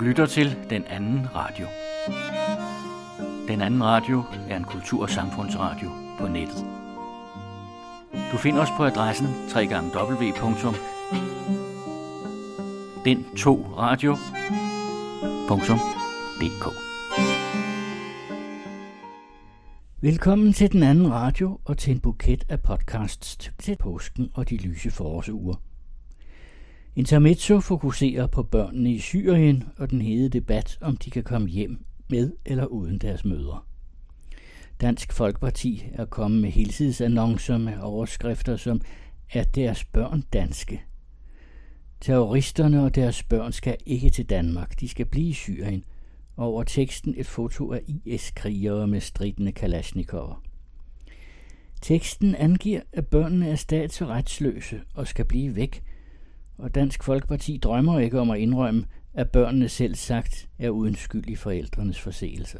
Du lytter til Den Anden Radio. Den Anden Radio er en kultur- og samfundsradio på nettet. Du finder os på adressen www.den2radio.dk Velkommen til Den Anden Radio og til en buket af podcasts til påsken og de lyse forårsuger. Intermezzo fokuserer på børnene i Syrien og den hede debat, om de kan komme hjem med eller uden deres mødre. Dansk Folkeparti er kommet med helsidesannoncer med overskrifter som Er deres børn danske? Terroristerne og deres børn skal ikke til Danmark, de skal blive i Syrien. Og over teksten et foto af IS-krigere med stridende kalashnikover. Teksten angiver, at børnene er stats- og retsløse og skal blive væk – og Dansk Folkeparti drømmer ikke om at indrømme, at børnene selv sagt er uden skyld i forældrenes forseelser.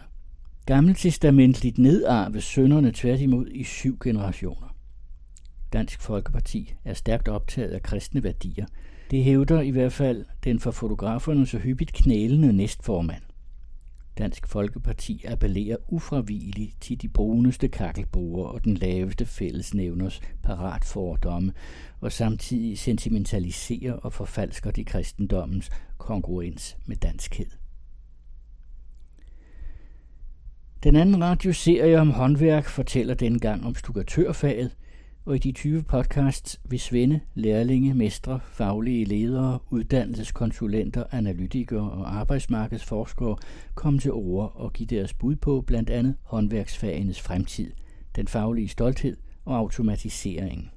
Gammeltestamentligt nedarves sønderne tværtimod i syv generationer. Dansk Folkeparti er stærkt optaget af kristne værdier. Det hævder i hvert fald den for fotograferne så hyppigt knælende næstformand. Dansk Folkeparti appellerer ufravigeligt til de bruneste kakkelboer og den laveste fællesnævners parat fordomme, og samtidig sentimentaliserer og forfalsker de kristendommens kongruens med danskhed. Den anden radioserie om håndværk fortæller dengang om stukatørfaget, og i de 20 podcasts vil svende, lærlinge, mestre, faglige ledere, uddannelseskonsulenter, analytikere og arbejdsmarkedsforskere komme til ord og give deres bud på blandt andet håndværksfagenes fremtid, den faglige stolthed og automatiseringen.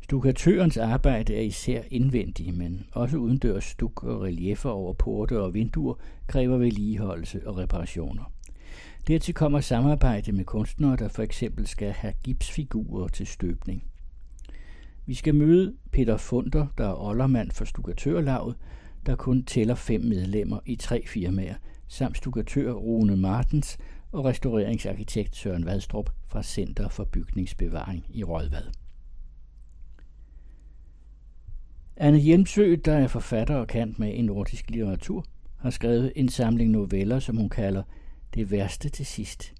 Stukatørens arbejde er især indvendig, men også udendørs stuk og reliefer over porte og vinduer kræver vedligeholdelse og reparationer. Dertil kommer samarbejde med kunstnere, der for eksempel skal have gipsfigurer til støbning. Vi skal møde Peter Funder, der er oldermand for Stukatørlaget, der kun tæller fem medlemmer i tre firmaer, samt stukatør Rune Martens og restaureringsarkitekt Søren Vadstrup fra Center for Bygningsbevaring i Rødvad. Anne Hjelmsø, der er forfatter og kant med i nordisk litteratur, har skrevet en samling noveller, som hun kalder det værste til sidst.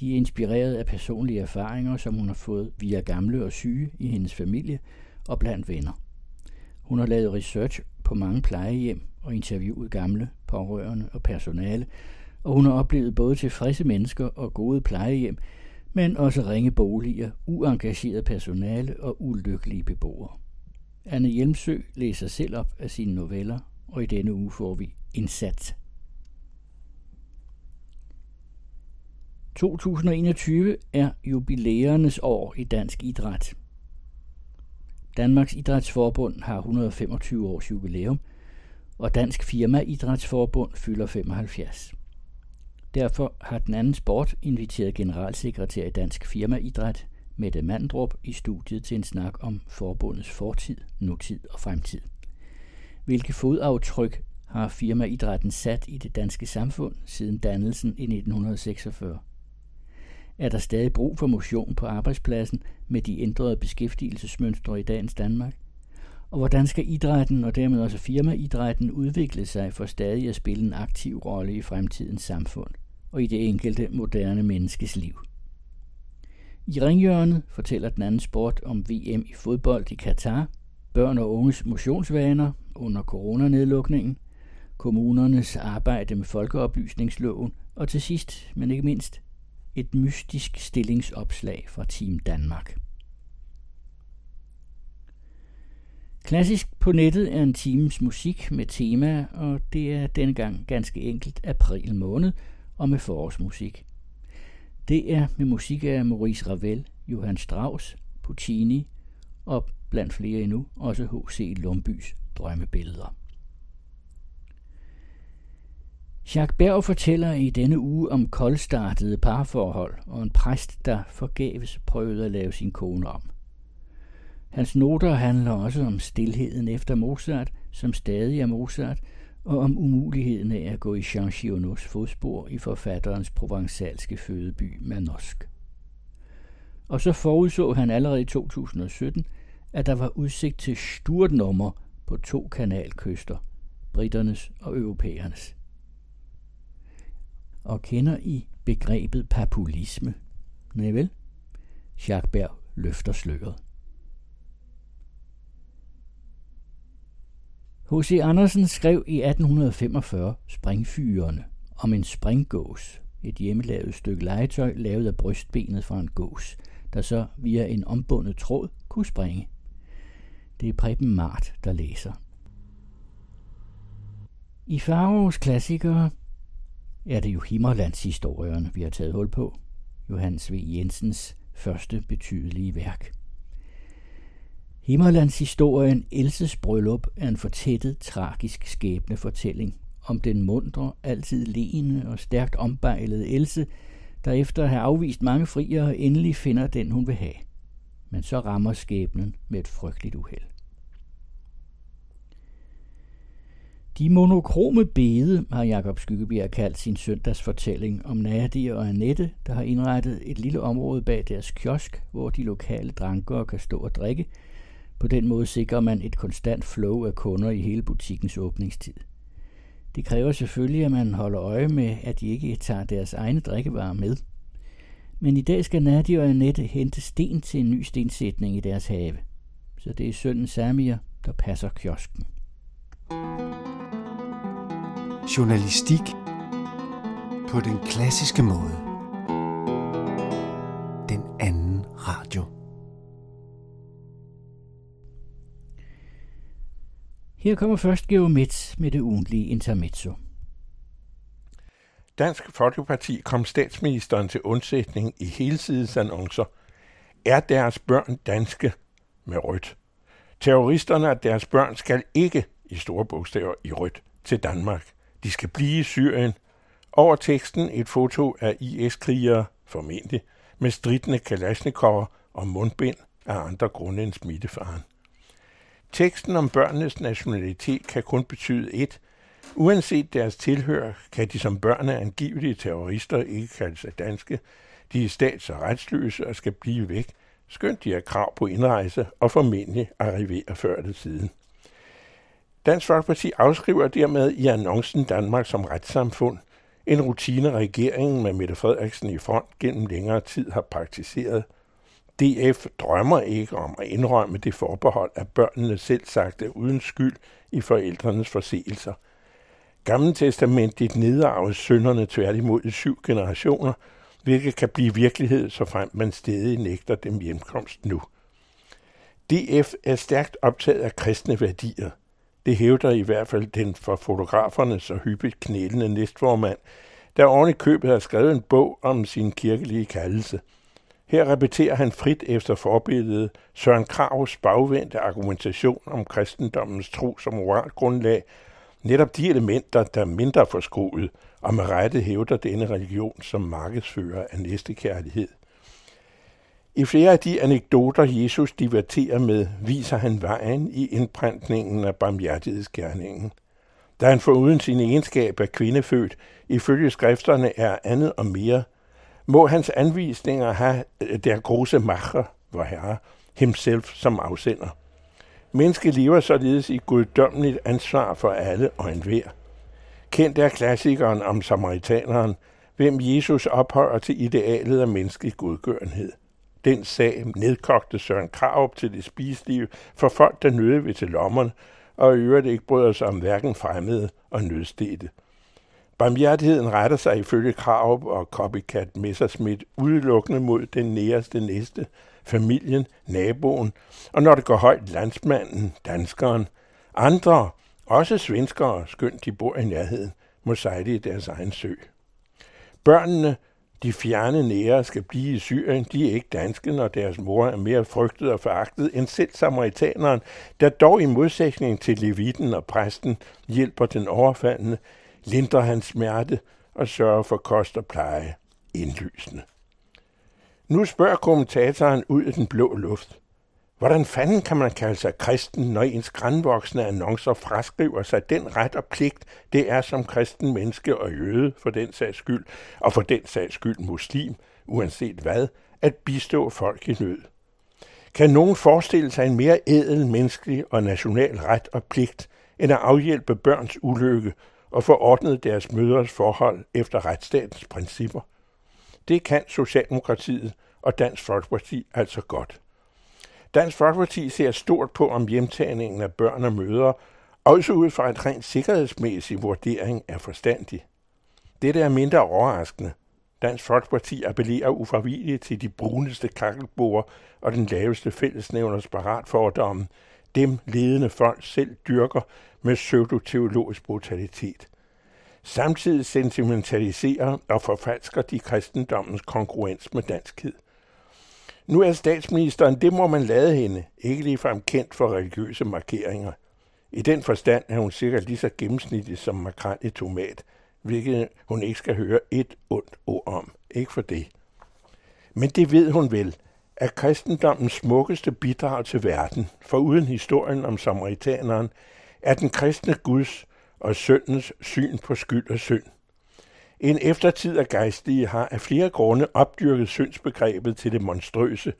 De er inspireret af personlige erfaringer, som hun har fået via gamle og syge i hendes familie og blandt venner. Hun har lavet research på mange plejehjem og interviewet gamle, pårørende og personale, og hun har oplevet både tilfredse mennesker og gode plejehjem, men også ringe boliger, uengageret personale og ulykkelige beboere. Anne Hjelmsø læser selv op af sine noveller, og i denne uge får vi Indsats 2021 er jubilæernes år i dansk idræt. Danmarks Idrætsforbund har 125 års jubilæum, og Dansk Firma Idrætsforbund fylder 75. Derfor har den anden sport inviteret generalsekretær i Dansk Firma Idræt, Mette Mandrup, i studiet til en snak om forbundets fortid, nutid og fremtid. Hvilke fodaftryk har firmaidrætten sat i det danske samfund siden dannelsen i 1946? Er der stadig brug for motion på arbejdspladsen med de ændrede beskæftigelsesmønstre i dagens Danmark? Og hvordan skal idrætten og dermed også firmaidrætten udvikle sig for stadig at spille en aktiv rolle i fremtidens samfund og i det enkelte moderne menneskes liv? I ringhjørnet fortæller den anden sport om VM i fodbold i Katar, børn og unges motionsvaner under coronanedlukningen, kommunernes arbejde med folkeoplysningsloven og til sidst, men ikke mindst, et mystisk stillingsopslag fra Team Danmark. Klassisk på nettet er en times musik med tema, og det er denne gang ganske enkelt april måned og med forårsmusik. Det er med musik af Maurice Ravel, Johann Strauss, Puccini og blandt flere endnu også H.C. Lumbys drømmebilleder. Jacques Berg fortæller i denne uge om koldstartede parforhold og en præst, der forgæves prøvede at lave sin kone om. Hans noter handler også om stillheden efter Mozart, som stadig er Mozart, og om umuligheden af at gå i Jean Gionots fodspor i forfatterens provencalske fødeby Manosque. Og så forudså han allerede i 2017, at der var udsigt til sturt nummer på to kanalkyster – britternes og europæernes. Og kender I begrebet populisme? Nej vel? Jacques Berg løfter sløret. H.C. Andersen skrev i 1845 Springfyrene om en springgås, et hjemmelavet stykke legetøj lavet af brystbenet fra en gås, der så via en ombundet tråd kunne springe. Det er Preben Mart, der læser. I Faros klassikere er det jo Himmerlandshistorierne, vi har taget hul på. Johannes V. Jensens første betydelige værk. Himmerlandshistorien Elses bryllup er en fortættet, tragisk skæbne fortælling om den mundre, altid leende og stærkt ombejlede Else, der efter at have afvist mange frier endelig finder den, hun vil have. Men så rammer skæbnen med et frygteligt uheld. De monokrome bede har Jakob Skyggebjerg kaldt sin søndagsfortælling om Nadia og Annette, der har indrettet et lille område bag deres kiosk, hvor de lokale drankere kan stå og drikke. På den måde sikrer man et konstant flow af kunder i hele butikkens åbningstid. Det kræver selvfølgelig, at man holder øje med, at de ikke tager deres egne drikkevarer med. Men i dag skal Nadia og Annette hente sten til en ny stensætning i deres have. Så det er sønnen Samir, der passer kiosken. Journalistik på den klassiske måde. Den anden radio. Her kommer først Geomets med det ugentlige intermezzo. Dansk Folkeparti kom statsministeren til undsætning i helsidesannoncer. Er deres børn danske med rødt? Terroristerne og deres børn skal ikke i store bogstaver i rødt til Danmark. De skal blive i Syrien. Over teksten et foto af IS-krigere, formentlig, med stridende kalasnikover og mundbind af andre grunde end smittefaren. Teksten om børnenes nationalitet kan kun betyde et. Uanset deres tilhør, kan de som børn af angivelige terrorister ikke kalde sig danske. De er stats- og retsløse og skal blive væk, skønt de har krav på indrejse og formentlig arriverer før eller siden. Dansk Folkeparti afskriver dermed i annoncen Danmark som retssamfund, en rutine regeringen med Mette Frederiksen i front gennem længere tid har praktiseret. DF drømmer ikke om at indrømme det forbehold, at børnene selv sagt er uden skyld i forældrenes forseelser. Gammeltestamentligt nedarves sønderne tværtimod i syv generationer, hvilket kan blive virkelighed, så frem man stadig nægter dem hjemkomst nu. DF er stærkt optaget af kristne værdier – det hævder i hvert fald den for fotograferne så hyppigt knælende næstformand, der oven i købet har skrevet en bog om sin kirkelige kaldelse. Her repeterer han frit efter forbilledet Søren Kravs bagvendte argumentation om kristendommens tro som moralgrundlag, netop de elementer, der er mindre forskruet, og med rette hævder denne religion som markedsfører af næstekærlighed. I flere af de anekdoter, Jesus diverterer med, viser han vejen i indpræntningen af barmhjertighedsgerningen. Da han foruden sin egenskab af kvindefødt, ifølge skrifterne er andet og mere, må hans anvisninger have øh, der große macher, hvor herre, himself som afsender. Mennesket lever således i guddommeligt ansvar for alle og enhver. Kendt er klassikeren om samaritaneren, hvem Jesus ophøjer til idealet af menneskelig godgørenhed – den sag nedkogte Søren Krav til det spiselige for folk, der nøde ved til lommerne, og i øvrigt ikke bryder sig om hverken fremmede og nødstede. Barmhjertigheden retter sig ifølge Krav og copycat Messerschmidt udelukkende mod den næreste næste, familien, naboen, og når det går højt, landsmanden, danskeren. Andre, også svenskere, skønt de bor i nærheden, må sejle i deres egen sø. Børnene de fjerne nære skal blive i Syrien, de er ikke danske, når deres mor er mere frygtet og foragtet end selv samaritaneren, der dog i modsætning til levitten og præsten hjælper den overfaldende, lindrer hans smerte og sørger for kost og pleje indlysende. Nu spørger kommentatoren ud i den blå luft. Hvordan fanden kan man kalde sig kristen, når ens grænvoksne annoncer fraskriver sig den ret og pligt, det er som kristen menneske og jøde for den sags skyld, og for den sags skyld muslim, uanset hvad, at bistå folk i nød? Kan nogen forestille sig en mere ædel menneskelig og national ret og pligt, end at afhjælpe børns ulykke og få ordnet deres mødres forhold efter retsstatens principper. Det kan Socialdemokratiet og Dansk Folkeparti altså godt. Dansk Folkeparti ser stort på, om hjemtagningen af børn og mødre, også ud fra et rent sikkerhedsmæssig vurdering, er forstandig. Dette er mindre overraskende. Dansk Folkeparti appellerer uforvilligt til de bruneste kakkelboer og den laveste fællesnævners paratfordomme, dem ledende folk selv dyrker med pseudoteologisk brutalitet. Samtidig sentimentaliserer og forfalsker de kristendommens konkurrence med danskhed. Nu er statsministeren, det må man lade hende, ikke ligefrem kendt for religiøse markeringer. I den forstand er hun sikkert lige så gennemsnitlig som makrel i tomat, hvilket hun ikke skal høre et ondt ord om. Ikke for det. Men det ved hun vel, at kristendommens smukkeste bidrag til verden, for uden historien om samaritaneren, er den kristne Guds og syndens syn på skyld og synd. En eftertid af gejstlige har af flere grunde opdyrket syndsbegrebet til det monstrøse,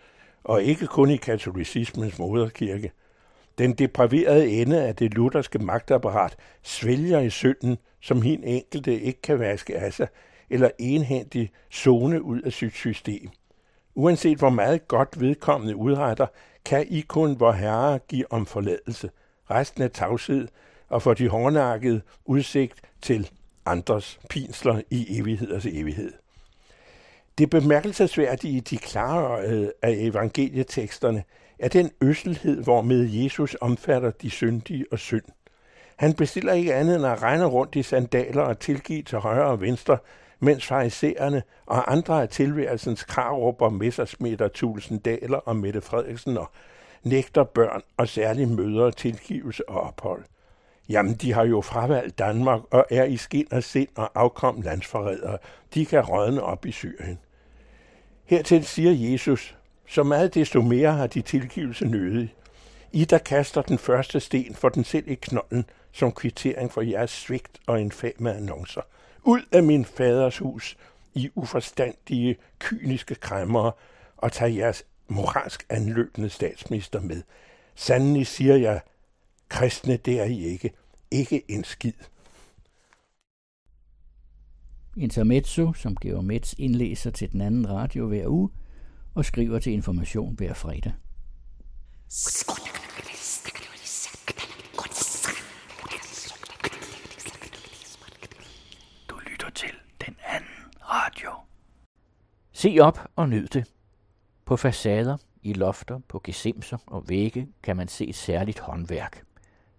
og ikke kun i katolicismens moderkirke. Den depraverede ende af det lutherske magtapparat svælger i synden, som hin enkelte ikke kan vaske af sig, eller enhændig zone ud af sit system. Uanset hvor meget godt vedkommende udretter, kan I kun vor Herre give om forladelse. Resten er tavshed, og for de hårdnakkede udsigt til andres pinsler i evigheders evighed. Det bemærkelsesværdige i de klare øh, af evangelieteksterne er den øsselhed, hvormed Jesus omfatter de syndige og synd. Han bestiller ikke andet end at regne rundt i sandaler og tilgive til højre og venstre, mens farisæerne og andre af tilværelsens krarup Messersmith Tulsen Daler og Mette Frederiksen og nægter børn og særligt møder tilgivelse og ophold. Jamen, de har jo fravalgt Danmark og er i skin og sind og afkom landsforrædere. De kan rådne op i Syrien. Hertil siger Jesus, så meget desto mere har de tilgivelse nødig. I, der kaster den første sten for den selv i knolden, som kvittering for jeres svigt og infame annoncer. Ud af min faders hus, I uforstandige, kyniske kræmmere, og tag jeres moralsk anløbende statsminister med. Sandelig siger jeg, kristne det er I ikke. Ikke en skid. Intermezzo, som giver Mets indlæser til den anden radio hver uge, og skriver til information hver fredag. Du lytter til den anden radio. Se op og nyd det. På facader, i lofter, på gesimser og vægge kan man se et særligt håndværk.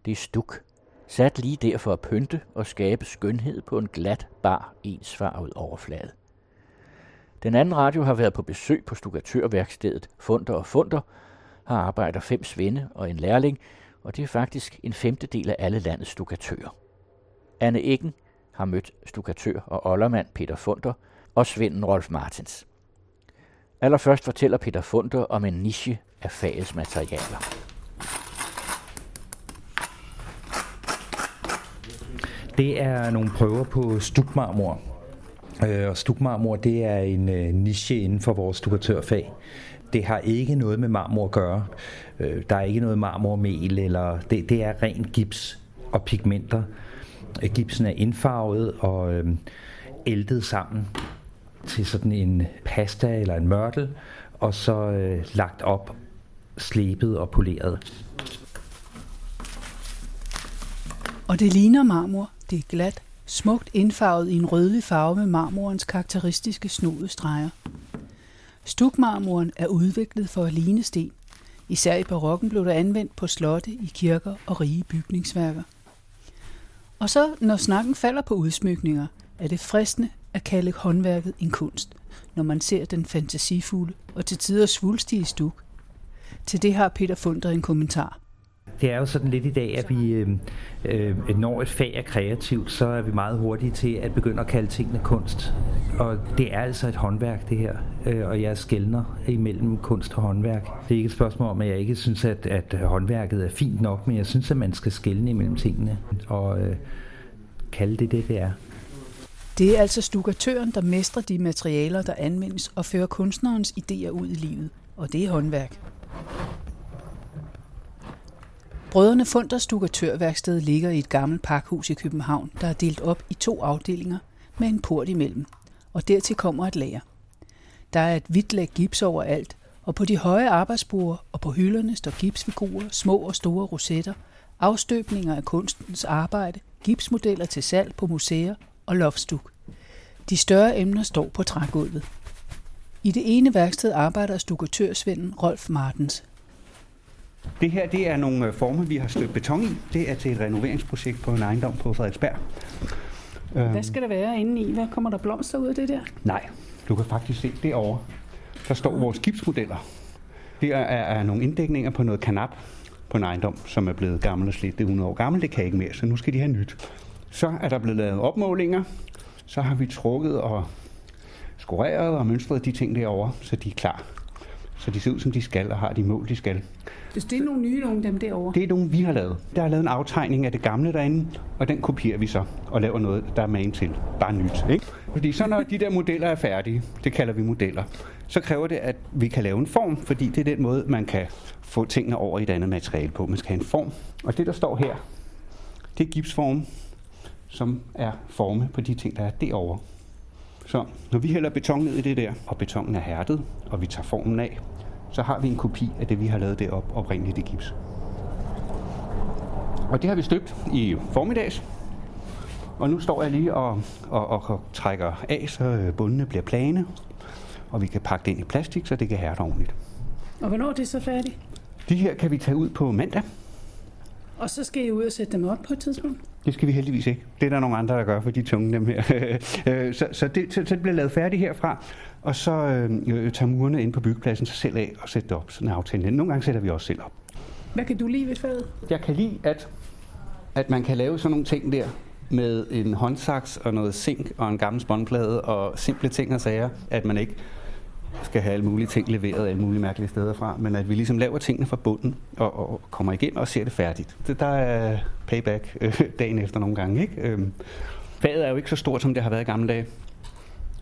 Det er stuk, sat lige der for at pynte og skabe skønhed på en glat, bar, ensfarvet overflade. Den anden radio har været på besøg på stukatørværkstedet Funder og Funder, har arbejder fem svende og en lærling, og det er faktisk en femtedel af alle landets stukatører. Anne Eggen har mødt stukatør og oldermand Peter Funder og svenden Rolf Martins. Allerførst fortæller Peter Funder om en niche af fagets materialer. Det er nogle prøver på stukmarmor. Øh, og stukmarmor, det er en øh, niche inden for vores stukatørfag. Det har ikke noget med marmor at gøre. Øh, der er ikke noget marmormel, eller det, det er ren gips og pigmenter. Gipsen er indfarvet og øhm, æltet sammen til sådan en pasta eller en mørtel, og så lagt op, slebet og poleret. Og det ligner marmor. Det er glat, smukt indfarvet i en rødlig farve med marmorens karakteristiske snodestreger. Stukmarmoren er udviklet for at ligne sten. Især i barokken blev der anvendt på slotte, i kirker og rige bygningsværker. Og så, når snakken falder på udsmykninger, er det fristende at kalde håndværket en kunst, når man ser den fantasifulde og til tider svulstige stuk. Til det har Peter Funder en kommentar det er jo sådan lidt i dag, at vi, øh, øh, når et fag er kreativt, så er vi meget hurtige til at begynde at kalde tingene kunst. Og det er altså et håndværk, det her. Øh, og jeg skældner imellem kunst og håndværk. Det er ikke et spørgsmål om, at jeg ikke synes, at, at håndværket er fint nok, men jeg synes, at man skal skælne imellem tingene og øh, kalde det det, det er. Det er altså stukatøren, der mestrer de materialer, der anvendes og fører kunstnerens idéer ud i livet. Og det er håndværk. Brødrene Funder Dukatørværksted ligger i et gammelt pakhus i København, der er delt op i to afdelinger med en port imellem, og dertil kommer et lager. Der er et hvidt lag gips overalt, og på de høje arbejdsborde og på hylderne står gipsfigurer, små og store rosetter, afstøbninger af kunstens arbejde, gipsmodeller til salg på museer og loftstuk. De større emner står på trægulvet. I det ene værksted arbejder stukatørsvenden Rolf Martens. Det her det er nogle øh, former, vi har støbt beton i. Det er til et renoveringsprojekt på en ejendom på Frederiksberg. Hvad skal der være inde i? Hvad kommer der blomster ud af det der? Nej, du kan faktisk se derovre. Der står vores skibsmodeller. Det er, er nogle inddækninger på noget kanap på en ejendom, som er blevet gammel og slidt. Det er 100 år gammel, det kan ikke mere, så nu skal de have nyt. Så er der blevet lavet opmålinger. Så har vi trukket og skoreret og mønstret de ting derovre, så de er klar. Så de ser ud, som de skal, og har de mål, de skal. Hvis det er nogle nye nogle dem derovre. Det er nogle, vi har lavet. Der er lavet en aftegning af det gamle derinde, og den kopierer vi så og laver noget, der er magen til. Bare nyt. Ikke? Fordi så når de der modeller er færdige, det kalder vi modeller, så kræver det, at vi kan lave en form, fordi det er den måde, man kan få tingene over i et andet materiale på. Man skal have en form. Og det, der står her, det er gipsform, som er forme på de ting, der er derovre. Så når vi hælder beton ned i det der, og betonen er hærdet, og vi tager formen af, så har vi en kopi af det, vi har lavet derop oprindeligt i gips. Og det har vi støbt i formiddags. Og nu står jeg lige og, og, og, og trækker af, så øh, bundene bliver plane. Og vi kan pakke det ind i plastik, så det kan hærde ordentligt. Og hvornår er det så færdigt? De her kan vi tage ud på mandag. Og så skal I ud og sætte dem op på et tidspunkt? Det skal vi heldigvis ikke. Det er der nogle andre, der gør, for de tunge dem her. Øh, så, så, det, så, så det bliver lavet færdigt herfra, og så øh, tager murene ind på byggepladsen sig selv af og sætter det op. Sådan er aftalen. Nogle gange sætter vi også selv op. Hvad kan du lide ved faget? Jeg kan lide, at, at man kan lave sådan nogle ting der med en håndsaks og noget zink og en gammel spåndplade og simple ting og sager, at man ikke skal have alle mulige ting leveret alle mulige mærkelige steder fra, men at vi ligesom laver tingene fra bunden og, og kommer igen og ser det færdigt. Det, der er payback øh, dagen efter nogle gange. Ikke? Øh, faget er jo ikke så stort, som det har været i gamle dage.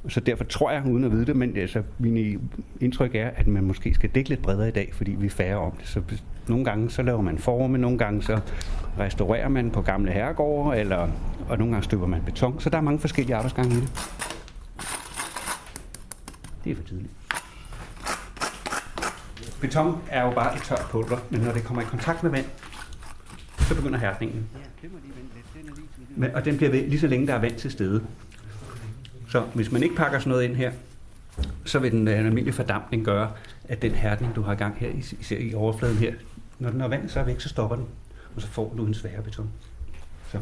Så derfor tror jeg, uden at vide det, men altså, min indtryk er, at man måske skal dække lidt bredere i dag, fordi vi er færre om det. Så nogle gange så laver man forme, nogle gange så restaurerer man på gamle herregårde, eller, og nogle gange støber man beton. Så der er mange forskellige arbejdsgange i det. Det er for tidligt. Beton er jo bare et tørt pulver, men når det kommer i kontakt med vand, så begynder hærdningen. Men, og den bliver ved, lige så længe der er vand til stede. Så hvis man ikke pakker sådan noget ind her, så vil den øh, en almindelig fordampning gøre, at den hærdning, du har i gang her, især i overfladen her, når den er vand så er væk, så stopper den, og så får du en sværere beton. Så.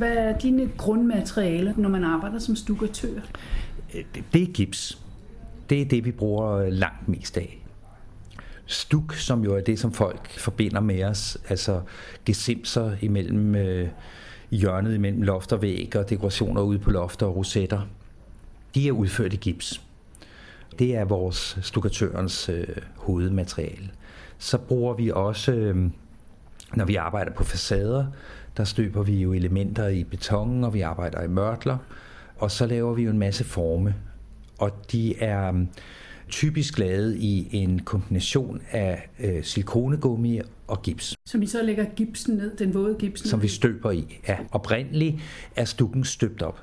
Hvad er dine grundmaterialer, når man arbejder som stukatør? Øh, det, er gips. Det er det, vi bruger langt mest af. Stuk, som jo er det, som folk forbinder med os, altså gesimser imellem øh, hjørnet imellem loft og væg og dekorationer ude på lofter og rosetter, de er udført i gips. Det er vores stukatørens øh, hovedmateriale. Så bruger vi også, øh, når vi arbejder på facader, der støber vi jo elementer i beton, og vi arbejder i mørtler, og så laver vi jo en masse forme. Og de er øh, typisk lavet i en kombination af øh, silikonegummi og gips. Som I så lægger gipsen ned, den våde gipsen Som vi støber i. Ja, oprindeligt er stukken støbt op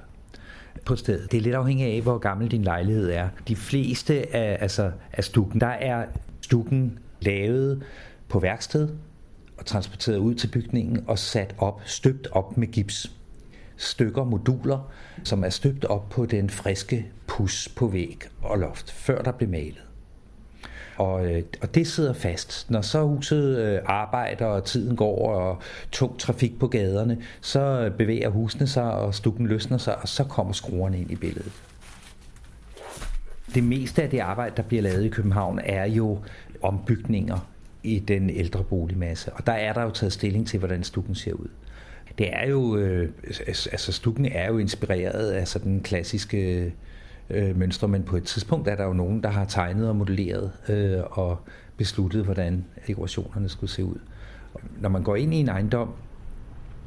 på stedet. Det er lidt afhængigt af, hvor gammel din lejlighed er. De fleste af, altså, af stukken, der er stukken lavet på værksted og transporteret ud til bygningen og sat op, støbt op med gips. Stykker, moduler, som er støbt op på den friske pus på væg og loft, før der blev malet. Og, øh, og det sidder fast. Når så huset øh, arbejder, og tiden går, og tung trafik på gaderne, så bevæger husene sig, og stukken løsner sig, og så kommer skruerne ind i billedet. Det meste af det arbejde, der bliver lavet i København, er jo ombygninger i den ældre boligmasse. Og der er der jo taget stilling til, hvordan stukken ser ud. Det er jo, øh, altså, altså, altså stukken er jo inspireret af sådan den klassiske øh, mønstre, men på et tidspunkt er der jo nogen, der har tegnet og modelleret øh, og besluttet, hvordan dekorationerne skulle se ud. Når man går ind i en ejendom,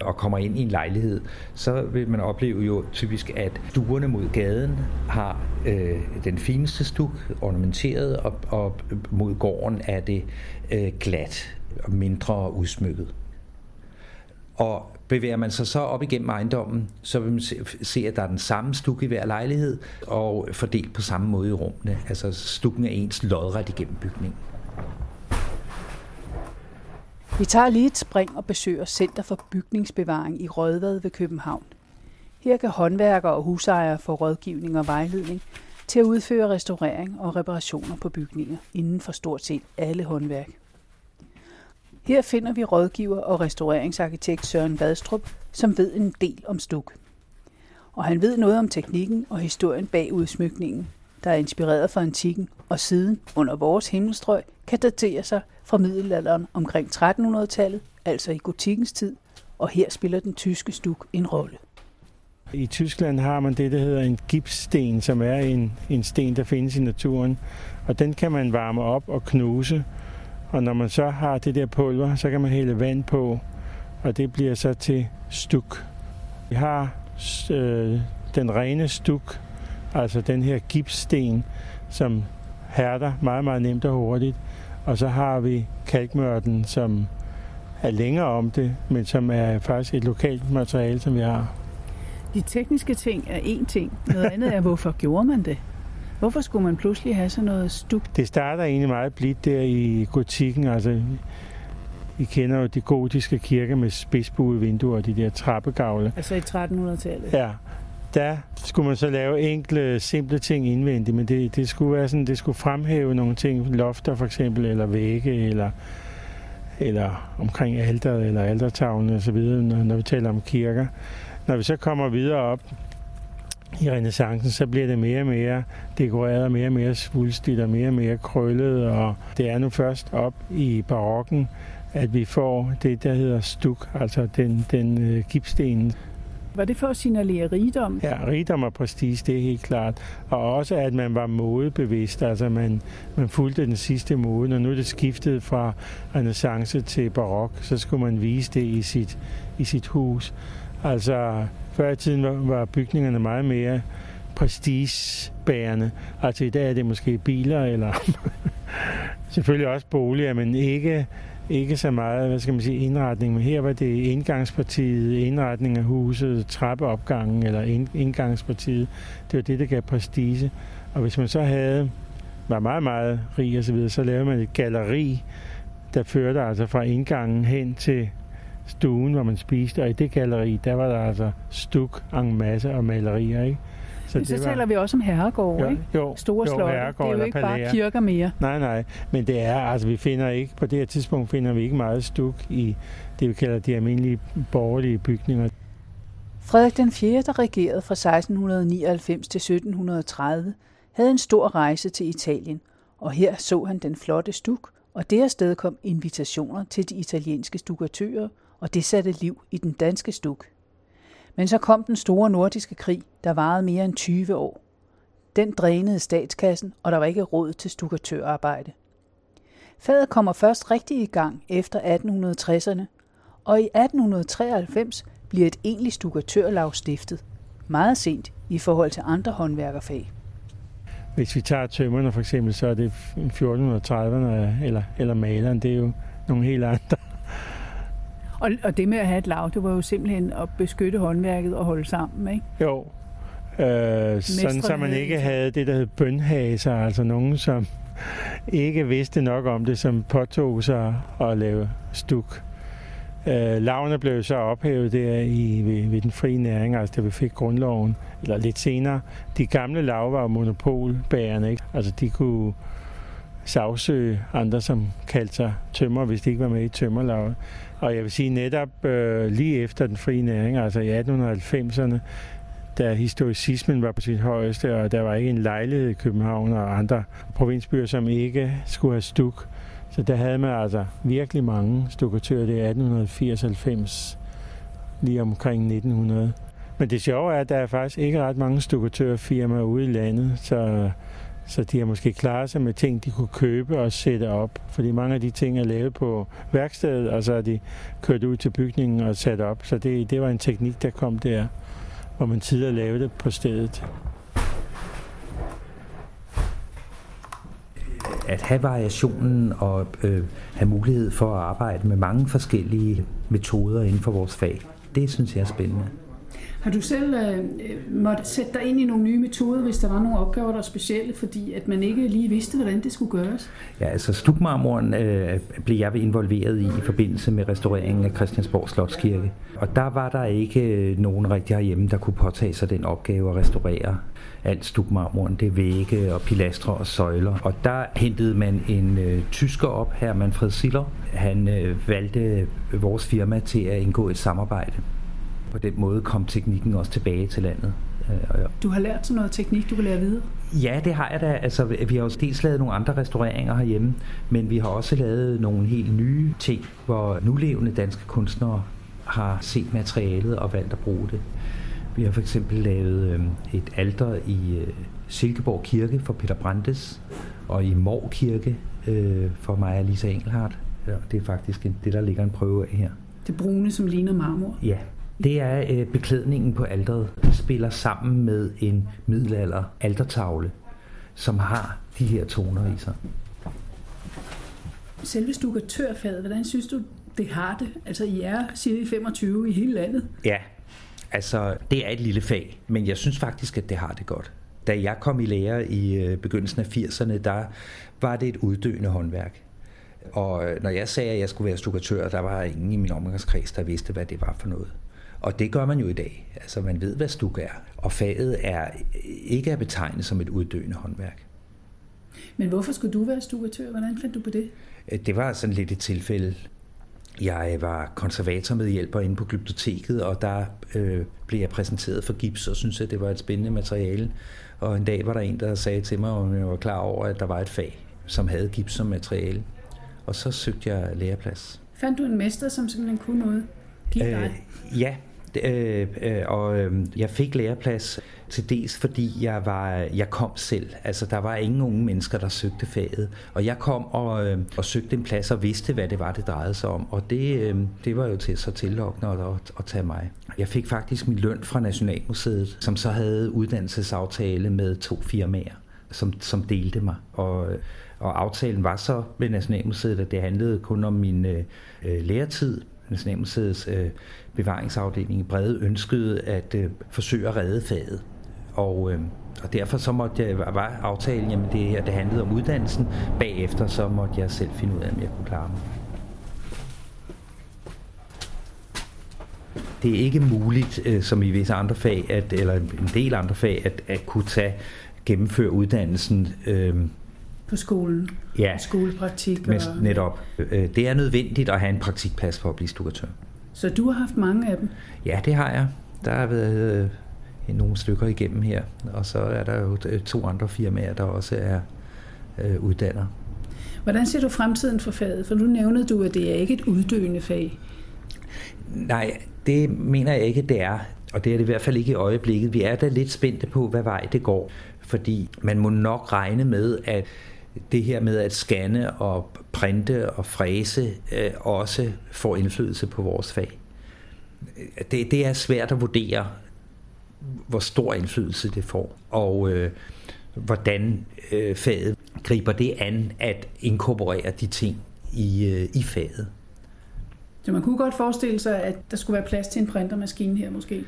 og kommer ind i en lejlighed, så vil man opleve jo typisk, at stuerne mod gaden har øh, den fineste stuk, ornamenteret, og, og mod gården er det øh, glat og mindre udsmykket. Og bevæger man sig så op igennem ejendommen, så vil man se, at der er den samme stuk i hver lejlighed, og fordelt på samme måde i rummene. Altså stukken er ens lodret igennem bygningen. Vi tager lige et spring og besøger Center for Bygningsbevaring i Rødvad ved København. Her kan håndværkere og husejere få rådgivning og vejledning til at udføre restaurering og reparationer på bygninger inden for stort set alle håndværk. Her finder vi rådgiver og restaureringsarkitekt Søren Vadstrup, som ved en del om stuk. Og han ved noget om teknikken og historien bag udsmykningen, der er inspireret fra antikken og siden under vores himmelstrøg kan datere sig fra middelalderen omkring 1300-tallet, altså i gotikkens tid, og her spiller den tyske stuk en rolle. I Tyskland har man det, der hedder en gipssten, som er en, en sten, der findes i naturen. Og den kan man varme op og knuse. Og når man så har det der pulver, så kan man hælde vand på, og det bliver så til stuk. Vi har øh, den rene stuk, altså den her gipssten, som hærder meget, meget nemt og hurtigt. Og så har vi kalkmørten, som er længere om det, men som er faktisk et lokalt materiale, som vi har. De tekniske ting er én ting. Noget andet er, hvorfor gjorde man det? Hvorfor skulle man pludselig have sådan noget stuk? Det starter egentlig meget blidt der i gotikken. Altså, I kender jo de gotiske kirker med spidsbuede vinduer og de der trappegavle. Altså i 1300-tallet? Ja. Der skulle man så lave enkle, simple ting indvendigt, men det, det skulle være sådan, det skulle fremhæve nogle ting, lofter for eksempel, eller vægge, eller, eller omkring alteret, eller altertavlen og så videre, når, når vi taler om kirker. Når vi så kommer videre op i renaissancen, så bliver det mere og mere dekoreret, og mere og mere svulstigt, og mere og mere krøllet, og det er nu først op i barokken, at vi får det, der hedder stuk, altså den, den øh, gipsten. Var det for at signalere rigdom? Ja, rigdom og prestige, det er helt klart. Og også, at man var modebevidst, altså man, man fulgte den sidste mode. Når nu det skiftede fra renaissance til barok, så skulle man vise det i sit, i sit hus. Altså, før i tiden var, var bygningerne meget mere prestigebærende. Altså i dag er det måske biler, eller selvfølgelig også boliger, men ikke, ikke så meget, hvad skal man sige, indretning. Men her var det indgangspartiet, indretning af huset, trappeopgangen eller indgangspartiet. Det var det, der gav prestige. Og hvis man så havde, var meget, meget rig og så videre, så lavede man et galleri, der førte altså fra indgangen hen til stuen, hvor man spiste, og i det galleri, der var der altså stuk en masse og malerier, ikke? Så, men så det var... taler vi også om herregård, jo, ikke? Jo, Store jo, slotte. Det er jo ikke bare kirker mere. Nej, nej. Men det er, altså vi finder ikke, på det her tidspunkt finder vi ikke meget stuk i det, vi kalder de almindelige borgerlige bygninger. Frederik den 4., der regerede fra 1699 til 1730, havde en stor rejse til Italien, og her så han den flotte stuk, og det sted kom invitationer til de italienske stukatører og det satte liv i den danske stuk. Men så kom den store nordiske krig, der varede mere end 20 år. Den drænede statskassen, og der var ikke råd til stukatørarbejde. Faget kommer først rigtig i gang efter 1860'erne, og i 1893 bliver et egentligt stukatørlag stiftet. Meget sent i forhold til andre håndværkerfag. Hvis vi tager tømmerne for eksempel, så er det 1430'erne, eller, eller maleren, det er jo nogle helt andre og, og det med at have et lav, det var jo simpelthen at beskytte håndværket og holde sammen, ikke? Jo. Øh, sådan så man ikke havde det, der hed bønhaser, altså nogen, som ikke vidste nok om det, som påtog sig at lave stuk. Øh, lavene blev så ophævet der i, ved, ved den frie næring, altså da vi fik grundloven, eller lidt senere. De gamle lav var monopolbærende, ikke? Altså de kunne sagsøge andre, som kaldte sig tømmer, hvis de ikke var med i tømmerlaget. Og jeg vil sige netop øh, lige efter den frie næring, altså i 1890'erne, da historicismen var på sit højeste, og der var ikke en lejlighed i København og andre provinsbyer, som ikke skulle have stuk. Så der havde man altså virkelig mange stukatører. Det er 1880-90, lige omkring 1900. Men det sjove er, at der er faktisk ikke ret mange stukatørfirmaer ude i landet, så så de har måske klaret sig med ting, de kunne købe og sætte op. Fordi mange af de ting er lavet på værkstedet, og så er de kørt ud til bygningen og sat op. Så det, det var en teknik, der kom der, hvor man tidligere lavede det på stedet. At have variationen og øh, have mulighed for at arbejde med mange forskellige metoder inden for vores fag, det synes jeg er spændende. Har du selv øh, øh, måtte sætte dig ind i nogle nye metoder, hvis der var nogle opgaver, der var specielle, fordi at man ikke lige vidste, hvordan det skulle gøres? Ja, altså stukmarmoren øh, blev jeg involveret i i forbindelse med restaureringen af Christiansborg Slotskirke. Og der var der ikke øh, nogen rigtig herhjemme, der kunne påtage sig den opgave at restaurere alt stukmarmoren. Det er vægge og pilastre og søjler. Og der hentede man en øh, tysker op, her Manfred Siller. Han øh, valgte vores firma til at indgå et samarbejde på den måde kom teknikken også tilbage til landet. Øh, du har lært sådan noget teknik, du kan lære videre? Ja, det har jeg da. Altså, vi har jo dels lavet nogle andre restaureringer herhjemme, men vi har også lavet nogle helt nye ting, hvor nulevende danske kunstnere har set materialet og valgt at bruge det. Vi har for eksempel lavet øh, et alter i øh, Silkeborg Kirke for Peter Brandes, og i Mor Kirke øh, for mig og Lisa Engelhardt. Det er faktisk det, der ligger en prøve af her. Det brune, som ligner marmor? Ja, det er øh, beklædningen på alderet, der spiller sammen med en middelalder altertavle, som har de her toner i sig. Selve stukatørfaget, hvordan synes du, det har det? Altså, I er, I, 25 i hele landet. Ja, altså, det er et lille fag, men jeg synes faktisk, at det har det godt. Da jeg kom i lære i øh, begyndelsen af 80'erne, der var det et uddøende håndværk. Og øh, når jeg sagde, at jeg skulle være stukatør, der var ingen i min omgangskreds, der vidste, hvad det var for noget. Og det gør man jo i dag. Altså man ved, hvad stuk er. Og faget er ikke at betegne som et uddøende håndværk. Men hvorfor skulle du være stukatør? Hvordan fandt du på det? Øh, det var sådan lidt et tilfælde. Jeg var konservator med hjælper inde på glyptoteket, og der øh, blev jeg præsenteret for gips, og syntes, at det var et spændende materiale. Og en dag var der en, der sagde til mig, om jeg var klar over, at der var et fag, som havde gips som materiale. Og så søgte jeg læreplads. Fandt du en mester, som simpelthen kunne noget? Gik dig? Øh, ja, Øh, øh, og øh, jeg fik læreplads til dels fordi jeg var jeg kom selv. Altså der var ingen unge mennesker der søgte faget, og jeg kom og, øh, og søgte en plads og vidste hvad det var det drejede sig om, og det øh, det var jo til så tillokkende at, at, at tage mig. Jeg fik faktisk min løn fra Nationalmuseet, som så havde uddannelsesaftale med to firmaer, som som delte mig og og aftalen var så med Nationalmuseet, at det handlede kun om min øh, øh læretid, Nationalmuseets øh, bevaringsafdeling i Brede ønskede at øh, forsøge at redde faget. Og, øh, og derfor så måtte jeg, var aftalen, jamen det her det handlede om uddannelsen. Bagefter så måtte jeg selv finde ud af, om jeg kunne klare mig. Det er ikke muligt, øh, som i visse andre fag, at, eller en del andre fag, at, at kunne tage gennemføre uddannelsen øh, på skolen. Ja, skolepraktik. Og... netop. Øh, det er nødvendigt at have en praktikplads for at blive stukatør. Så du har haft mange af dem? Ja, det har jeg. Der har været øh, nogle stykker igennem her, og så er der jo øh, to andre firmaer, der også er øh, uddanner. Hvordan ser du fremtiden for faget? For nu nævnede du, at det er ikke et uddøende fag. Nej, det mener jeg ikke, det er. Og det er det i hvert fald ikke i øjeblikket. Vi er da lidt spændte på, hvad vej det går. Fordi man må nok regne med, at det her med at scanne og printe og fræse øh, også får indflydelse på vores fag. Det, det er svært at vurdere, hvor stor indflydelse det får, og øh, hvordan øh, faget griber det an at inkorporere de ting i, øh, i faget. Så man kunne godt forestille sig, at der skulle være plads til en printermaskine her måske?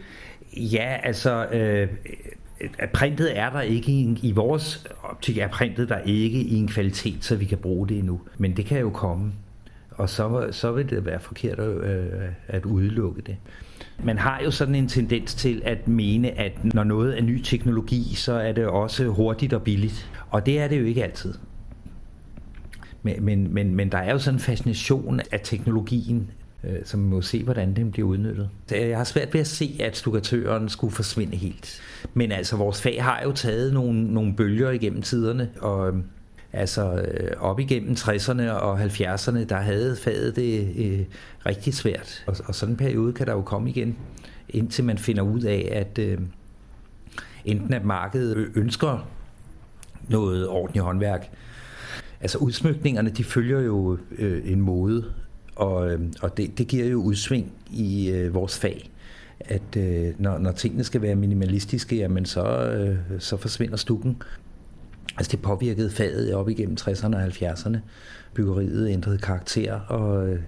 Ja, altså øh, printet er der ikke i, i vores optik er printet der ikke i en kvalitet, så vi kan bruge det endnu. Men det kan jo komme, og så, så vil det være forkert at, øh, at udelukke det. Man har jo sådan en tendens til at mene, at når noget er ny teknologi, så er det også hurtigt og billigt. Og det er det jo ikke altid. Men, men, men, men der er jo sådan en fascination af teknologien, øh, som man må se, hvordan den bliver udnyttet. Jeg har svært ved at se, at stukatøren skulle forsvinde helt. Men altså, vores fag har jo taget nogle, nogle bølger igennem tiderne, og øhm, altså øh, op igennem 60'erne og 70'erne, der havde faget det øh, rigtig svært. Og, og sådan en periode kan der jo komme igen, indtil man finder ud af, at øh, enten at markedet ønsker noget ordentligt håndværk. Altså udsmykningerne, de følger jo øh, en mode, og, øh, og det, det giver jo udsving i øh, vores fag. At øh, når, når tingene skal være minimalistiske, jamen så, øh, så forsvinder stukken. Altså det påvirkede faget op igennem 60'erne og 70'erne. Byggeriet ændrede karakter, og øh,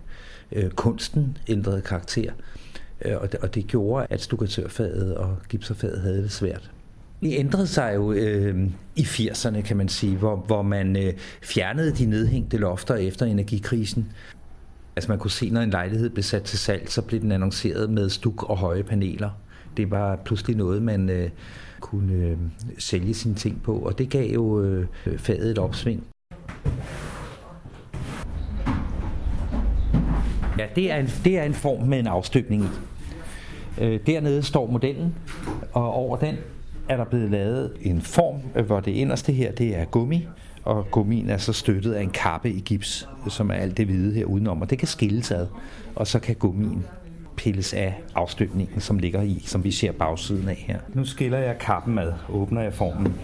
øh, kunsten ændrede karakter. Øh, og, det, og det gjorde, at stukatørfaget og gipserfaget havde det svært. Det ændrede sig jo øh, i 80'erne, kan man sige, hvor, hvor man øh, fjernede de nedhængte lofter efter energikrisen. Altså man kunne se, når en lejlighed blev sat til salg, så blev den annonceret med stuk og høje paneler. Det var pludselig noget, man øh, kunne øh, sælge sine ting på, og det gav jo øh, faget et opsving. Ja, det er en, det er en form med en afstøbning i. Øh, dernede står modellen, og over den er der blevet lavet en form, hvor det inderste her det er gummi, og gummien er så støttet af en kappe i gips, som er alt det hvide her udenom, og det kan skilles ad, og så kan gummien pilles af afstøbningen, som ligger i, som vi ser bagsiden af her. Nu skiller jeg kappen ad, åbner jeg formen,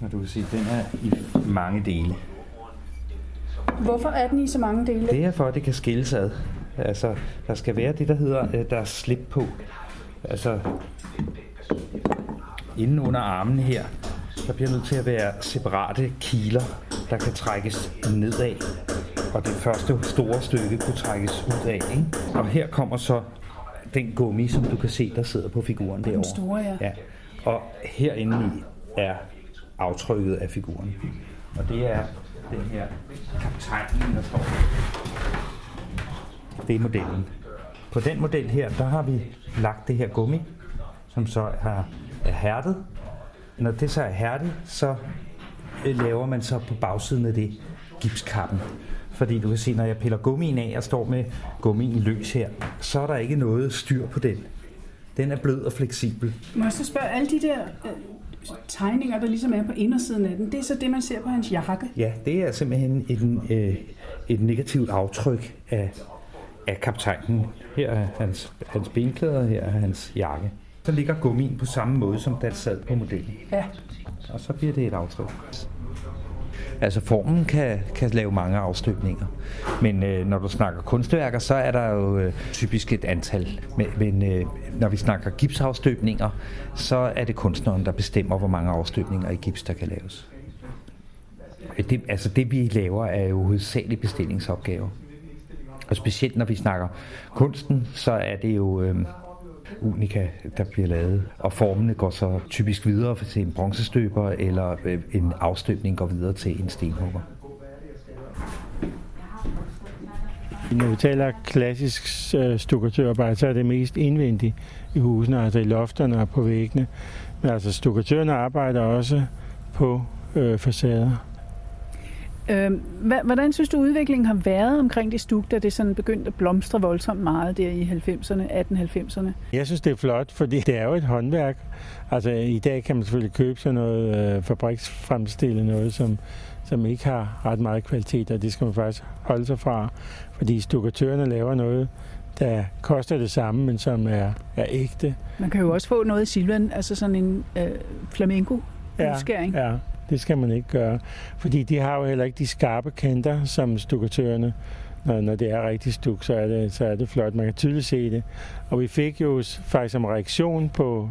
og du kan se, den er i mange dele. Hvorfor er den i så mange dele? Det er for, at det kan skilles ad. Altså, der skal være det, der hedder, øh, der er slip på. Altså, inden under armen her, der bliver nødt til at være separate kiler, der kan trækkes nedad. Og det første store stykke kunne trækkes ud af. Ikke? Og her kommer så den gummi, som du kan se, der sidder på figuren derovre. Den store, ja. ja. Og herinde i er aftrykket af figuren. Og det er den her kaptajnen, der står. Det er modellen. På den model her, der har vi lagt det her gummi, som så er, er hærdet. Når det så er hærdet, så øh, laver man så på bagsiden af det gipskappen. Fordi du kan se, når jeg piller gummien af og står med gummien løs her, så er der ikke noget styr på den. Den er blød og fleksibel. Må jeg så spørge, alle de der øh, tegninger, der ligesom er på indersiden af den, det er så det, man ser på hans jakke? Ja, det er simpelthen et, øh, et negativt aftryk af, af kaptajnen. Her er hans, hans benklæder, her er hans jakke. Så ligger gummien på samme måde, som den sad på modellen. Ja. Og så bliver det et aftryk. Altså formen kan, kan lave mange afstøbninger. Men øh, når du snakker kunstværker, så er der jo øh, typisk et antal. Men, men øh, når vi snakker gipsafstøbninger, så er det kunstneren, der bestemmer, hvor mange afstøbninger i gips, der kan laves. Det, altså det vi laver er jo hovedsageligt bestillingsopgaver. Og specielt når vi snakker kunsten, så er det jo øh, unika, der bliver lavet. Og formene går så typisk videre til en bronzestøber, eller øh, en afstøbning går videre til en stenhugger. Når vi taler klassisk øh, stukatørarbejde, så er det mest indvendigt i husene, altså i lofterne og på væggene. Men altså stukatørerne arbejder også på øh, facader. Øh, hvordan synes du, udviklingen har været omkring det stuk, da det sådan begyndte at blomstre voldsomt meget der i 90'erne, 1890'erne? Jeg synes, det er flot, fordi det er jo et håndværk. Altså i dag kan man selvfølgelig købe sådan noget øh, fabriksfremstillet noget, som, som ikke har ret meget kvalitet, og det skal man faktisk holde sig fra, fordi stukatørerne laver noget, der koster det samme, men som er, er ægte. Man kan jo også få noget i silvan, altså sådan en øh, flamenco udskæring. Ja, ja, det skal man ikke gøre. Fordi de har jo heller ikke de skarpe kanter, som stukatørerne. Når, når det er rigtig stuk, så er det, så er det flot. Man kan tydeligt se det. Og vi fik jo faktisk som reaktion på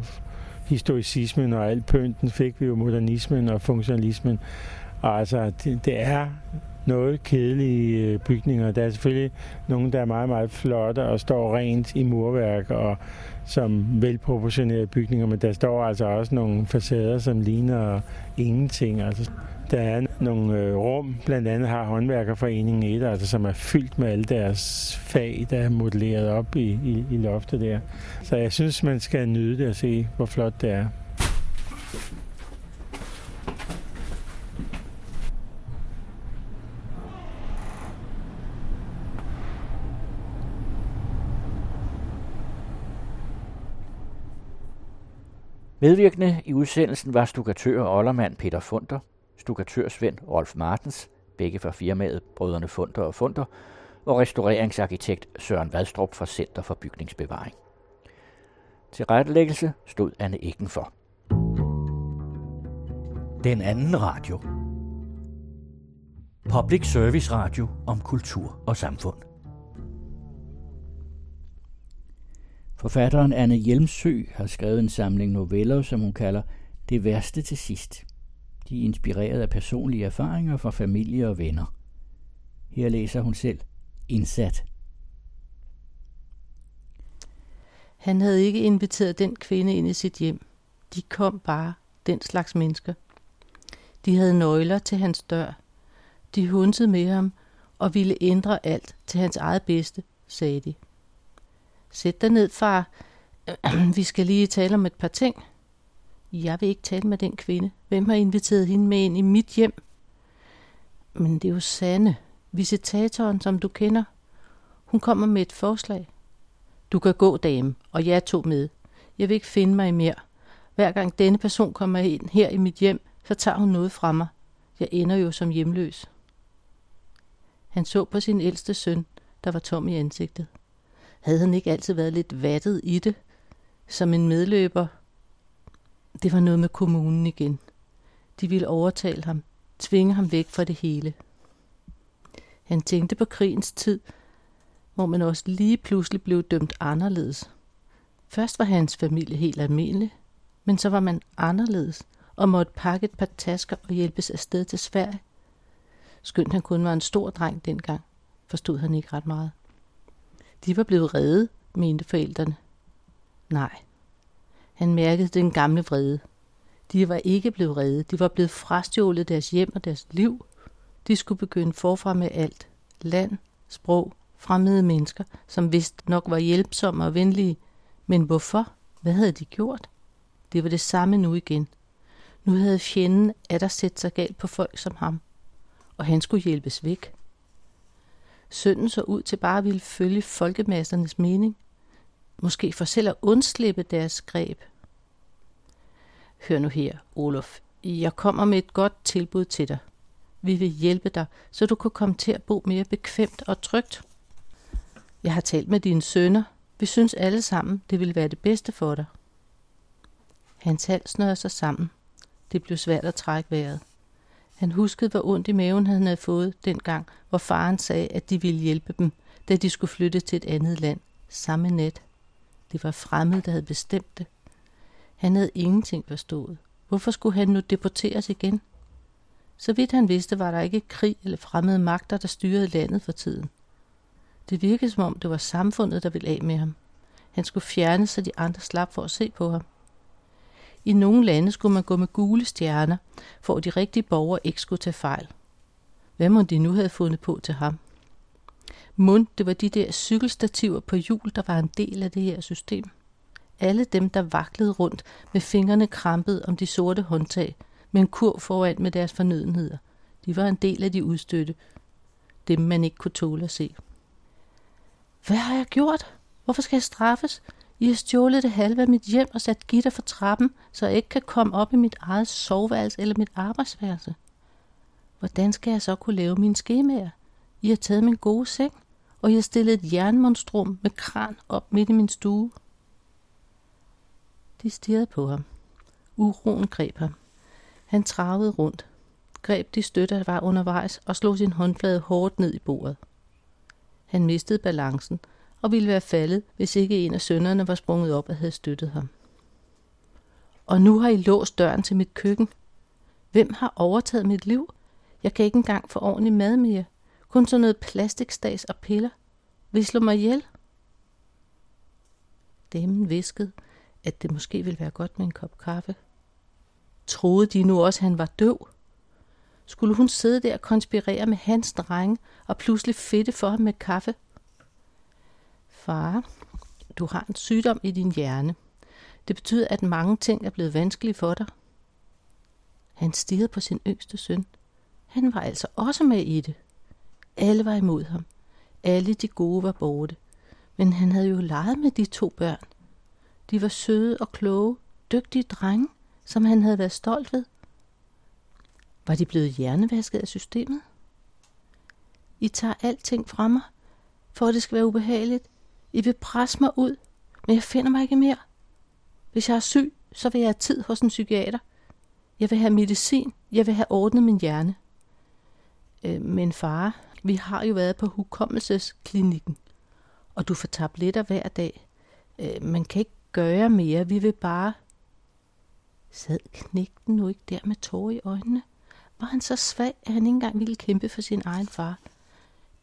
historicismen og alt pynten, fik vi jo modernismen og funktionalismen. Og altså, det, det er noget kedelige øh, bygninger. Der er selvfølgelig nogle, der er meget, meget flotte og står rent i murværk og som velproportionerede bygninger, men der står altså også nogle facader, som ligner ingenting. Altså, der er nogle øh, rum, blandt andet har håndværkerforeningen et, altså, som er fyldt med alle deres fag, der er modelleret op i, i, i loftet der. Så jeg synes, man skal nyde det og se, hvor flot det er. Medvirkende i udsendelsen var stukatør og oldermand Peter Funder, stukatørsvend Rolf Martens, begge fra firmaet Brødrene Funder og Funder, og restaureringsarkitekt Søren Vadstrup fra Center for Bygningsbevaring. Til rettelæggelse stod Anne Eggen for. Den anden radio. Public Service Radio om kultur og samfund. Forfatteren Anne Hjelmsø har skrevet en samling noveller, som hun kalder Det værste til sidst. De er inspireret af personlige erfaringer fra familie og venner. Her læser hun selv Indsat. Han havde ikke inviteret den kvinde ind i sit hjem. De kom bare, den slags mennesker. De havde nøgler til hans dør. De hunsede med ham og ville ændre alt til hans eget bedste, sagde de. Sæt dig ned, far. Vi skal lige tale om et par ting. Jeg vil ikke tale med den kvinde. Hvem har inviteret hende med ind i mit hjem? Men det er jo Sanne, visitatoren, som du kender. Hun kommer med et forslag. Du kan gå, dame, og jeg tog med. Jeg vil ikke finde mig mere. Hver gang denne person kommer ind her i mit hjem, så tager hun noget fra mig. Jeg ender jo som hjemløs. Han så på sin ældste søn, der var tom i ansigtet. Havde han ikke altid været lidt vattet i det, som en medløber? Det var noget med kommunen igen. De ville overtale ham, tvinge ham væk fra det hele. Han tænkte på krigens tid, hvor man også lige pludselig blev dømt anderledes. Først var hans familie helt almindelig, men så var man anderledes og måtte pakke et par tasker og hjælpes afsted til Sverige. Skønt han kun var en stor dreng dengang, forstod han ikke ret meget. De var blevet redde, mente forældrene. Nej. Han mærkede den gamle vrede. De var ikke blevet redde. De var blevet frastjålet deres hjem og deres liv. De skulle begynde forfra med alt. Land, sprog, fremmede mennesker, som vist nok var hjælpsomme og venlige. Men hvorfor? Hvad havde de gjort? Det var det samme nu igen. Nu havde fjenden der sætte sig galt på folk som ham, og han skulle hjælpes væk. Sønnen så ud til bare at ville følge folkemassernes mening, måske for selv at undslippe deres greb. Hør nu her, Olof. Jeg kommer med et godt tilbud til dig. Vi vil hjælpe dig, så du kan komme til at bo mere bekvemt og trygt. Jeg har talt med dine sønner. Vi synes alle sammen, det vil være det bedste for dig. Hans hals snørede sig sammen. Det blev svært at trække vejret. Han huskede, hvor ondt i maven han havde fået dengang, hvor faren sagde, at de ville hjælpe dem, da de skulle flytte til et andet land, samme nat. Det var fremmed, der havde bestemt det. Han havde ingenting forstået. Hvorfor skulle han nu deporteres igen? Så vidt han vidste, var der ikke krig eller fremmede magter, der styrede landet for tiden. Det virkede som om, det var samfundet, der ville af med ham. Han skulle fjerne, så de andre slap for at se på ham. I nogle lande skulle man gå med gule stjerner, for at de rigtige borgere ikke skulle tage fejl. Hvad må de nu have fundet på til ham? Mund, det var de der cykelstativer på hjul, der var en del af det her system. Alle dem, der vaklede rundt med fingrene krampet om de sorte håndtag, med en kur foran med deres fornødenheder. De var en del af de udstøtte. Dem, man ikke kunne tåle at se. Hvad har jeg gjort? Hvorfor skal jeg straffes? I har stjålet det halve af mit hjem og sat gitter for trappen, så jeg ikke kan komme op i mit eget soveværelse eller mit arbejdsværelse. Hvordan skal jeg så kunne lave mine skemaer? I har taget min gode seng, og I har stillet et jernmonstrum med kran op midt i min stue. De stirrede på ham. Uroen greb ham. Han travede rundt, greb de støtter, der var undervejs, og slog sin håndflade hårdt ned i bordet. Han mistede balancen og ville være faldet, hvis ikke en af sønnerne var sprunget op og havde støttet ham. Og nu har I låst døren til mit køkken. Hvem har overtaget mit liv? Jeg kan ikke engang få ordentlig mad mere. Kun sådan noget plastikstas og piller. Vil I slå mig ihjel? Damen viskede, at det måske ville være godt med en kop kaffe. Troede de nu også, at han var døv? Skulle hun sidde der og konspirere med hans drenge og pludselig fedte for ham med kaffe? Far, du har en sygdom i din hjerne. Det betyder, at mange ting er blevet vanskelige for dig. Han stirrede på sin yngste søn. Han var altså også med i det. Alle var imod ham. Alle de gode var borte. Men han havde jo leget med de to børn. De var søde og kloge, dygtige drenge, som han havde været stolt ved. Var de blevet hjernevasket af systemet? I tager alting fra mig, for at det skal være ubehageligt. I vil presse mig ud, men jeg finder mig ikke mere. Hvis jeg er syg, så vil jeg have tid hos en psykiater. Jeg vil have medicin. Jeg vil have ordnet min hjerne. Øh, men far, vi har jo været på hukommelsesklinikken, og du får tabletter hver dag. Øh, man kan ikke gøre mere. Vi vil bare... Sad knægten nu ikke der med tårer i øjnene? Var han så svag, at han ikke engang ville kæmpe for sin egen far?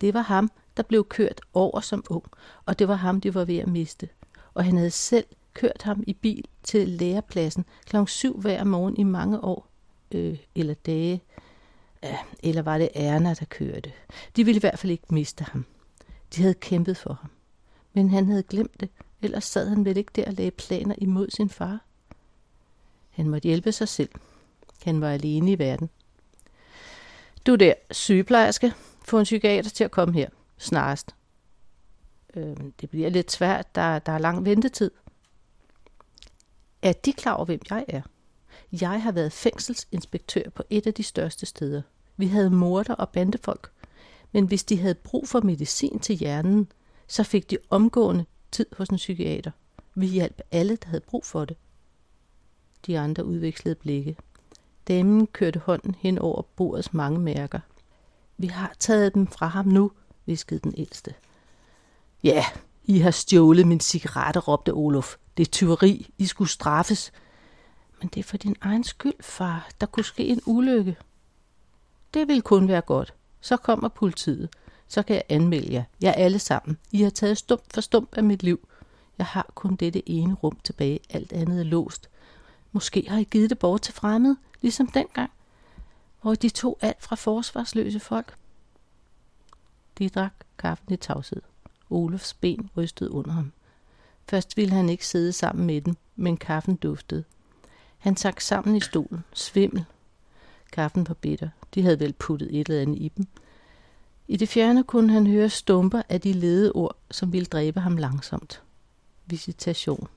Det var ham, der blev kørt over som ung, og det var ham, de var ved at miste. Og han havde selv kørt ham i bil til lærepladsen kl. 7 hver morgen i mange år, øh, eller dage. Ja, eller var det Erna, der kørte? De ville i hvert fald ikke miste ham. De havde kæmpet for ham. Men han havde glemt det, ellers sad han vel ikke der og lagde planer imod sin far. Han måtte hjælpe sig selv. Han var alene i verden. Du der, sygeplejerske, få en psykiater til at komme her snarest. Øh, det bliver lidt svært, der, der er lang ventetid. Er de klar over, hvem jeg er? Jeg har været fængselsinspektør på et af de største steder. Vi havde morder og bandefolk. Men hvis de havde brug for medicin til hjernen, så fik de omgående tid hos en psykiater. Vi hjalp alle, der havde brug for det. De andre udvekslede blikke. Damen kørte hånden hen over bordets mange mærker. Vi har taget dem fra ham nu, viskede den ældste. Ja, I har stjålet min cigaretter, råbte Olof. Det er tyveri. I skulle straffes. Men det er for din egen skyld, far. Der kunne ske en ulykke. Det vil kun være godt. Så kommer politiet. Så kan jeg anmelde jer. Jeg er alle sammen. I har taget stump for stump af mit liv. Jeg har kun dette ene rum tilbage. Alt andet er låst. Måske har I givet det bort til fremmede, ligesom dengang, hvor de tog alt fra forsvarsløse folk. De drak kaffen i tavshed. Olofs ben rystede under ham. Først ville han ikke sidde sammen med den, men kaffen duftede. Han tak sammen i stolen, svimmel. Kaffen var bitter. De havde vel puttet et eller andet i dem. I det fjerne kunne han høre stumper af de lede ord, som ville dræbe ham langsomt. Visitation.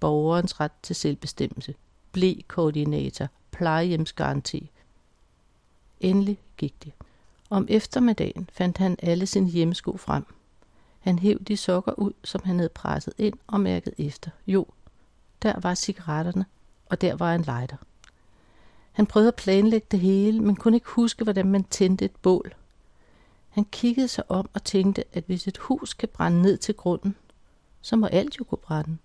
Borgerens ret til selvbestemmelse. Blæ-koordinator. Plejehjemsgaranti. Endelig gik det. Om eftermiddagen fandt han alle sine hjemmesko frem. Han hæv de sokker ud, som han havde presset ind og mærket efter. Jo, der var cigaretterne, og der var en lighter. Han prøvede at planlægge det hele, men kunne ikke huske, hvordan man tændte et bål. Han kiggede sig om og tænkte, at hvis et hus kan brænde ned til grunden, så må alt jo kunne brænde.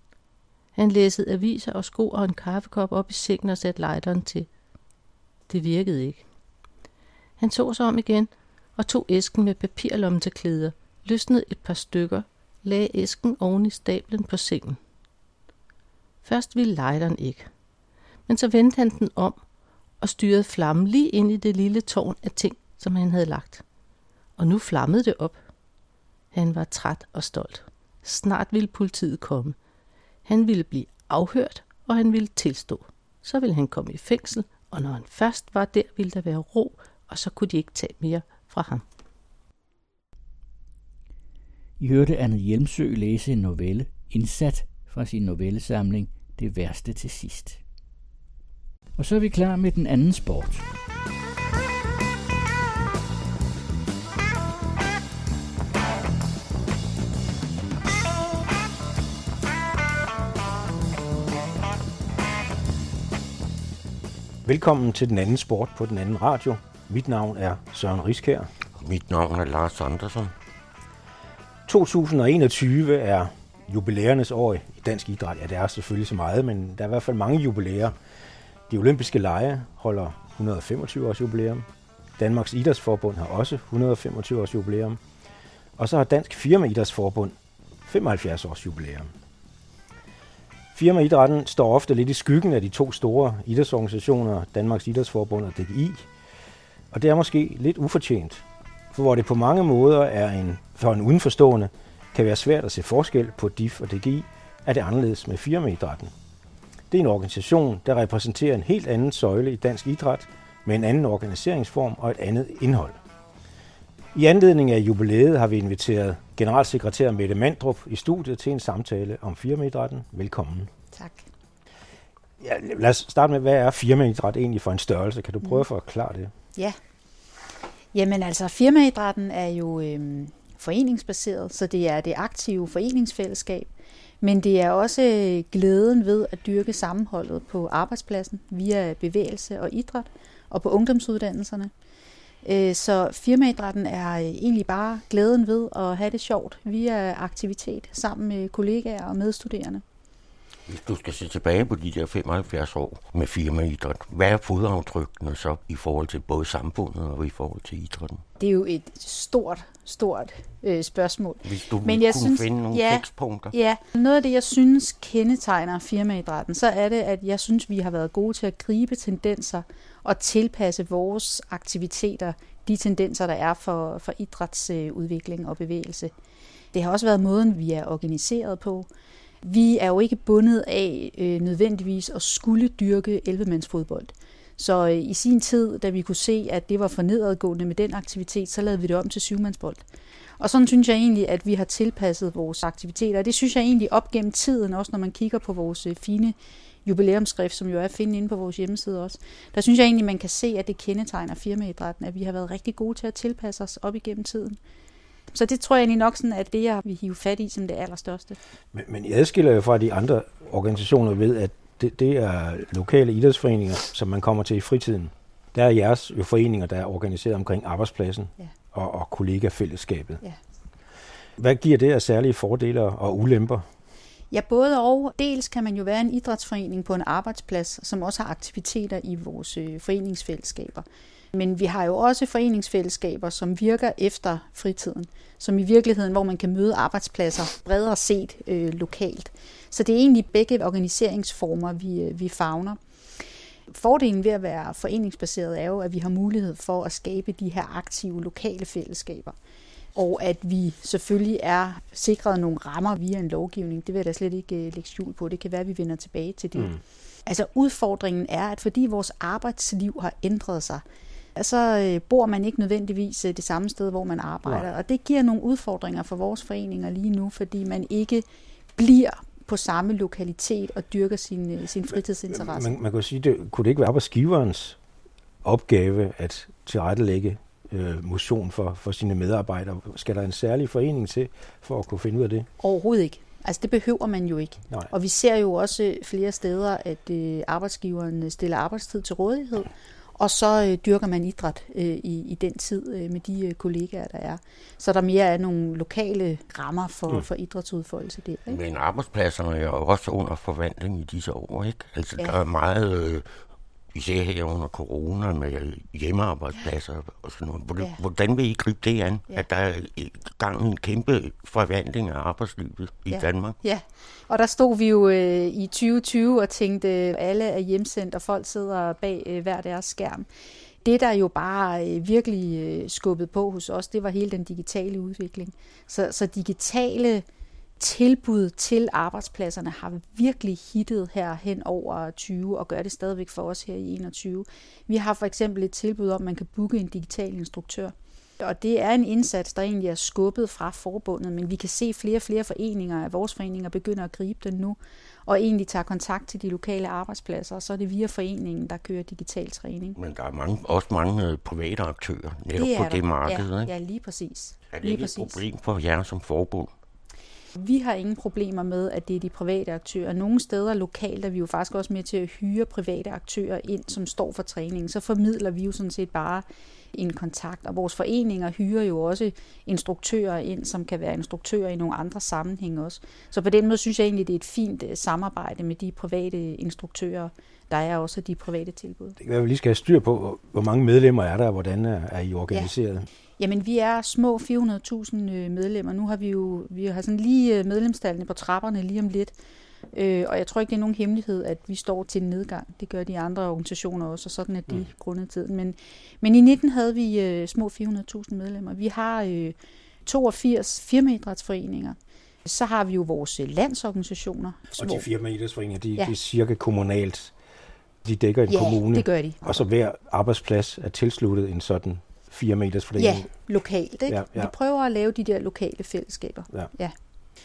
Han læssede aviser og sko og en kaffekop op i sengen og satte lighteren til. Det virkede ikke. Han så sig om igen og tog æsken med papirlommen til klæder, løsnede et par stykker, lagde æsken oven i stablen på sengen. Først ville lighteren ikke, men så vendte han den om og styrede flammen lige ind i det lille tårn af ting, som han havde lagt. Og nu flammede det op. Han var træt og stolt. Snart ville politiet komme. Han ville blive afhørt, og han ville tilstå. Så ville han komme i fængsel, og når han først var der, ville der være ro, og så kunne de ikke tage mere fra ham. I hørte Anne Hjelmsø læse en novelle, indsat fra sin novellesamling Det værste til sidst. Og så er vi klar med den anden sport. Velkommen til den anden sport på den anden radio. Mit navn er Søren Riskær. Mit navn er Lars Andersen. 2021 er jubilæernes år i dansk idræt. Ja, det er selvfølgelig så meget, men der er i hvert fald mange jubilæer. De olympiske lege holder 125 års jubilæum. Danmarks Idrætsforbund har også 125 års jubilæum. Og så har Dansk Firma Idrætsforbund 75 års jubilæum. Firmaidrætten står ofte lidt i skyggen af de to store idrætsorganisationer, Danmarks Idrætsforbund og DGI. Og det er måske lidt ufortjent, for hvor det på mange måder er en, for en udenforstående, kan være svært at se forskel på DIF og DGI, er det anderledes med firmaidrætten. Det er en organisation, der repræsenterer en helt anden søjle i dansk idræt, med en anden organiseringsform og et andet indhold. I anledning af jubilæet har vi inviteret generalsekretær Mette Mandrup i studiet til en samtale om firmaidrætten. Velkommen. Tak. Ja, lad os starte med, hvad er firmaidræt egentlig for en størrelse? Kan du prøve at forklare det? Ja. Jamen altså, firmaidrætten er jo øhm, foreningsbaseret, så det er det aktive foreningsfællesskab Men det er også øh, glæden ved at dyrke sammenholdet på arbejdspladsen via bevægelse og idræt og på ungdomsuddannelserne. Øh, så firmaidrætten er øh, egentlig bare glæden ved at have det sjovt via aktivitet sammen med kollegaer og medstuderende. Hvis du skal se tilbage på de der 75 år med firmaidræt, hvad er fodaftrykkene så i forhold til både samfundet og i forhold til idrætten? Det er jo et stort, stort øh, spørgsmål. Hvis du Men jeg kunne synes, finde nogle ja, fikspunkter. Ja, noget af det, jeg synes kendetegner firmaidrætten, så er det, at jeg synes, vi har været gode til at gribe tendenser og tilpasse vores aktiviteter, de tendenser, der er for, for idrætsudvikling og bevægelse. Det har også været måden, vi er organiseret på. Vi er jo ikke bundet af øh, nødvendigvis at skulle dyrke 11-mandsfodbold. Så øh, i sin tid, da vi kunne se, at det var for nedadgående med den aktivitet, så lavede vi det om til syvmandsbold. Og sådan synes jeg egentlig, at vi har tilpasset vores aktiviteter. Og det synes jeg egentlig op gennem tiden, også når man kigger på vores øh, fine jubilæumsskrift, som jo er at finde inde på vores hjemmeside også. Der synes jeg egentlig, man kan se, at det kendetegner firmaidrætten, at vi har været rigtig gode til at tilpasse os op igennem tiden. Så det tror jeg egentlig nok sådan, at det, jeg vil hive fat i som det allerstørste. Men, men jeg adskiller jo fra de andre organisationer ved, at det, det er lokale idrætsforeninger, som man kommer til i fritiden. Der er jeres jo foreninger, der er organiseret omkring arbejdspladsen ja. og, og kollegafællesskabet. Ja. Hvad giver det af særlige fordele og ulemper? Ja, både og. Dels kan man jo være en idrætsforening på en arbejdsplads, som også har aktiviteter i vores øh, foreningsfællesskaber. Men vi har jo også foreningsfællesskaber, som virker efter fritiden, som i virkeligheden, hvor man kan møde arbejdspladser bredere set øh, lokalt. Så det er egentlig begge organiseringsformer, vi, øh, vi fagner. Fordelen ved at være foreningsbaseret er jo, at vi har mulighed for at skabe de her aktive lokale fællesskaber. Og at vi selvfølgelig er sikret nogle rammer via en lovgivning. Det vil jeg da slet ikke øh, lægge skjul på. Det kan være, at vi vender tilbage til det. Mm. Altså udfordringen er, at fordi vores arbejdsliv har ændret sig, så øh, bor man ikke nødvendigvis øh, det samme sted, hvor man arbejder. Nej. Og det giver nogle udfordringer for vores foreninger lige nu, fordi man ikke bliver på samme lokalitet og dyrker sin, øh, sin fritidsinteresse. Man, man kan sige, det, kunne det ikke være arbejdsgiverens opgave at tilrettelægge øh, motion for, for sine medarbejdere? Skal der en særlig forening til for at kunne finde ud af det? Overhovedet ikke. Altså det behøver man jo ikke. Nej. Og vi ser jo også flere steder, at øh, arbejdsgiveren stiller arbejdstid til rådighed, og så øh, dyrker man idræt øh, i, i den tid øh, med de øh, kollegaer, der er. Så der mere er nogle lokale rammer for, mm. for idrætsudfoldelse der. Ikke? Men arbejdspladserne er jo også under forvandling i disse år, ikke? Altså ja. der er meget... Øh, især her under corona med hjemmearbejdspladser og sådan noget. Hvordan, ja. hvordan vil I gribe det an, ja. at der er gang en kæmpe forvandling af arbejdslivet i ja. Danmark? Ja, og der stod vi jo øh, i 2020 og tænkte, at alle er hjemsendt, og folk sidder bag øh, hver deres skærm. Det, der jo bare øh, virkelig øh, skubbet på hos os, det var hele den digitale udvikling. Så, så digitale tilbud til arbejdspladserne har virkelig hittet her hen over 20 og gør det stadigvæk for os her i 21. Vi har for eksempel et tilbud om, at man kan booke en digital instruktør. Og det er en indsats, der egentlig er skubbet fra forbundet, men vi kan se flere og flere foreninger af vores foreninger begynder at gribe den nu, og egentlig tager kontakt til de lokale arbejdspladser, og så er det via foreningen, der kører digital træning. Men der er mange, også mange øh, private aktører netop det på der. det marked. Ja, ikke? ja, lige præcis. Er det lige ikke præcis. et problem for jer som forbund? Vi har ingen problemer med, at det er de private aktører. Nogle steder lokalt er vi jo faktisk også med til at hyre private aktører ind, som står for træningen. Så formidler vi jo sådan set bare en kontakt. Og vores foreninger hyrer jo også instruktører ind, som kan være instruktører i nogle andre sammenhænge også. Så på den måde synes jeg egentlig, det er et fint øh, samarbejde med de private instruktører, der er også de private tilbud. Det kan være, at vi lige skal have styr på, hvor mange medlemmer er der, og hvordan er I organiseret? Ja. Jamen, vi er små 400.000 øh, medlemmer. Nu har vi jo vi har sådan lige øh, medlemstallene på trapperne lige om lidt. Øh, og jeg tror ikke, det er nogen hemmelighed, at vi står til nedgang. Det gør de andre organisationer også, og sådan er det mm. grundet tiden. Men, men i 19 havde vi øh, små 400.000 medlemmer. Vi har øh, 82 firmaidrætsforeninger. Så har vi jo vores landsorganisationer. Små. Og de firmaidrætsforeninger, de, ja. de er cirka kommunalt. De dækker en ja, kommune. det gør de. Og så hver arbejdsplads er tilsluttet en sådan fire meters forening. Ja, lokalt. Ikke? Ja, ja. Vi prøver at lave de der lokale fællesskaber. Ja. ja.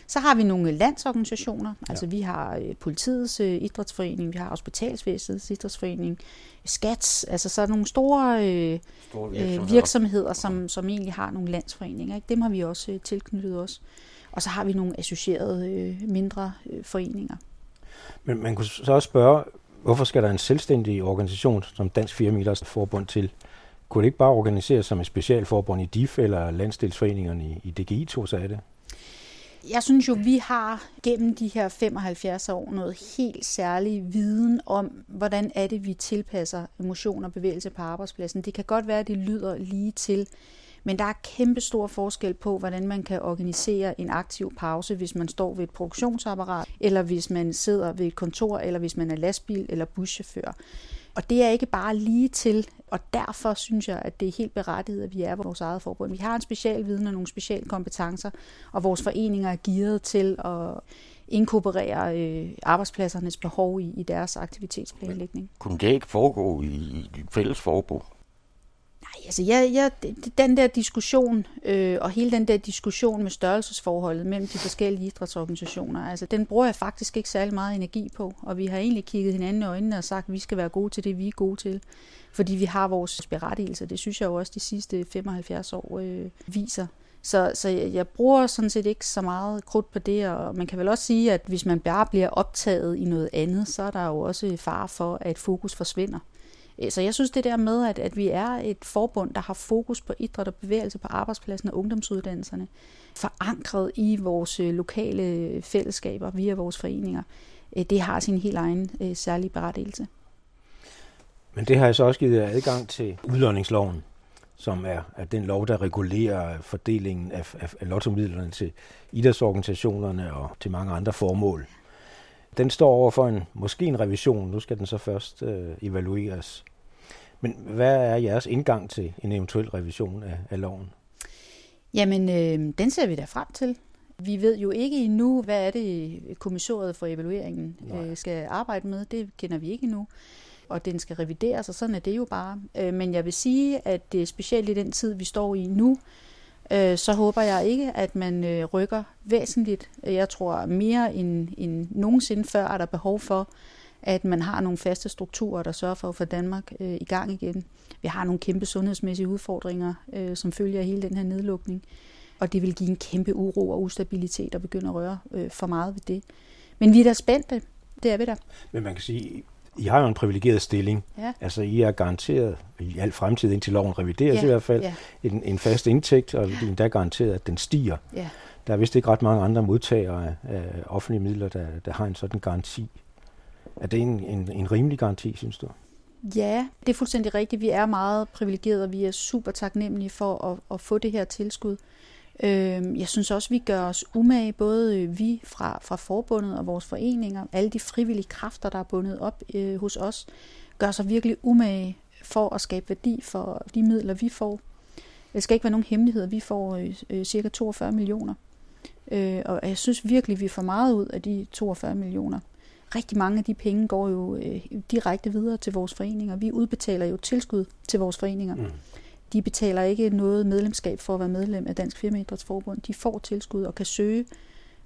Så har vi nogle landsorganisationer. Altså ja. vi har øh, politiets øh, idrætsforening, vi har hospitalsvæsenets idrætsforening, SKATS, altså så er nogle store, øh, store virksomheder, virksomheder som, som egentlig har nogle landsforeninger. Ikke? Dem har vi også øh, tilknyttet os. Og så har vi nogle associerede øh, mindre øh, foreninger. Men man kunne så også spørge, hvorfor skal der en selvstændig organisation som Dansk Firmaidræts Forbund til? Kunne det ikke bare organiseres som et specialforbund i DIF eller landstilsforeningerne i, i DGI, tog sig af det? Jeg synes jo, vi har gennem de her 75 år noget helt særlig viden om, hvordan er det, vi tilpasser emotion og bevægelse på arbejdspladsen. Det kan godt være, at det lyder lige til, men der er kæmpe stor forskel på, hvordan man kan organisere en aktiv pause, hvis man står ved et produktionsapparat, eller hvis man sidder ved et kontor, eller hvis man er lastbil eller buschauffør. Og det er ikke bare lige til, og derfor synes jeg, at det er helt berettiget, at vi er vores eget forbund. Vi har en special viden og nogle specielle kompetencer, og vores foreninger er gearet til at inkorporere øh, arbejdspladsernes behov i, i deres aktivitetsplanlægning. Kunne det ikke foregå i, i et fælles forbund? Nej, altså jeg, jeg, den der diskussion, øh, og hele den der diskussion med størrelsesforholdet mellem de forskellige idrætsorganisationer, altså den bruger jeg faktisk ikke særlig meget energi på, og vi har egentlig kigget hinanden i øjnene og sagt, at vi skal være gode til det, vi er gode til, fordi vi har vores berettigelse. Det synes jeg jo også de sidste 75 år øh, viser. Så, så jeg, jeg bruger sådan set ikke så meget krudt på det, og man kan vel også sige, at hvis man bare bliver optaget i noget andet, så er der jo også far for, at fokus forsvinder. Øh, så jeg synes det der med, at, at vi er et forbund, der har fokus på idræt og bevægelse på arbejdspladsen og ungdomsuddannelserne, forankret i vores øh, lokale fællesskaber via vores foreninger, øh, det har sin helt egen særlige berettigelse. Men det har jeg så også givet adgang til udlåningsloven, som er, er den lov, der regulerer fordelingen af, af, af lottomidlerne til idrætsorganisationerne og til mange andre formål. Den står over for en, måske en revision. Nu skal den så først øh, evalueres. Men hvad er jeres indgang til en eventuel revision af, af loven? Jamen, øh, den ser vi da frem til. Vi ved jo ikke endnu, hvad er det, kommissoriet for evalueringen øh, skal arbejde med. Det kender vi ikke endnu. Og den skal revideres, og sådan er det jo bare. Øh, men jeg vil sige, at det specielt i den tid, vi står i nu, øh, så håber jeg ikke, at man øh, rykker væsentligt. Jeg tror mere end, end nogensinde før er der behov for, at man har nogle faste strukturer, der sørger for at få Danmark øh, i gang igen. Vi har nogle kæmpe sundhedsmæssige udfordringer, øh, som følger hele den her nedlukning, og det vil give en kæmpe uro og ustabilitet at begynde at røre øh, for meget ved det. Men vi er da spændte, det er vi da. Men man kan sige, i har jo en privilegeret stilling. Ja. Altså, I er garanteret i al fremtid, indtil loven revideres ja. i hvert fald, ja. en, en fast indtægt, og ja. er garanteret, at den stiger. Ja. Der er vist ikke ret mange andre modtagere af, af offentlige midler, der, der har en sådan garanti. Er det en, en, en rimelig garanti, synes du? Ja, det er fuldstændig rigtigt. Vi er meget privilegerede, og vi er super taknemmelige for at, at få det her tilskud. Øh, jeg synes også, vi gør os umage, både øh, vi fra, fra forbundet og vores foreninger, alle de frivillige kræfter, der er bundet op øh, hos os, gør sig virkelig umage for at skabe værdi for de midler, vi får. Det skal ikke være nogen hemmeligheder. Vi får øh, øh cirka 42 millioner. Øh, og jeg synes virkelig, vi får meget ud af de 42 millioner. Rigtig mange af de penge går jo øh, direkte videre til vores foreninger. Vi udbetaler jo tilskud til vores foreninger. Mm. De betaler ikke noget medlemskab for at være medlem af Dansk Firmaidrætsforbund. De får tilskud og kan søge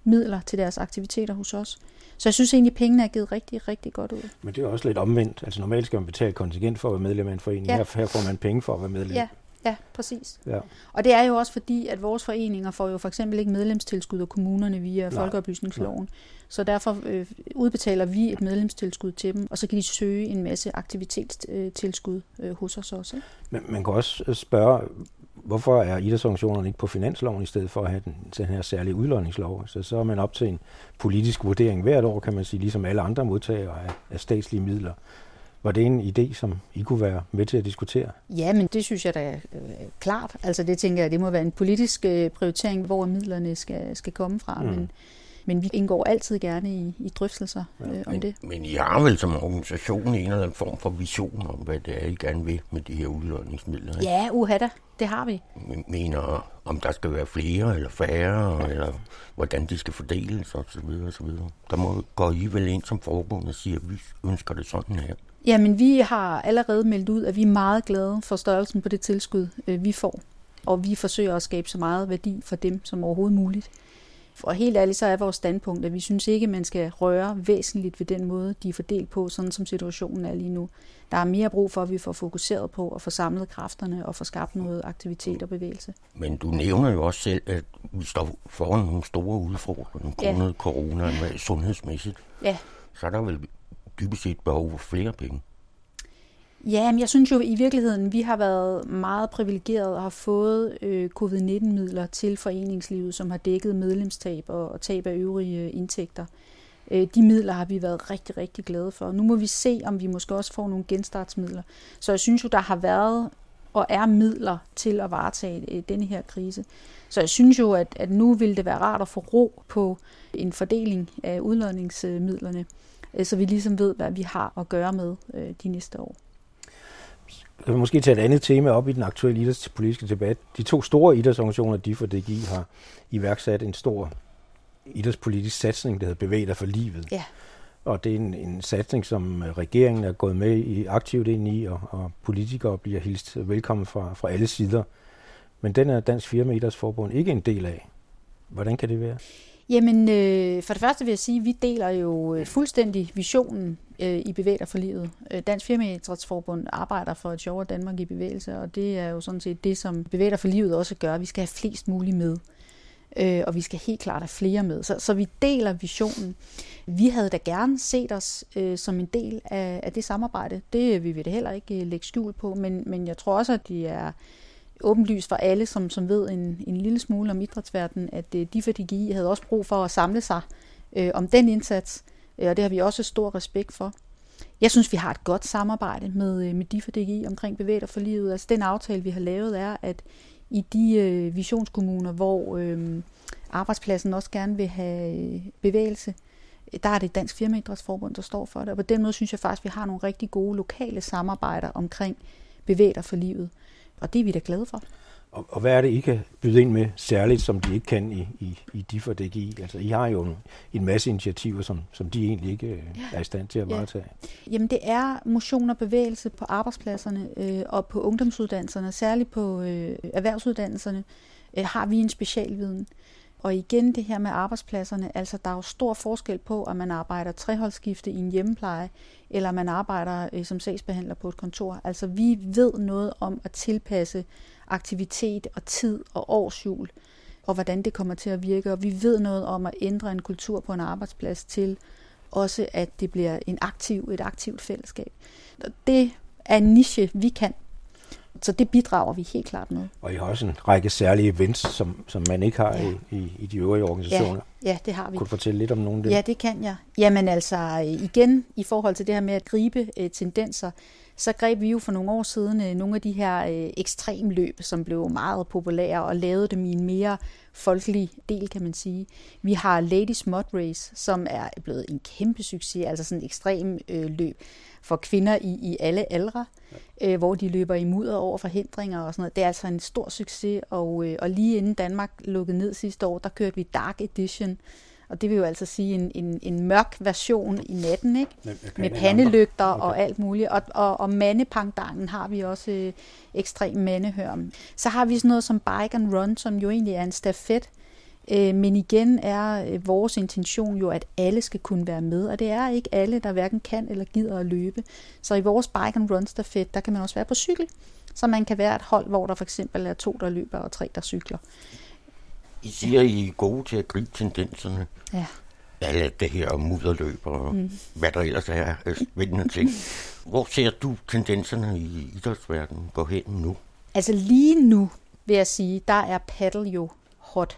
midler til deres aktiviteter hos os. Så jeg synes egentlig, at pengene er givet rigtig, rigtig godt ud. Men det er også lidt omvendt. Altså normalt skal man betale kontingent for at være medlem af en forening. Ja. Her, her får man penge for at være medlem. Ja, Ja, præcis. Ja. Og det er jo også fordi, at vores foreninger får jo for eksempel ikke medlemstilskud af kommunerne via Nej. Folkeoplysningsloven. Nej. Så derfor øh, udbetaler vi et medlemstilskud til dem, og så kan de søge en masse aktivitetstilskud øh, hos os også. Men man kan også øh, spørge, hvorfor er idrætsorganisationerne ikke på finansloven i stedet for at have den, den her særlige udlåningslov? Så så er man op til en politisk vurdering hvert år, kan man sige, ligesom alle andre modtagere af, af statslige midler. Var det en idé, som I kunne være med til at diskutere? Ja, men det synes jeg da er øh, klart. Altså det tænker jeg, det må være en politisk øh, prioritering, hvor midlerne skal, skal komme fra. Mm. Men, men vi indgår altid gerne i, i drøftelser ja. øh, om men, det. Men I har vel som organisation en eller anden form for vision om, hvad det er, I gerne vil med de her udlåningsmidler? Ikke? Ja, uha da. Det har vi. Mener, om der skal være flere eller færre, eller hvordan de skal fordeles osv. videre. Der må gå I vel ind som forbund og sige, at vi ønsker det sådan her. Jamen, vi har allerede meldt ud, at vi er meget glade for størrelsen på det tilskud, øh, vi får. Og vi forsøger at skabe så meget værdi for dem som overhovedet muligt. Og helt ærligt, så er vores standpunkt, at vi synes ikke, at man skal røre væsentligt ved den måde, de er fordelt på, sådan som situationen er lige nu. Der er mere brug for, at vi får fokuseret på at få samlet kræfterne og få skabt noget aktivitet og bevægelse. Men du nævner jo også selv, at vi står foran nogle store udfordringer grundet ja. corona sundhedsmæssigt. Ja. Så er der vel dybest set behov for flere penge. Ja, men jeg synes jo i virkeligheden, vi har været meget privilegeret og har fået øh, covid-19-midler til foreningslivet, som har dækket medlemstab og, og tab af øvrige øh, indtægter. Øh, de midler har vi været rigtig, rigtig glade for. Nu må vi se, om vi måske også får nogle genstartsmidler. Så jeg synes jo, der har været og er midler til at varetage øh, denne her krise. Så jeg synes jo, at, at nu ville det være rart at få ro på en fordeling af udlodningsmidlerne, øh, så vi ligesom ved, hvad vi har at gøre med øh, de næste år. Jeg vil måske tage et andet tema op i den aktuelle idrætspolitiske debat. De to store idrætsorganisationer, DIF og DGI, har iværksat en stor idrætspolitisk satsning, der hedder Bevæg dig for livet. Ja. Og det er en, en satsning, som regeringen er gået med i, aktivt ind i, og, og politikere bliver hilst velkommen fra, fra alle sider. Men den er Dansk Firma Idrætsforbund ikke en del af. Hvordan kan det være? Jamen, øh, for det første vil jeg sige, at vi deler jo øh, fuldstændig visionen øh, i Bevæger for livet. Øh, Dansk Firmaidrætsforbund arbejder for et sjovere Danmark i bevægelse, og det er jo sådan set det, som Bevæger for livet også gør. Vi skal have flest muligt med, øh, og vi skal helt klart have flere med. Så, så vi deler visionen. Vi havde da gerne set os øh, som en del af, af det samarbejde. Det øh, vi vil vi da heller ikke øh, lægge skjul på, men, men jeg tror også, at de er åbenlyst for alle, som, som ved en, en lille smule om idrætsverdenen, at øh, de for DGI havde også brug for at samle sig øh, om den indsats, øh, og det har vi også stor respekt for. Jeg synes, vi har et godt samarbejde med, øh, med de for DGI omkring bevæger for livet. Altså den aftale, vi har lavet, er, at i de øh, visionskommuner, hvor øh, arbejdspladsen også gerne vil have øh, bevægelse, der er det Dansk Firmaidrætsforbund, der står for det. Og på den måde synes jeg faktisk, vi har nogle rigtig gode lokale samarbejder omkring bevæger for livet. Og det er vi da glade for. Og, og hvad er det, I kan byde ind med særligt, som de ikke kan i, i, i DIF og DGI? Altså, I har jo en, en masse initiativer, som, som de egentlig ikke øh, ja. er i stand til at varetage. Ja. Jamen, det er motion og bevægelse på arbejdspladserne øh, og på ungdomsuddannelserne, særligt på øh, erhvervsuddannelserne, øh, har vi en specialviden. Og igen det her med arbejdspladserne, altså der er jo stor forskel på, om man arbejder treholdsskifte i en hjemmepleje, eller man arbejder øh, som sagsbehandler på et kontor. Altså vi ved noget om at tilpasse aktivitet og tid og årsjul, og hvordan det kommer til at virke. Og vi ved noget om at ændre en kultur på en arbejdsplads til også, at det bliver en aktiv, et aktivt fællesskab. Det er en niche, vi kan så det bidrager vi helt klart med. Og I har også en række særlige events, som, som man ikke har ja. i, i, i de øvrige organisationer. Ja, ja, det har vi. Kunne du fortælle lidt om nogle af dem? Ja, det kan jeg. Jamen altså, igen, i forhold til det her med at gribe øh, tendenser, så greb vi jo for nogle år siden øh, nogle af de her øh, ekstremløb, som blev meget populære, og lavede dem i en mere folkelig del, kan man sige. Vi har Ladies Mud Race, som er blevet en kæmpe succes, altså sådan en ekstrem øh, løb for kvinder i, i alle aldre, ja. øh, hvor de løber i mudder over forhindringer og sådan noget. Det er altså en stor succes, og, øh, og lige inden Danmark lukkede ned sidste år, der kørte vi Dark Edition, og det vil jo altså sige en, en, en mørk version i natten, ikke? Med, pandelygter okay. og alt muligt. Og, og, og mandepangdangen har vi også øh, ekstrem mandehør. Så har vi sådan noget som Bike and Run, som jo egentlig er en stafet, men igen er øh, vores intention jo, at alle skal kunne være med, og det er ikke alle, der hverken kan eller gider at løbe. Så i vores bike and run stafet, der kan man også være på cykel, så man kan være et hold, hvor der for eksempel er to, der løber og tre, der cykler. I siger, I er gode til at gribe tendenserne. Ja. Alle det her mudderløb og mm. hvad der ellers er spændende ting. Hvor ser du tendenserne i idrætsverdenen gå hen nu? Altså lige nu vil jeg sige, der er paddle jo hot.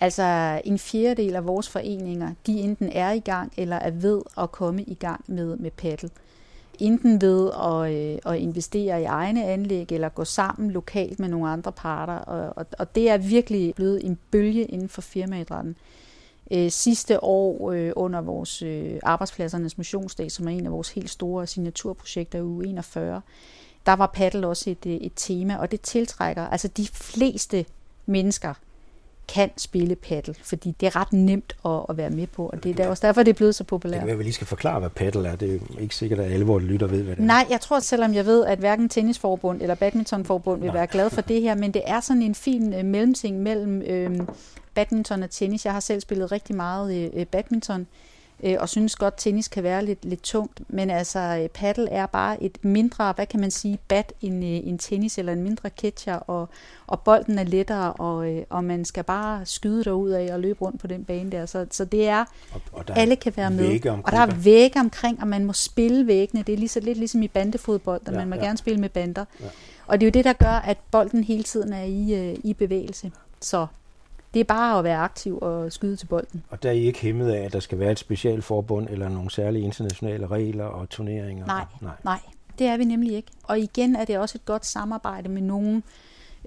Altså en fjerdedel af vores foreninger, de enten er i gang eller er ved at komme i gang med, med paddle. Enten ved at, øh, at investere i egne anlæg eller gå sammen lokalt med nogle andre parter. Og, og, og det er virkelig blevet en bølge inden for firmaidrætten. Øh, sidste år øh, under vores øh, arbejdspladsernes motionsdag, som er en af vores helt store signaturprojekter i uge 41, der var paddle også et, øh, et tema, og det tiltrækker altså de fleste mennesker kan spille paddle, fordi det er ret nemt at, at være med på, og det er også derfor, det er blevet så populært. Det kan være, at vi lige skal forklare, hvad paddle er. Det er ikke sikkert, at alle vores lytter ved, hvad det er. Nej, jeg tror, selvom jeg ved, at hverken tennisforbund eller badmintonforbund vil Nej. være glad for det her, men det er sådan en fin uh, mellemting mellem øh, badminton og tennis. Jeg har selv spillet rigtig meget øh, badminton, øh, og synes godt, at tennis kan være lidt, lidt tungt, men altså øh, paddle er bare et mindre, hvad kan man sige, bat end, øh, en tennis, eller en mindre catcher, og, og bolden er lettere, og, øh, og man skal bare skyde derud af og løbe rundt på den bane der. Så, så det er, og, og alle kan være med. Og der er vægge omkring, og man må spille væggene. Det er lige så lidt ligesom i bandefodbold, at ja, man må ja. gerne spille med bander. Ja. Og det er jo det, der gør, at bolden hele tiden er i, i bevægelse. Så det er bare at være aktiv og skyde til bolden. Og der er I ikke hæmmet af, at der skal være et specialforbund eller nogle særlige internationale regler og turneringer? Nej, nej. nej det er vi nemlig ikke. Og igen er det også et godt samarbejde med nogle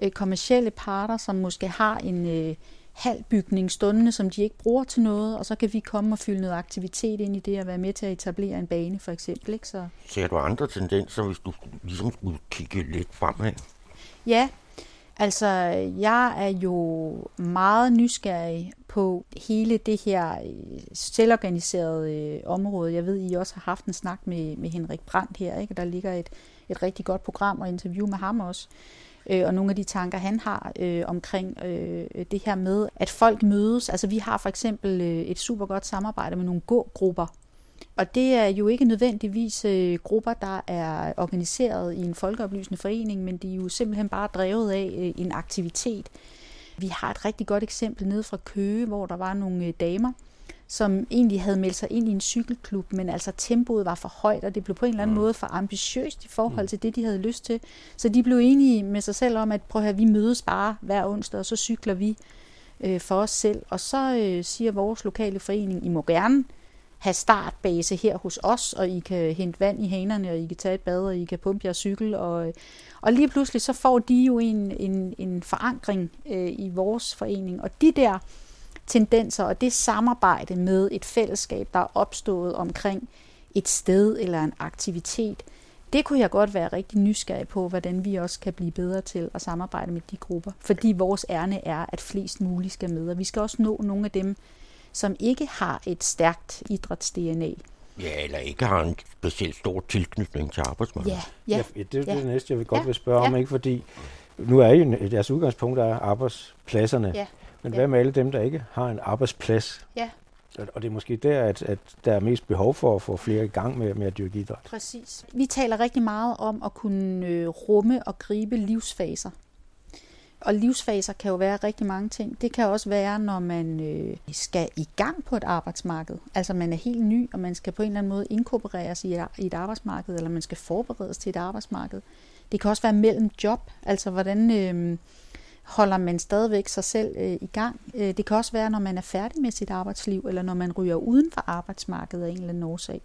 øh, kommercielle parter, som måske har en øh, halv bygning stående, som de ikke bruger til noget, og så kan vi komme og fylde noget aktivitet ind i det og være med til at etablere en bane for eksempel. Ikke? Så... Ser du andre tendenser, hvis du ligesom skulle kigge lidt fremad? Ja, Altså, jeg er jo meget nysgerrig på hele det her øh, selvorganiserede øh, område. Jeg ved, I også har haft en snak med, med Henrik Brandt her, ikke? der ligger et, et rigtig godt program og interview med ham også. Øh, og nogle af de tanker, han har øh, omkring øh, det her med, at folk mødes. Altså, vi har for eksempel øh, et super godt samarbejde med nogle gågrupper, og det er jo ikke nødvendigvis øh, grupper, der er organiseret i en folkeoplysende forening, men de er jo simpelthen bare drevet af øh, en aktivitet. Vi har et rigtig godt eksempel nede fra Køge, hvor der var nogle øh, damer, som egentlig havde meldt sig ind i en cykelklub, men altså tempoet var for højt, og det blev på en eller anden mm. måde for ambitiøst i forhold til det, de havde lyst til. Så de blev enige med sig selv om, at prøv at høre, vi mødes bare hver onsdag, og så cykler vi øh, for os selv. Og så øh, siger vores lokale forening, I må gerne have startbase her hos os, og I kan hente vand i hanerne, og I kan tage et bad, og I kan pumpe jeres cykel. Og, og lige pludselig så får de jo en, en, en forankring øh, i vores forening. Og de der tendenser og det samarbejde med et fællesskab, der er opstået omkring et sted eller en aktivitet, det kunne jeg godt være rigtig nysgerrig på, hvordan vi også kan blive bedre til at samarbejde med de grupper. Fordi vores ærne er, at flest muligt skal med, og vi skal også nå nogle af dem, som ikke har et stærkt idræts-DNA. Ja, eller ikke har en specielt stor tilknytning til arbejdsmarkedet. Ja, ja, ja det er ja. det næste, jeg vil godt ja, vil spørge ja. om, ikke? fordi nu er jo deres udgangspunkt er arbejdspladserne. Ja. Men hvad med alle dem, der ikke har en arbejdsplads? Ja. Og det er måske der, at, at der er mest behov for at få flere i gang med, med at dyrke idræt. Præcis. Vi taler rigtig meget om at kunne øh, rumme og gribe livsfaser. Og livsfaser kan jo være rigtig mange ting. Det kan også være, når man øh, skal i gang på et arbejdsmarked. Altså man er helt ny, og man skal på en eller anden måde inkorporeres i et, i et arbejdsmarked, eller man skal forberedes til et arbejdsmarked. Det kan også være mellem job, altså hvordan øh, holder man stadigvæk sig selv øh, i gang. Øh, det kan også være, når man er færdig med sit arbejdsliv, eller når man ryger uden for arbejdsmarkedet af en eller anden årsag.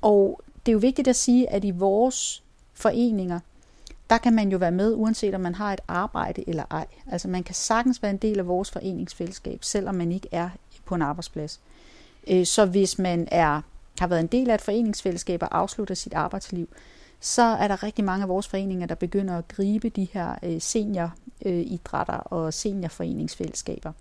Og det er jo vigtigt at sige, at i vores foreninger, der kan man jo være med, uanset om man har et arbejde eller ej. Altså man kan sagtens være en del af vores foreningsfællesskab, selvom man ikke er på en arbejdsplads. Øh, så hvis man er, har været en del af et foreningsfællesskab og afslutter sit arbejdsliv, så er der rigtig mange af vores foreninger, der begynder at gribe de her øh, senioridrætter øh, og seniorforeningsfællesskaber.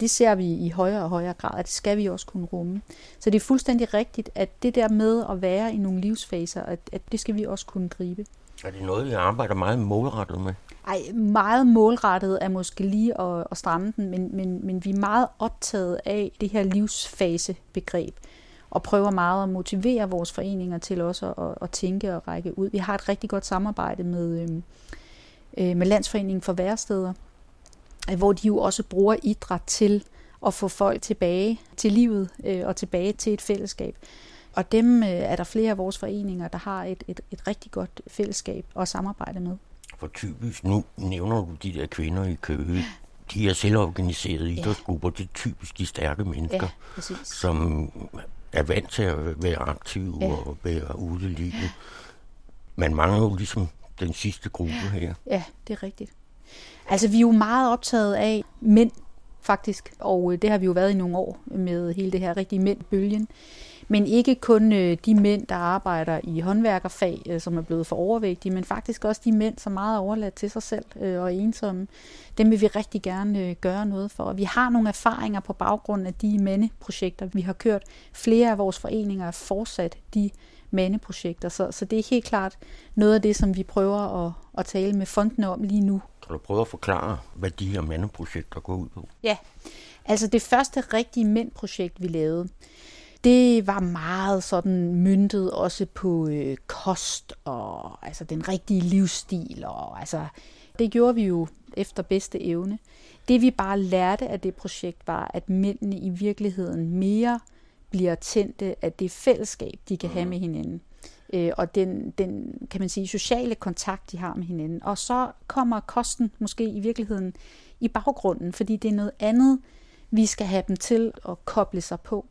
Det ser vi i højere og højere grad, og det skal vi også kunne rumme. Så det er fuldstændig rigtigt, at det der med at være i nogle livsfaser, at det skal vi også kunne gribe. Er det noget, vi arbejder meget målrettet med? Ej, meget målrettet er måske lige at, at stramme den, men, men, men vi er meget optaget af det her livsfasebegreb og prøver meget at motivere vores foreninger til også at, at tænke og række ud. Vi har et rigtig godt samarbejde med, øhm, øh, med Landsforeningen for Væresteder, øh, hvor de jo også bruger idræt til at få folk tilbage til livet øh, og tilbage til et fællesskab. Og dem øh, er der flere af vores foreninger, der har et, et, et rigtig godt fællesskab at samarbejde med. For typisk, nu nævner du de der kvinder i Køge, de er selvorganiserede idrætsgrupper, det er typisk de stærke mennesker, ja, som er vant til at være aktive ja. og være ude i livet. Man mangler jo ligesom den sidste gruppe her. Ja, det er rigtigt. Altså, vi er jo meget optaget af mænd, faktisk, og øh, det har vi jo været i nogle år med hele det her rigtige mænd-bølgen. Men ikke kun øh, de mænd, der arbejder i håndværkerfag, øh, som er blevet for overvægtige, men faktisk også de mænd, som er meget overladt til sig selv øh, og ensomme. Dem vil vi rigtig gerne gøre noget for. Vi har nogle erfaringer på baggrund af de mandeprojekter, vi har kørt. Flere af vores foreninger er fortsat de mandeprojekter, så, så det er helt klart noget af det, som vi prøver at, at tale med fondene om lige nu. Kan du prøve at forklare, hvad de her mandeprojekter går ud på? Ja, altså det første rigtige mændprojekt, vi lavede, det var meget sådan myntet også på øh, kost og altså den rigtige livsstil. Og, altså, det gjorde vi jo efter bedste evne. Det vi bare lærte af det projekt var, at mændene i virkeligheden mere bliver tændte af det fællesskab, de kan have mm. med hinanden. Øh, og den, den, kan man sige, sociale kontakt, de har med hinanden. Og så kommer kosten måske i virkeligheden i baggrunden, fordi det er noget andet, vi skal have dem til at koble sig på.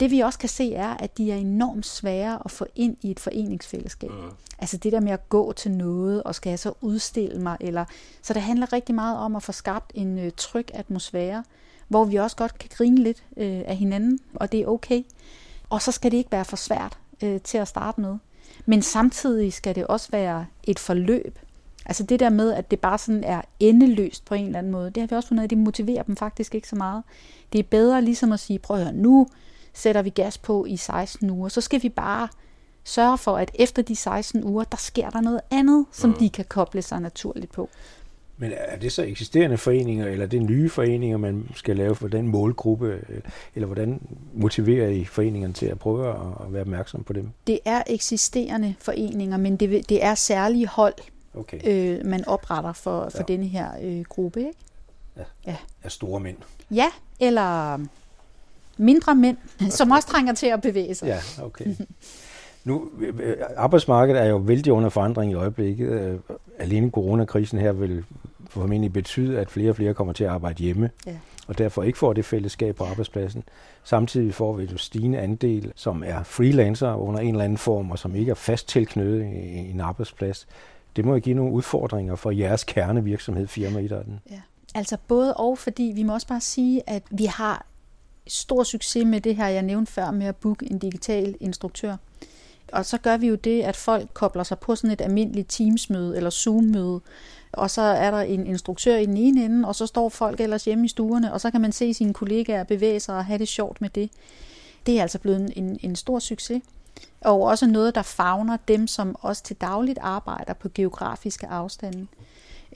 Det vi også kan se er, at de er enormt svære at få ind i et foreningsfællesskab. Mm. Altså det der med at gå til noget, og skal jeg så udstille mig, eller så det handler rigtig meget om at få skabt en øh, tryg atmosfære, hvor vi også godt kan grine lidt øh, af hinanden, og det er okay. Og så skal det ikke være for svært øh, til at starte med. Men samtidig skal det også være et forløb. Altså det der med, at det bare sådan er endeløst på en eller anden måde, det har vi også fundet, at det motiverer dem faktisk ikke så meget. Det er bedre ligesom at sige, prøv at høre, nu sætter vi gas på i 16 uger, så skal vi bare sørge for, at efter de 16 uger, der sker der noget andet, som mm. de kan koble sig naturligt på. Men er det så eksisterende foreninger, eller er det nye foreninger, man skal lave for den målgruppe, eller hvordan motiverer I foreningerne til at prøve at være opmærksom på dem? Det er eksisterende foreninger, men det, det er særlige hold, okay. øh, man opretter for, for ja. denne her øh, gruppe. Ikke? Ja. ja. Er store mænd. Ja, eller mindre mænd, som også trænger til at bevæge sig. Ja, okay. Nu, øh, arbejdsmarkedet er jo vældig under forandring i øjeblikket. Øh, alene coronakrisen her vil formentlig betyde, at flere og flere kommer til at arbejde hjemme, ja. og derfor ikke får det fællesskab på arbejdspladsen. Samtidig får vi et stigende andel, som er freelancer under en eller anden form, og som ikke er fast tilknyttet i en arbejdsplads. Det må jo give nogle udfordringer for jeres kernevirksomhed, firma den. Ja. Altså både og, fordi vi må også bare sige, at vi har stor succes med det her, jeg nævnte før, med at booke en digital instruktør. Og så gør vi jo det, at folk kobler sig på sådan et almindeligt Teams-møde eller Zoom-møde, og så er der en instruktør i den ene ende, og så står folk ellers hjemme i stuerne, og så kan man se sine kollegaer bevæge sig og have det sjovt med det. Det er altså blevet en, en stor succes. Og også noget, der favner dem, som også til dagligt arbejder på geografiske afstande.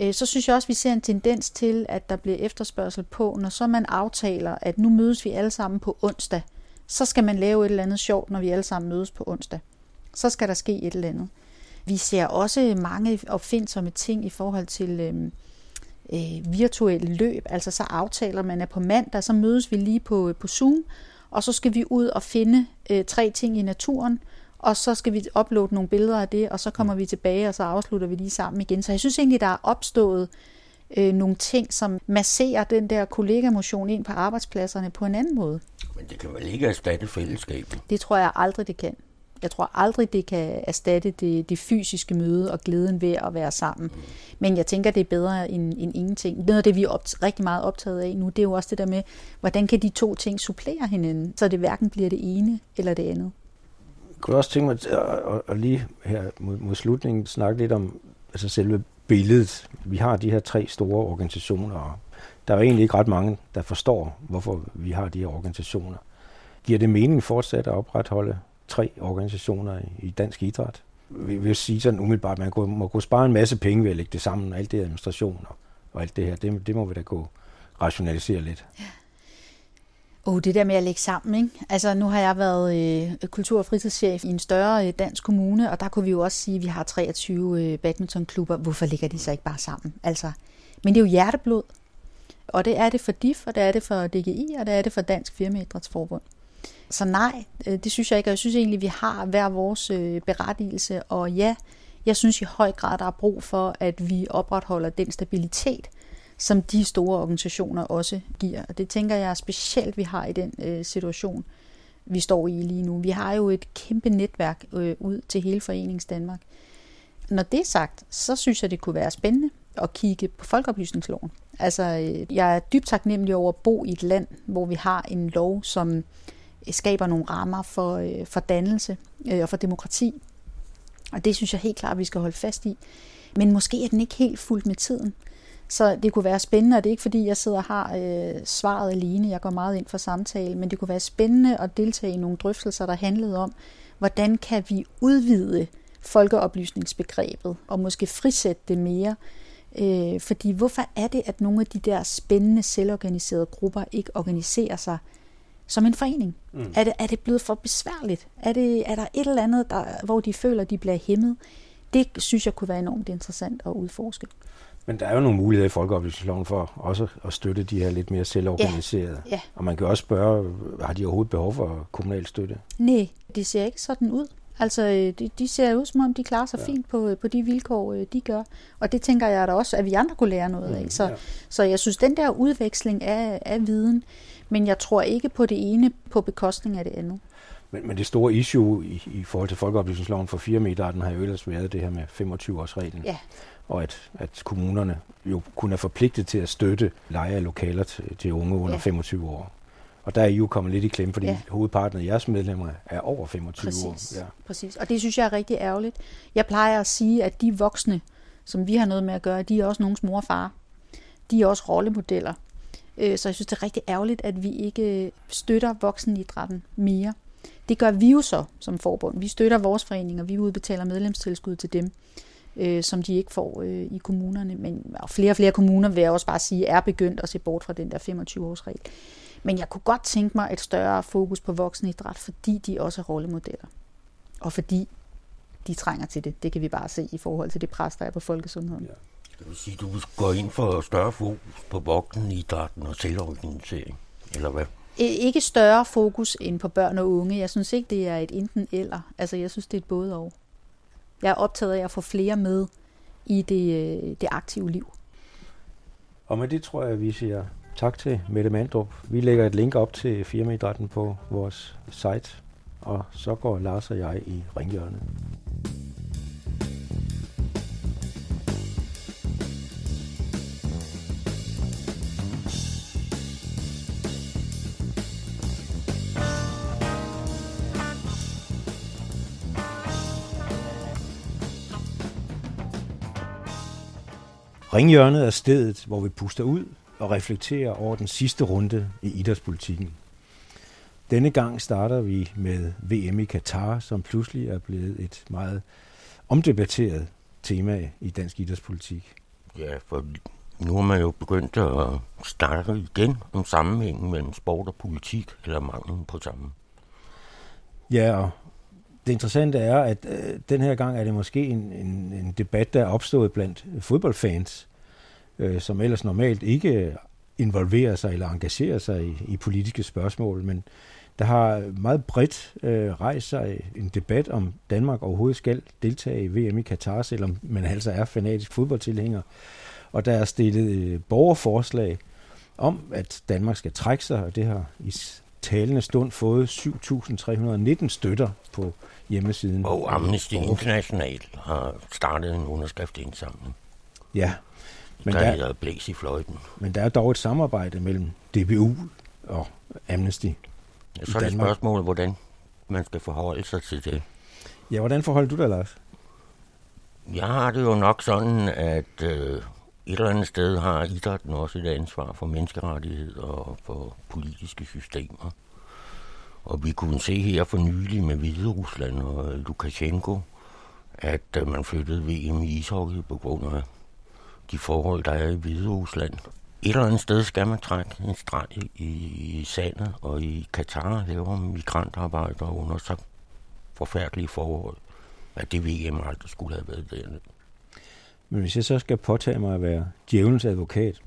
Øh, så synes jeg også, at vi ser en tendens til, at der bliver efterspørgsel på, når så man aftaler, at nu mødes vi alle sammen på onsdag, så skal man lave et eller andet sjovt, når vi alle sammen mødes på onsdag. Så skal der ske et eller andet. Vi ser også mange opfindsomme ting i forhold til øh, øh, virtuelle løb. Altså så aftaler man, at på mandag, så mødes vi lige på, øh, på Zoom, og så skal vi ud og finde øh, tre ting i naturen, og så skal vi uploade nogle billeder af det, og så kommer vi tilbage, og så afslutter vi lige sammen igen. Så jeg synes egentlig, der er opstået øh, nogle ting, som masserer den der kollegamotion ind på arbejdspladserne på en anden måde. Men det kan vel ikke erstatte fællesskabet? Det tror jeg aldrig, det kan. Jeg tror aldrig, det kan erstatte det, det fysiske møde og glæden ved at være sammen. Mm. Men jeg tænker, det er bedre end, end ingenting. Noget af det, vi er opt- rigtig meget optaget af nu, det er jo også det der med, hvordan kan de to ting supplere hinanden, så det hverken bliver det ene eller det andet. Jeg kunne også tænke mig at, at, at lige her mod, mod slutningen snakke lidt om altså selve billedet. Vi har de her tre store organisationer, og der er egentlig ikke ret mange, der forstår, hvorfor vi har de her organisationer. Giver det mening fortsat at opretholde tre organisationer i dansk idræt. Vi vil sige sådan umiddelbart, at man må kunne spare en masse penge ved at lægge det sammen, og alt det administration og, og alt det her, det, det må vi da gå rationalisere lidt. Ja. Oh, det der med at lægge sammen, ikke? Altså, nu har jeg været øh, kultur- og fritidschef i en større øh, dansk kommune, og der kunne vi jo også sige, at vi har 23 øh, badmintonklubber. Hvorfor ligger de så ikke bare sammen? Altså, men det er jo hjerteblod. Og det er det for DIF, og det er det for DGI, og det er det for Dansk Firmaidrætsforbund. Så nej, øh, det synes jeg ikke, og jeg synes egentlig, vi har hver vores øh, berettigelse, og ja, jeg synes i høj grad, der er brug for, at vi opretholder den stabilitet, som de store organisationer også giver. Og det tænker jeg specielt, vi har i den øh, situation, vi står i lige nu. Vi har jo et kæmpe netværk øh, ud til hele Forenings Danmark. Når det er sagt, så synes jeg, det kunne være spændende at kigge på folkeoplysningsloven. Altså, øh, jeg er dybt taknemmelig over at bo i et land, hvor vi har en lov, som øh, skaber nogle rammer for, øh, for dannelse øh, og for demokrati. Og det synes jeg helt klart, vi skal holde fast i. Men måske er den ikke helt fuldt med tiden. Så det kunne være spændende, og det er ikke fordi, jeg sidder og har øh, svaret alene. Jeg går meget ind for samtale, men det kunne være spændende at deltage i nogle drøftelser, der handlede om, hvordan kan vi udvide folkeoplysningsbegrebet og måske frisætte det mere. Øh, fordi hvorfor er det, at nogle af de der spændende selvorganiserede grupper ikke organiserer sig som en forening? Mm. Er, det, er det blevet for besværligt? Er, det, er der et eller andet, der, hvor de føler, de bliver hæmmet? Det synes jeg kunne være enormt interessant at udforske. Men der er jo nogle muligheder i folkeoplysningsloven for også at støtte de her lidt mere selvorganiserede. Ja, ja. Og man kan også spørge, har de overhovedet behov for kommunal støtte? Nej, det ser ikke sådan ud. Altså, øh, de, de ser ud som om, de klarer sig ja. fint på, på de vilkår, øh, de gør. Og det tænker jeg da også, at vi andre kunne lære noget af. Mm, så, ja. så jeg synes, den der udveksling af, af viden, men jeg tror ikke på det ene på bekostning af det andet. Men, men det store issue i, i forhold til folkeoplysningsloven for 4 meter, den har jo ellers været det her med 25-års-reglen. Ja. Og at, at kommunerne jo kun er forpligtet til at støtte leje af lokaler til, til unge under ja. 25 år. Og der er I jo kommet lidt i klemme, fordi ja. hovedparten af jeres medlemmer er over 25 præcis, år. Ja. Præcis, og det synes jeg er rigtig ærgerligt. Jeg plejer at sige, at de voksne, som vi har noget med at gøre, de er også nogens mor og far. De er også rollemodeller. Øh, så jeg synes, det er rigtig ærgerligt, at vi ikke støtter voksenidrætten mere. Det gør vi jo så som forbund. Vi støtter vores foreninger, vi udbetaler medlemstilskud til dem, øh, som de ikke får øh, i kommunerne. Men og flere og flere kommuner, vil jeg også bare sige, er begyndt at se bort fra den der 25-års regel. Men jeg kunne godt tænke mig et større fokus på voksenidræt, fordi de også er rollemodeller. Og fordi de trænger til det. Det kan vi bare se i forhold til det pres, der er på folkesundheden. Ja. Det vil sige, du går ind for større fokus på voksenidrætten og selvorganisering, eller hvad? Ikke større fokus end på børn og unge. Jeg synes ikke, det er et enten eller. Altså, jeg synes, det er et både og. Jeg er optaget af at få flere med i det, øh, det aktive liv. Og med det tror jeg, vi siger tak til Mette Mandrup. Vi lægger et link op til firmaidrætten på vores site, og så går Lars og jeg i ringhjørnet. Ringhjørnet er stedet, hvor vi puster ud og reflekterer over den sidste runde i idrætspolitikken. Denne gang starter vi med VM i Katar, som pludselig er blevet et meget omdebatteret tema i dansk idrætspolitik. Ja, for nu er man jo begyndt at starte igen om sammenhængen mellem sport og politik, eller manglen på sammen. Ja, og det interessante er, at øh, den her gang er det måske en, en, en debat, der er opstået blandt fodboldfans, øh, som ellers normalt ikke involverer sig eller engagerer sig i, i politiske spørgsmål, men der har meget bredt øh, rejst sig en debat om Danmark overhovedet skal deltage i VM i Katar, selvom man altså er fanatisk fodboldtilhænger. Og der er stillet øh, borgerforslag om, at Danmark skal trække sig, og det har i talende stund fået 7.319 støtter på hjemmesiden. Og Amnesty International har startet en underskriftindsamling. Ja, men der, der hedder Blæs i fløjten. Men der er dog et samarbejde mellem DBU og Amnesty ja, Så er det spørgsmålet, hvordan man skal forholde sig til det. Ja, hvordan forholder du dig, Lars? Jeg har det jo nok sådan, at øh, et eller andet sted har idrætten også et ansvar for menneskerettigheder og for politiske systemer. Og vi kunne se her for nylig med Hvide Rusland og øh, Lukashenko, at øh, man flyttede VM i ishockey på grund af de forhold, der er i Hvide Rusland. Et eller andet sted skal man trække en streg i, sandet, og i Katar laver migrantarbejder under så forfærdelige forhold, at det VM aldrig skulle have været dernede. Men hvis jeg så skal påtage mig at være djævelens advokat,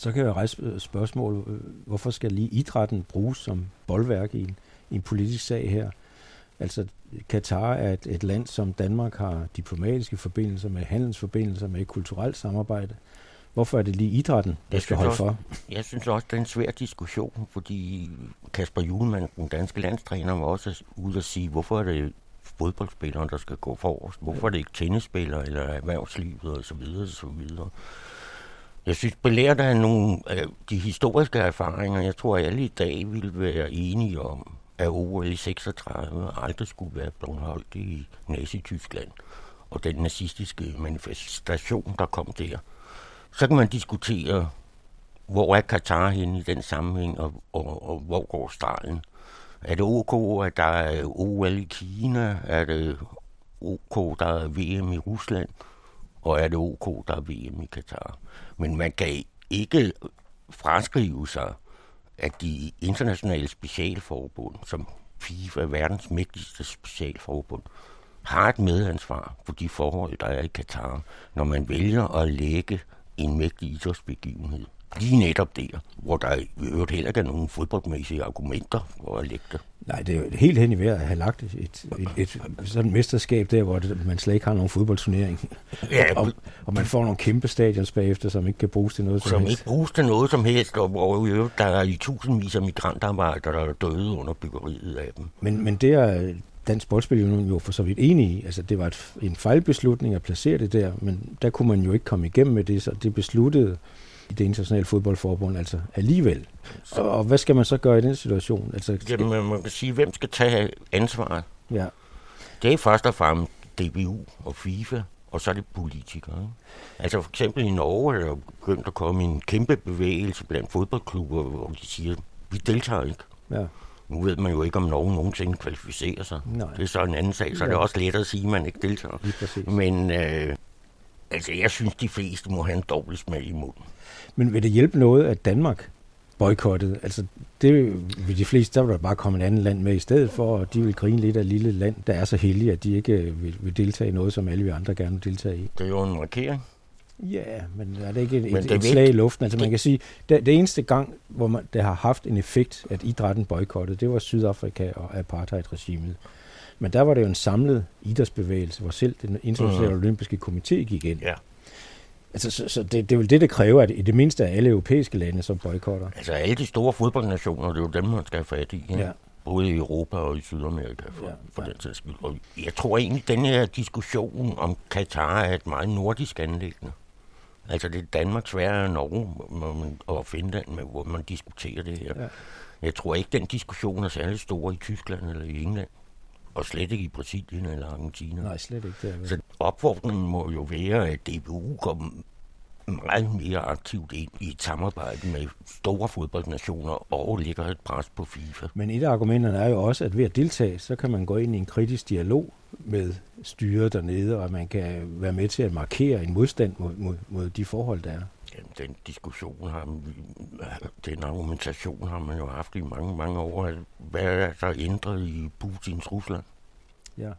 så kan jeg rejse spørgsmål, hvorfor skal lige idrætten bruges som boldværk i en, i en politisk sag her? Altså, Katar er et, et land, som Danmark har diplomatiske forbindelser med, handelsforbindelser med, kulturelt samarbejde. Hvorfor er det lige idrætten, der jeg skal holde også, for? Jeg synes også, det er en svær diskussion, fordi Kasper Julemand, den danske landstræner, var også ude at sige, hvorfor er det fodboldspillere, der skal gå forrest? Hvorfor er det ikke tennisspillere eller erhvervslivet og så videre og så videre? Jeg synes, belært af nogle af de historiske erfaringer, jeg tror, at alle i dag vil være enige om, at OL i 36 aldrig skulle være blevet holdt i Nazi-Tyskland og den nazistiske manifestation, der kom der. Så kan man diskutere, hvor er Katar henne i den sammenhæng, og, og, og hvor går stregen? Er det OK, at der er OL i Kina? Er det OK, der er VM i Rusland? Og er det OK, der er VM i Katar? Men man kan ikke fraskrive sig, at de internationale specialforbund, som FIFA verdens mægtigste specialforbund, har et medansvar for de forhold, der er i Katar, når man vælger at lægge en mægtig idrætsbegivenhed lige netop der, hvor der i øvrigt heller ikke er nogen fodboldmæssige argumenter for at lægge det. Nej, det er jo helt hen i vejret at have lagt et, et, et, et sådan et mesterskab der, hvor det, man slet ikke har nogen fodboldturnering. Ja, og, og man får nogle kæmpe stadions bagefter, som ikke kan bruges til noget som, som helst. ikke bruges til noget som helst, og hvor i øvrigt der er i tusindvis af migrantarbejdere, der er døde under byggeriet af dem. Men, men det er Dansk Boldspil jo for så vidt enig i. Altså, det var et, en fejlbeslutning at placere det der, men der kunne man jo ikke komme igennem med det, så det besluttede i det internationale fodboldforbund, altså alligevel. Så, og, og hvad skal man så gøre i den situation? Altså, skal... Jamen, man kan sige, hvem skal tage ansvaret? Ja. Det er først og fremmest DBU og FIFA, og så er det politikere. Altså for eksempel i Norge er der begyndt at komme en kæmpe bevægelse blandt fodboldklubber, hvor de siger, vi deltager ikke. Ja. Nu ved man jo ikke, om nogen nogensinde kvalificerer sig. Nej. Det er så en anden sag, så ja. det er også let at sige, at man ikke deltager. Men øh, altså, jeg synes, de fleste må have en dobbelt smag i munden. Men vil det hjælpe noget, at Danmark boykottede? Altså, det vil de fleste, der vil der bare komme et andet land med i stedet for, og de vil grine lidt af et lille land, der er så heldige, at de ikke vil, vil deltage i noget, som alle vi andre gerne vil deltage i. Det er jo en markering. Ja, men er det ikke et, et, et slag i luften? Altså man kan sige, det, det eneste gang, hvor man, det har haft en effekt, at idrætten boykottede, det var Sydafrika og apartheid-regimet. Men der var det jo en samlet idrætsbevægelse, hvor selv den internationale mm. olympiske komité gik ind. Ja. Altså, så, så det, det er jo det, der kræver, at i det mindste af alle europæiske lande, som boykotter. Altså alle de store fodboldnationer, det er jo dem, man skal have fat i. Ja. Både i Europa og i Sydamerika, for, ja, for den sags skyld. Og jeg tror egentlig, at den her diskussion om Katar er et meget nordisk anlæggende. Altså det er Danmark, Sverige og Norge man, og Finland, hvor man diskuterer det her. Ja. Jeg tror ikke, den diskussion er særlig stor i Tyskland eller i England. Og slet ikke i Brasilien eller Argentina. Nej, slet ikke. Det Så opfordringen må jo være, at DBU kommer meget mere aktivt ind i et samarbejde med store fodboldnationer og lægger et pres på FIFA. Men et af argumenterne er jo også, at ved at deltage, så kan man gå ind i en kritisk dialog med styret dernede, og man kan være med til at markere en modstand mod, mod, mod de forhold, der er. Jamen, den diskussion har, den argumentation har man jo haft i mange, mange år. Hvad er der ændret i Putins Rusland? Ja,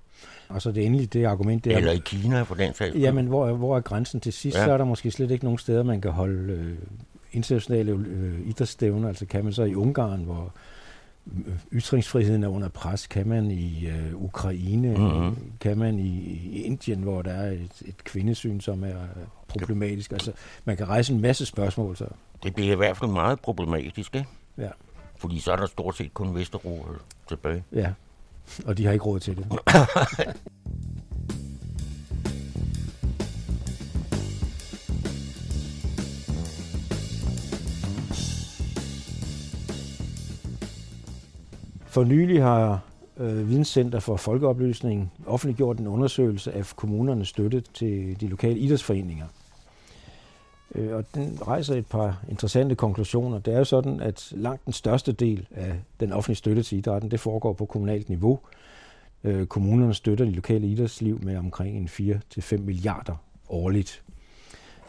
og så det endelige det argument, det er... Eller i Kina, for den sags Jamen, hvor, hvor er grænsen til sidst? Ja. Så er der måske slet ikke nogen steder, man kan holde øh, internationale øh, idrætsstævner. Altså kan man så i Ungarn, hvor ytringsfriheden er under pres, kan man i øh, Ukraine, mm-hmm. kan man i, i Indien, hvor der er et, et kvindesyn, som er problematisk. Altså, man kan rejse en masse spørgsmål. Så. Det bliver i hvert fald meget problematisk, ikke? Ja. Fordi så er der stort set kun Vesterbro tilbage. Ja, og de har ikke råd til det. For nylig har øh, Videnscenter for Folkeoplysning offentliggjort en undersøgelse af kommunernes støtte til de lokale idrætsforeninger. Øh, og den rejser et par interessante konklusioner. Det er jo sådan, at langt den største del af den offentlige støtte til idrætten, det foregår på kommunalt niveau. Øh, kommunerne støtter de lokale idrætsliv med omkring 4-5 milliarder årligt.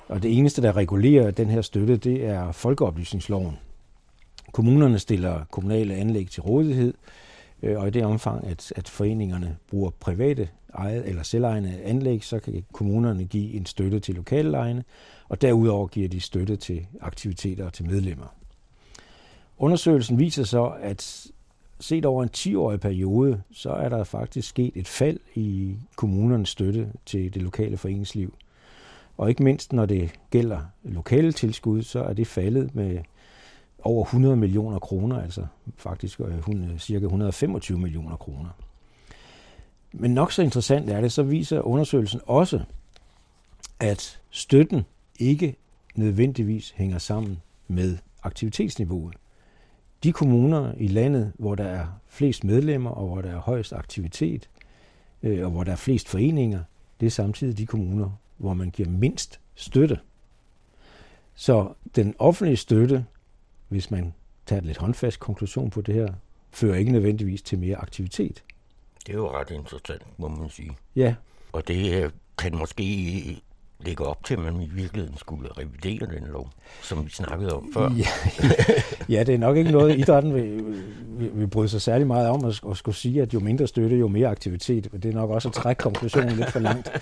Og det eneste, der regulerer den her støtte, det er folkeoplysningsloven. Kommunerne stiller kommunale anlæg til rådighed, øh, og i det omfang, at, at foreningerne bruger private eget eller selvejende anlæg, så kan kommunerne give en støtte til lokallejene, og derudover giver de støtte til aktiviteter og til medlemmer. Undersøgelsen viser så, at set over en 10-årig periode, så er der faktisk sket et fald i kommunernes støtte til det lokale foreningsliv. Og ikke mindst når det gælder lokale tilskud, så er det faldet med over 100 millioner kroner, altså faktisk øh, hun, øh, cirka 125 millioner kroner. Men nok så interessant er det, så viser undersøgelsen også, at støtten ikke nødvendigvis hænger sammen med aktivitetsniveauet. de kommuner i landet, hvor der er flest medlemmer, og hvor der er højst aktivitet, øh, og hvor der er flest foreninger, det er samtidig de kommuner, hvor man giver mindst støtte. Så den offentlige støtte, hvis man tager et lidt håndfast konklusion på det her, fører ikke nødvendigvis til mere aktivitet. Det er jo ret interessant, må man sige. Ja. Og det kan måske lægge op til, at man i virkeligheden skulle revidere den lov, som vi snakkede om før. Ja, ja det er nok ikke noget, idrætten vil, vil, vil bryde sig særlig meget om at, at skulle sige, at jo mindre støtte, jo mere aktivitet. Det er nok også at trække konklusionen lidt for langt.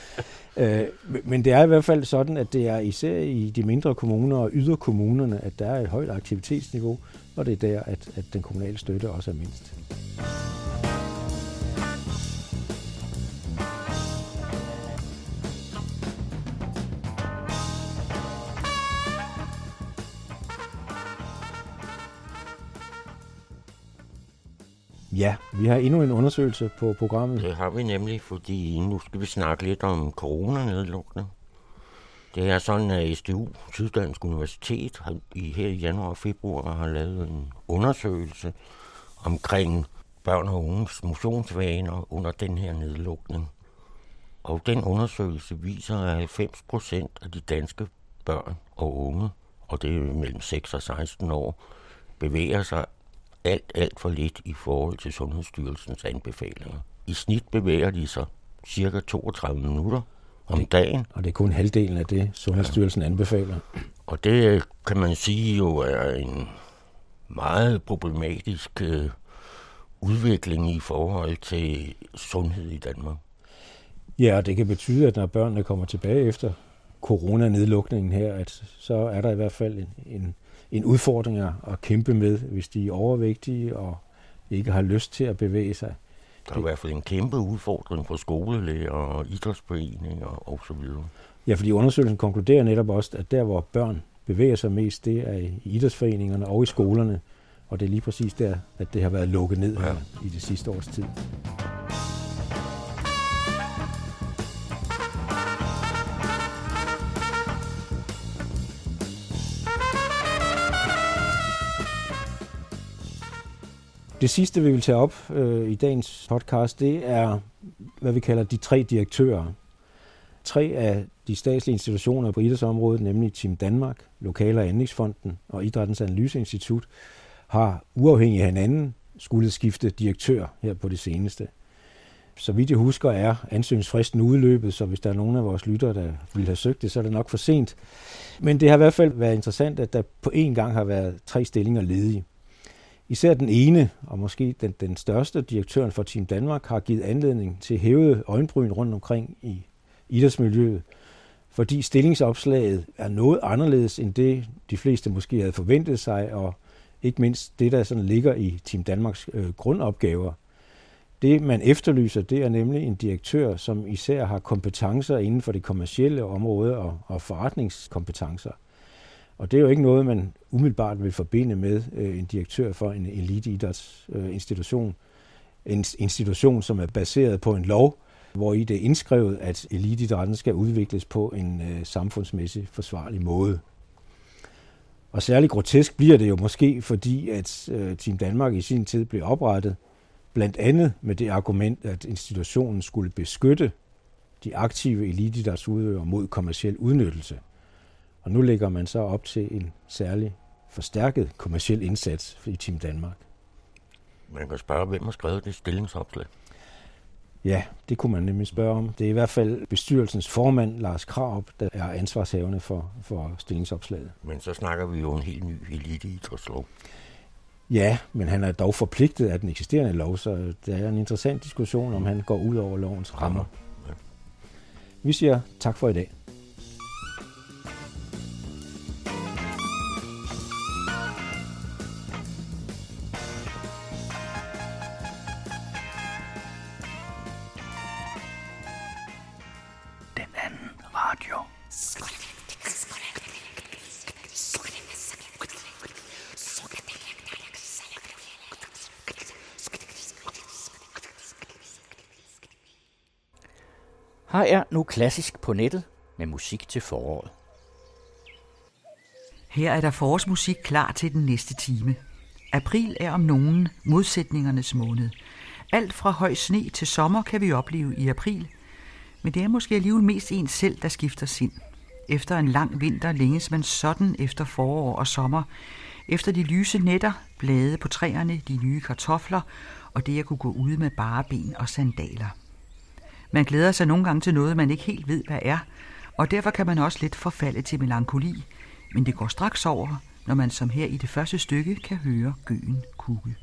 Øh, men det er i hvert fald sådan, at det er især i de mindre kommuner og yderkommunerne, at der er et højt aktivitetsniveau, og det er der, at, at den kommunale støtte også er mindst. Ja, vi har endnu en undersøgelse på programmet. Det har vi nemlig, fordi nu skal vi snakke lidt om coronanedlukning. Det er sådan, at SDU, Syddansk Universitet, har i, her i januar og februar har lavet en undersøgelse omkring børn og unges motionsvaner under den her nedlukning. Og den undersøgelse viser, at 90 procent af de danske børn og unge, og det er mellem 6 og 16 år, bevæger sig alt, alt for lidt i forhold til Sundhedsstyrelsens anbefalinger. I snit bevæger de sig cirka 32 minutter om dagen. Og det er kun halvdelen af det, Sundhedsstyrelsen ja. anbefaler. Og det kan man sige jo er en meget problematisk øh, udvikling i forhold til sundhed i Danmark. Ja, og det kan betyde, at når børnene kommer tilbage efter coronanedlukningen her, at så er der i hvert fald en, en en udfordring at kæmpe med, hvis de er overvægtige og ikke har lyst til at bevæge sig. Der er i hvert fald en kæmpe udfordring for skolelæger og idrætsforeninger og så videre. Ja, fordi undersøgelsen konkluderer netop også, at der hvor børn bevæger sig mest, det er i idrætsforeningerne og i skolerne. Og det er lige præcis der, at det har været lukket ned ja. i det sidste års tid. Det sidste, vi vil tage op øh, i dagens podcast, det er, hvad vi kalder de tre direktører. Tre af de statslige institutioner på idrætsområdet, nemlig Team Danmark, Lokal- og Anlægsfonden og Idrættens Analyseinstitut, har uafhængig af hinanden skulle skifte direktør her på det seneste. Så vidt jeg husker, er ansøgningsfristen udløbet, så hvis der er nogen af vores lyttere, der vil have søgt det, så er det nok for sent. Men det har i hvert fald været interessant, at der på én gang har været tre stillinger ledige. Især den ene, og måske den, den største direktøren for Team Danmark, har givet anledning til hævede øjenbryn rundt omkring i idrætsmiljøet, fordi stillingsopslaget er noget anderledes end det, de fleste måske havde forventet sig, og ikke mindst det, der sådan ligger i Team Danmarks øh, grundopgaver. Det, man efterlyser, det er nemlig en direktør, som især har kompetencer inden for det kommercielle område og, og forretningskompetencer. Og det er jo ikke noget, man umiddelbart vil forbinde med øh, en direktør for en eliteidrætsinstitution. Øh, en institution, som er baseret på en lov, hvor i det er indskrevet, at eliteidrætten skal udvikles på en øh, samfundsmæssig forsvarlig måde. Og særligt grotesk bliver det jo måske, fordi at øh, Team Danmark i sin tid blev oprettet, blandt andet med det argument, at institutionen skulle beskytte de aktive eliteidrætsudøvere mod kommersiel udnyttelse – og nu lægger man så op til en særlig forstærket kommersiel indsats i Team Danmark. Man kan spørge, hvem har skrevet det stillingsopslag? Ja, det kunne man nemlig spørge om. Det er i hvert fald bestyrelsens formand, Lars Krab, der er ansvarshavende for, for stillingsopslaget. Men så snakker vi jo en helt ny eliteidrætslov. Ja, men han er dog forpligtet af den eksisterende lov, så det er en interessant diskussion, om han går ud over lovens rammer. Ja. Vi siger tak for i dag. Her er nu klassisk på nettet med musik til foråret. Her er der forårsmusik klar til den næste time. April er om nogen modsætningernes måned. Alt fra høj sne til sommer kan vi opleve i april, men det er måske alligevel mest en selv, der skifter sind. Efter en lang vinter længes man sådan efter forår og sommer, efter de lyse nætter, blade på træerne, de nye kartofler og det at kunne gå ude med bare ben og sandaler. Man glæder sig nogle gange til noget, man ikke helt ved, hvad er, og derfor kan man også lidt forfalde til melankoli, men det går straks over, når man som her i det første stykke kan høre gøen kugge.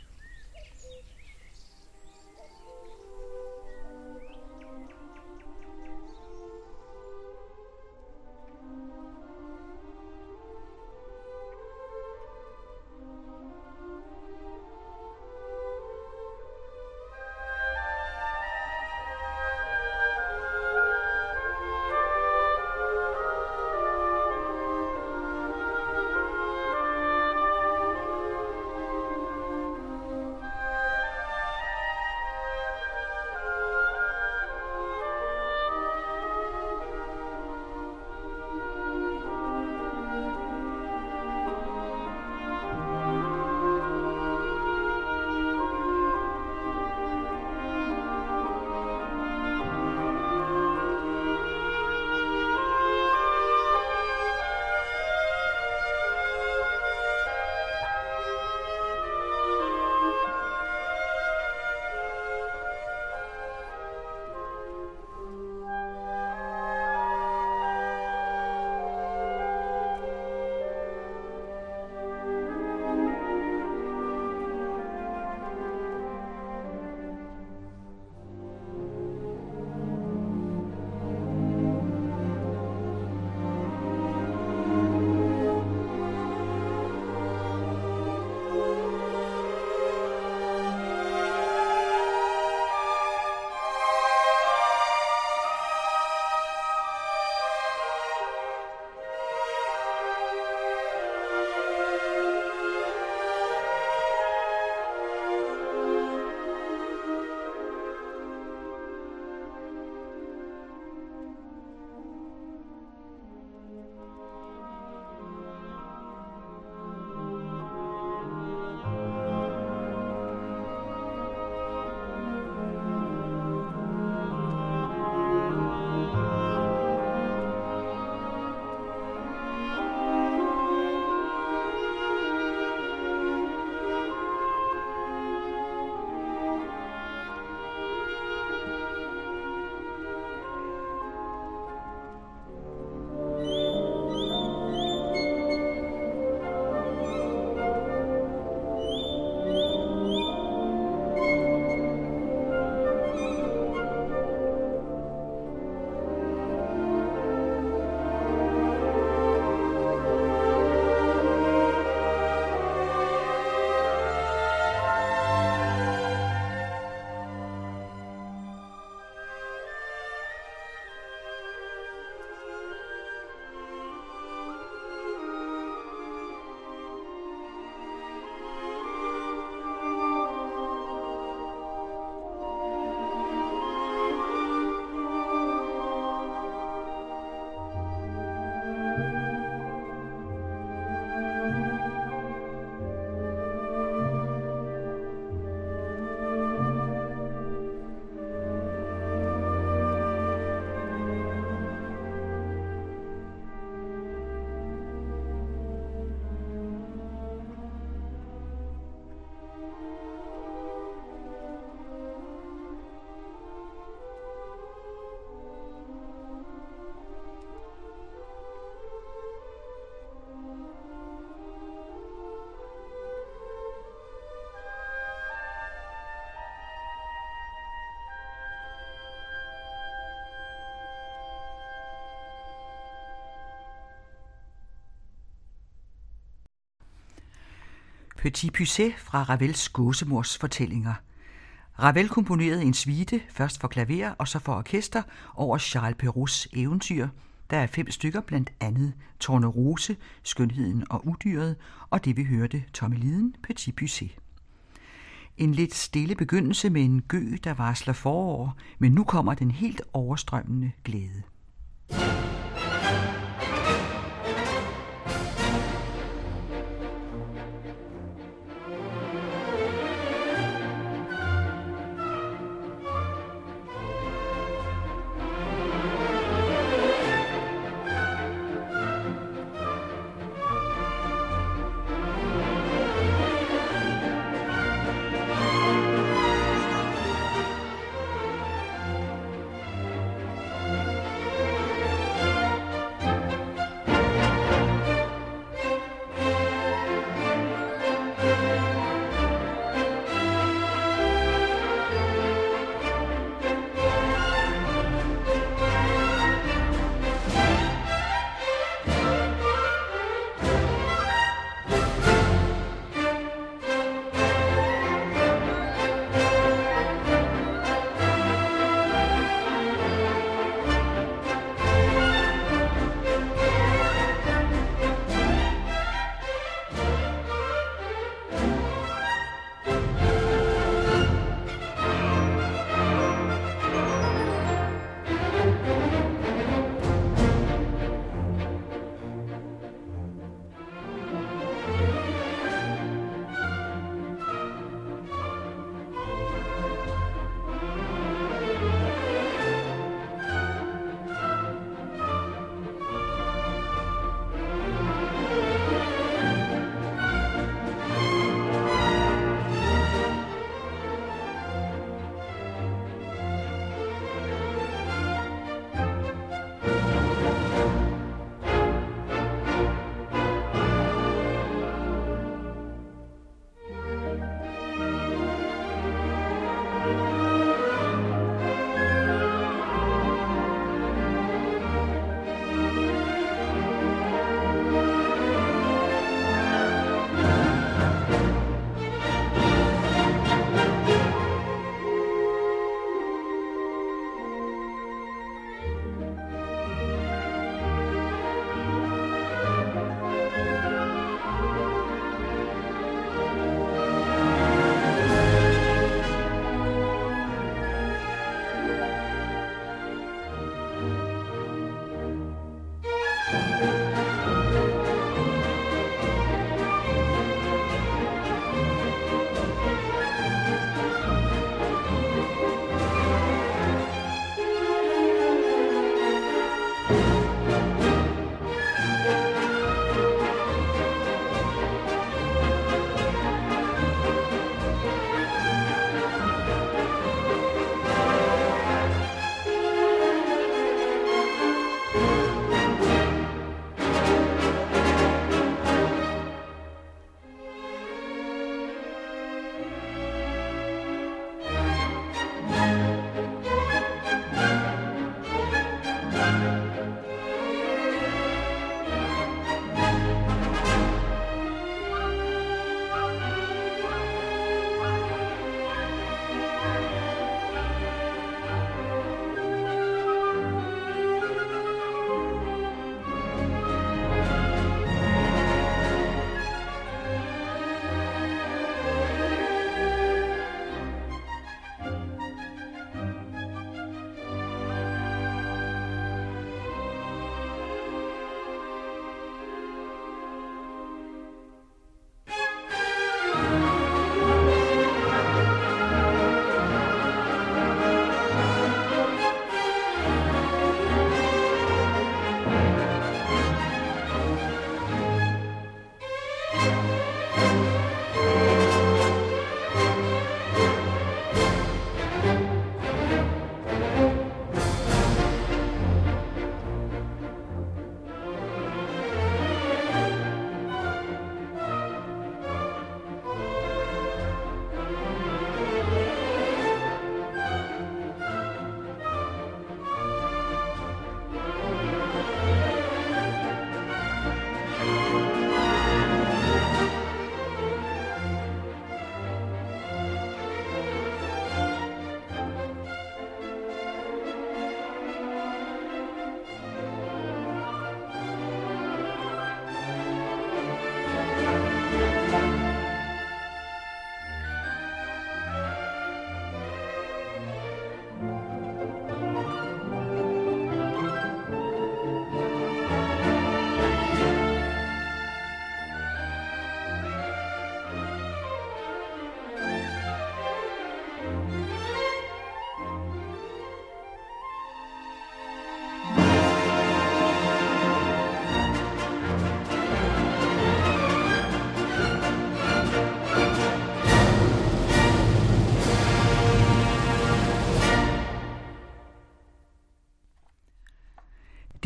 Petit Pucet fra Ravels gåsemors fortællinger. Ravel komponerede en suite, først for klaver og så for orkester, over Charles Perraults eventyr. Der er fem stykker, blandt andet Tornerose, Skønheden og Udyret, og det vi hørte Tommeliden, Petit Pucet. En lidt stille begyndelse med en gø, der varsler forår, men nu kommer den helt overstrømmende glæde.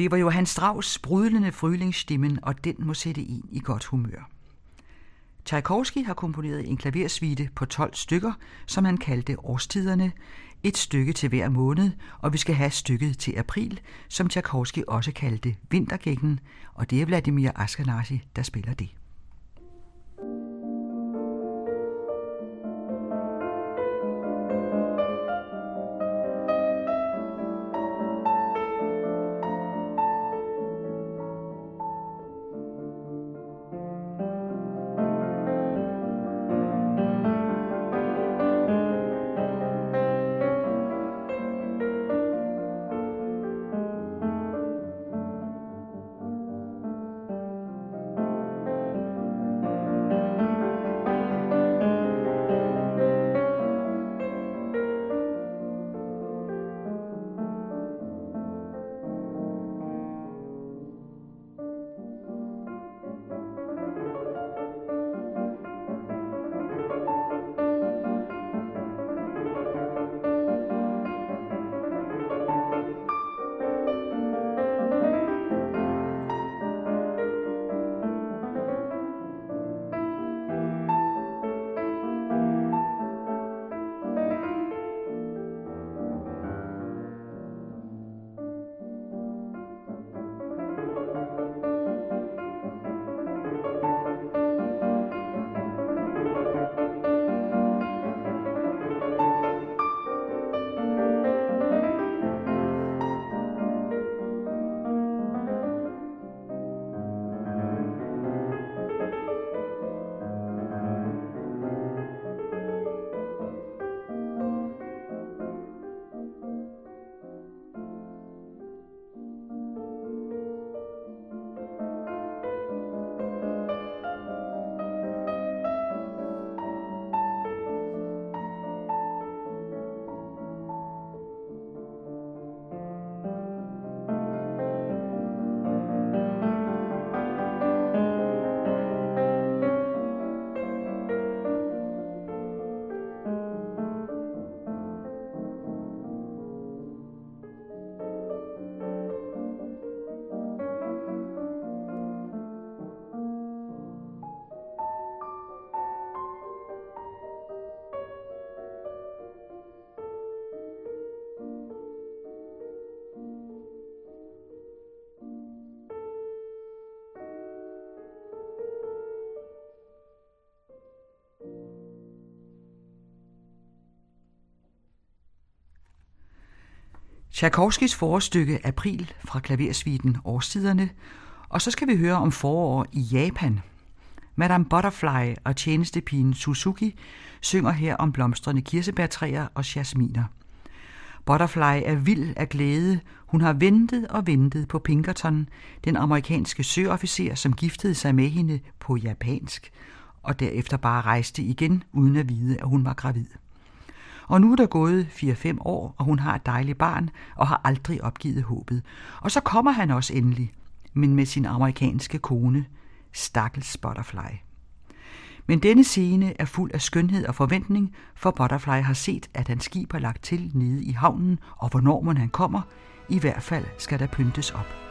Det var Johan Strauss sprudlende frylingsstimmen, og den må sætte en i godt humør. Tchaikovsky har komponeret en klaversuite på 12 stykker, som han kaldte Årstiderne, et stykke til hver måned, og vi skal have stykket til april, som Tchaikovsky også kaldte Vintergækken, og det er Vladimir Ashkenazi, der spiller det. Tchaikovskis forestykke April fra klaversviten Årstiderne, og så skal vi høre om forår i Japan. Madame Butterfly og tjenestepigen Suzuki synger her om blomstrende kirsebærtræer og jasminer. Butterfly er vild af glæde. Hun har ventet og ventet på Pinkerton, den amerikanske søofficer, som giftede sig med hende på japansk, og derefter bare rejste igen, uden at vide, at hun var gravid. Og nu er der gået 4-5 år, og hun har et dejligt barn, og har aldrig opgivet håbet. Og så kommer han også endelig, men med sin amerikanske kone, Stakkels Butterfly. Men denne scene er fuld af skønhed og forventning, for Butterfly har set, at hans skib er lagt til nede i havnen, og hvornår man han kommer, i hvert fald skal der pyntes op.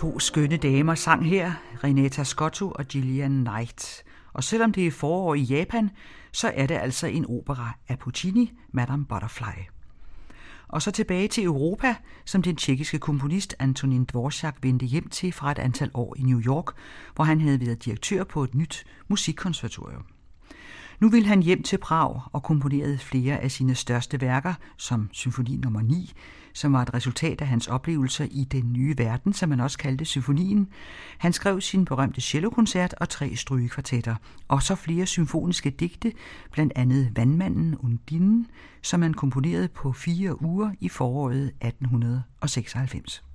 To skønne damer sang her, Renata Scotto og Gillian Knight. Og selvom det er forår i Japan, så er det altså en opera af Puccini, Madame Butterfly. Og så tilbage til Europa, som den tjekkiske komponist Antonin Dvorak vendte hjem til fra et antal år i New York, hvor han havde været direktør på et nyt musikkonservatorium. Nu vil han hjem til Prag og komponerede flere af sine største værker, som symfoni nummer 9, som var et resultat af hans oplevelser i den nye verden, som man også kaldte symfonien. Han skrev sin berømte cellokoncert og tre strygekvartetter, og så flere symfoniske digte, blandt andet Vandmanden Undinen, som han komponerede på fire uger i foråret 1896.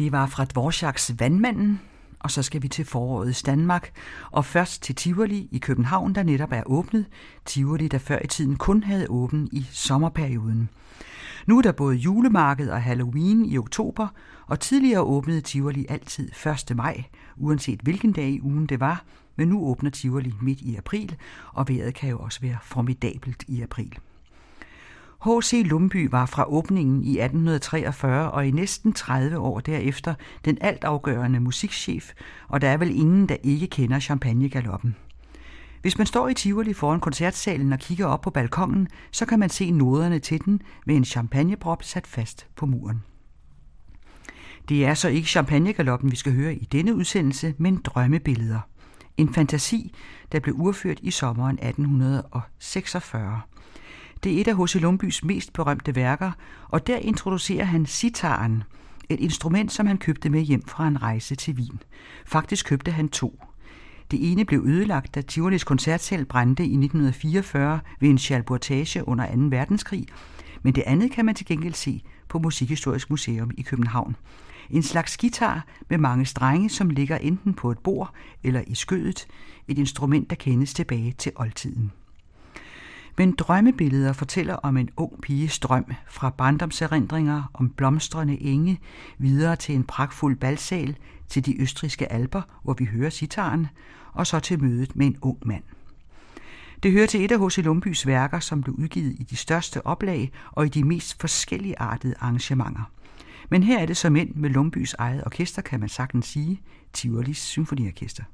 Det var fra Dvorsaks Vandmanden, og så skal vi til forårets Danmark, og først til Tivoli i København, der netop er åbnet. Tivoli, der før i tiden kun havde åbent i sommerperioden. Nu er der både julemarked og Halloween i oktober, og tidligere åbnede Tivoli altid 1. maj, uanset hvilken dag i ugen det var, men nu åbner Tivoli midt i april, og vejret kan jo også være formidabelt i april. H.C. Lumby var fra åbningen i 1843 og i næsten 30 år derefter den altafgørende musikchef, og der er vel ingen, der ikke kender champagnegaloppen. Hvis man står i Tivoli foran koncertsalen og kigger op på balkongen, så kan man se noderne til den med en champagneprop sat fast på muren. Det er så ikke champagnegaloppen, vi skal høre i denne udsendelse, men drømmebilleder. En fantasi, der blev urført i sommeren 1846. Det er et af H.C. Lumbys mest berømte værker, og der introducerer han sitaren, et instrument, som han købte med hjem fra en rejse til Wien. Faktisk købte han to. Det ene blev ødelagt, da Tivolis koncertsal brændte i 1944 ved en chalburtage under 2. verdenskrig, men det andet kan man til gengæld se på Musikhistorisk Museum i København. En slags guitar med mange strenge, som ligger enten på et bord eller i skødet, et instrument, der kendes tilbage til oldtiden. Men drømmebilleder fortæller om en ung piges drøm fra barndomserindringer om blomstrende enge, videre til en pragtfuld balsal, til de østriske alber, hvor vi hører sitaren, og så til mødet med en ung mand. Det hører til et af H.C. Lumbys værker, som blev udgivet i de største oplag og i de mest forskellige artede arrangementer. Men her er det som ind med Lumbys eget orkester, kan man sagtens sige, Tivolis Symfoniorkester.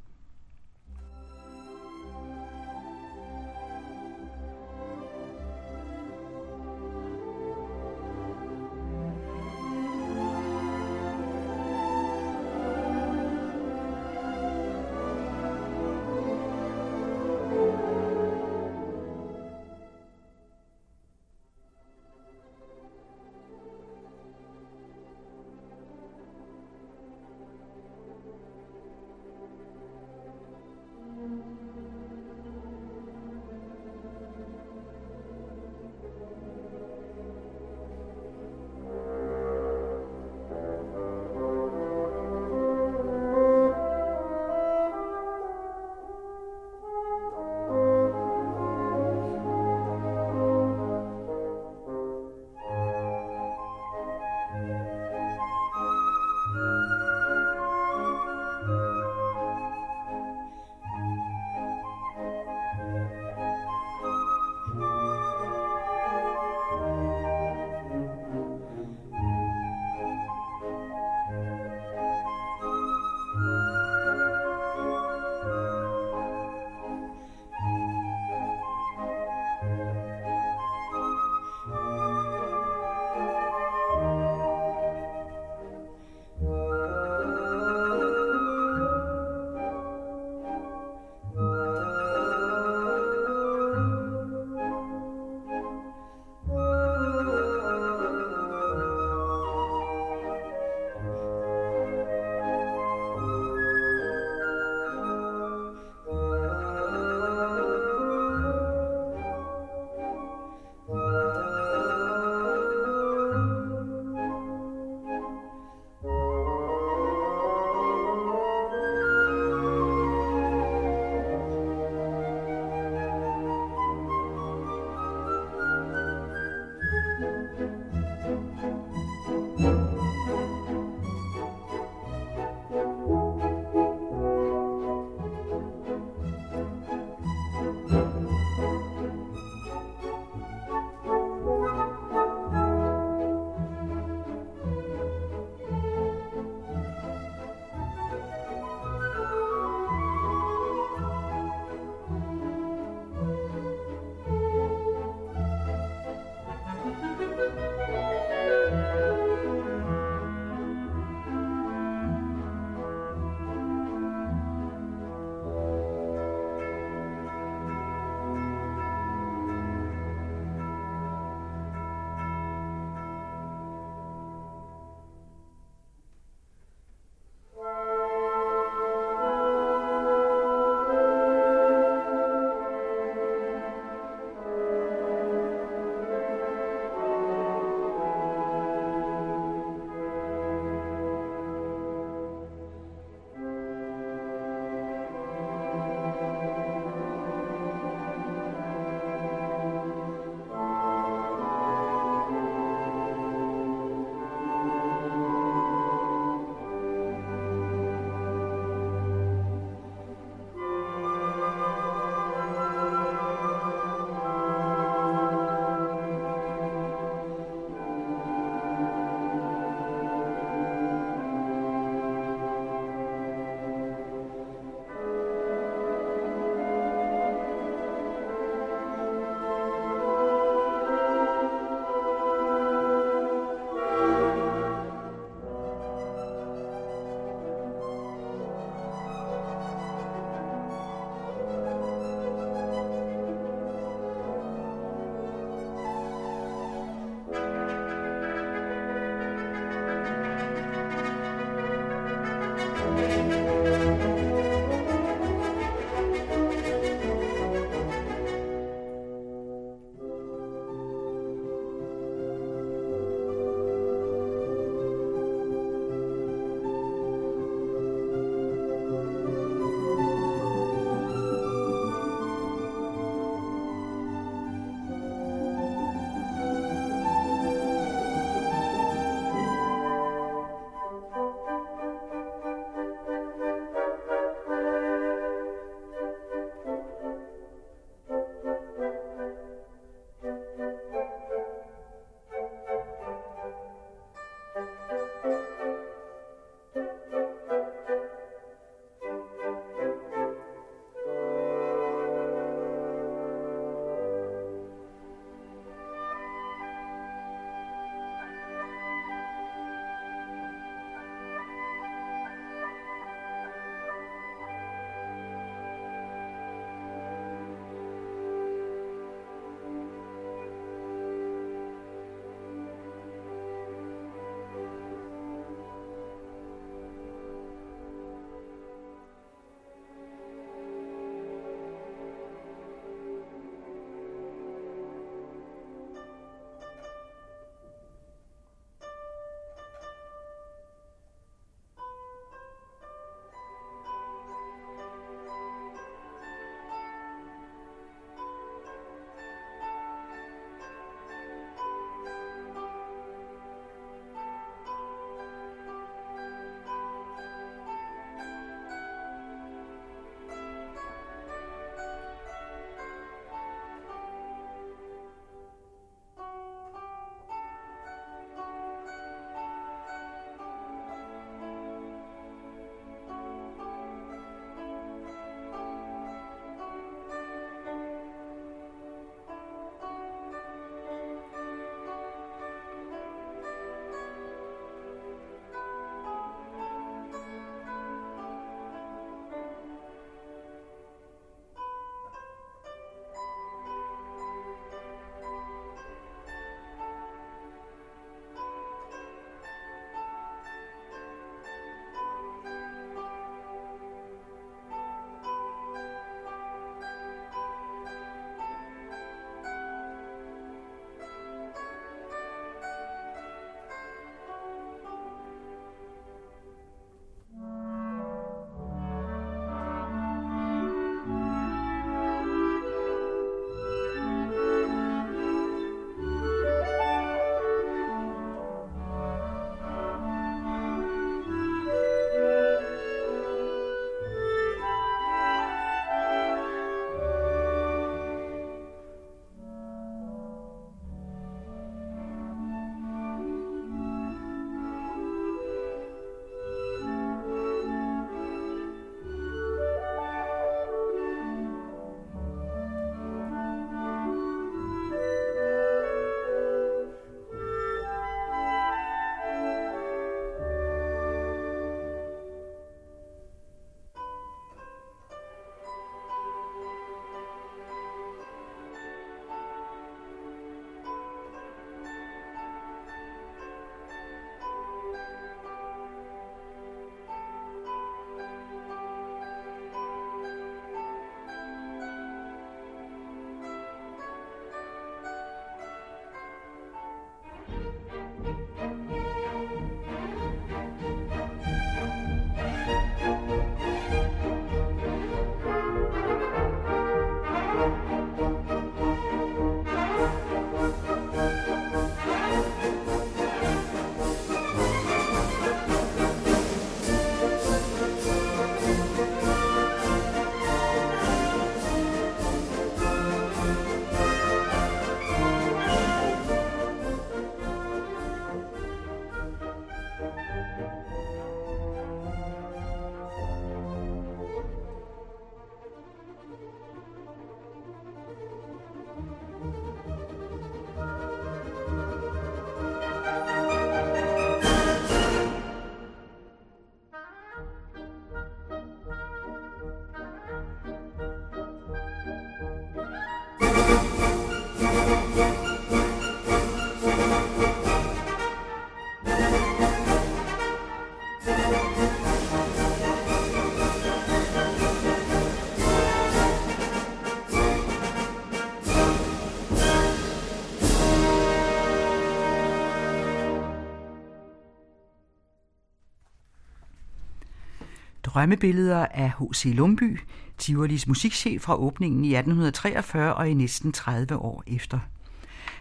Drømmebilleder af H.C. Lumby, Tivolis musikchef fra åbningen i 1843 og i næsten 30 år efter.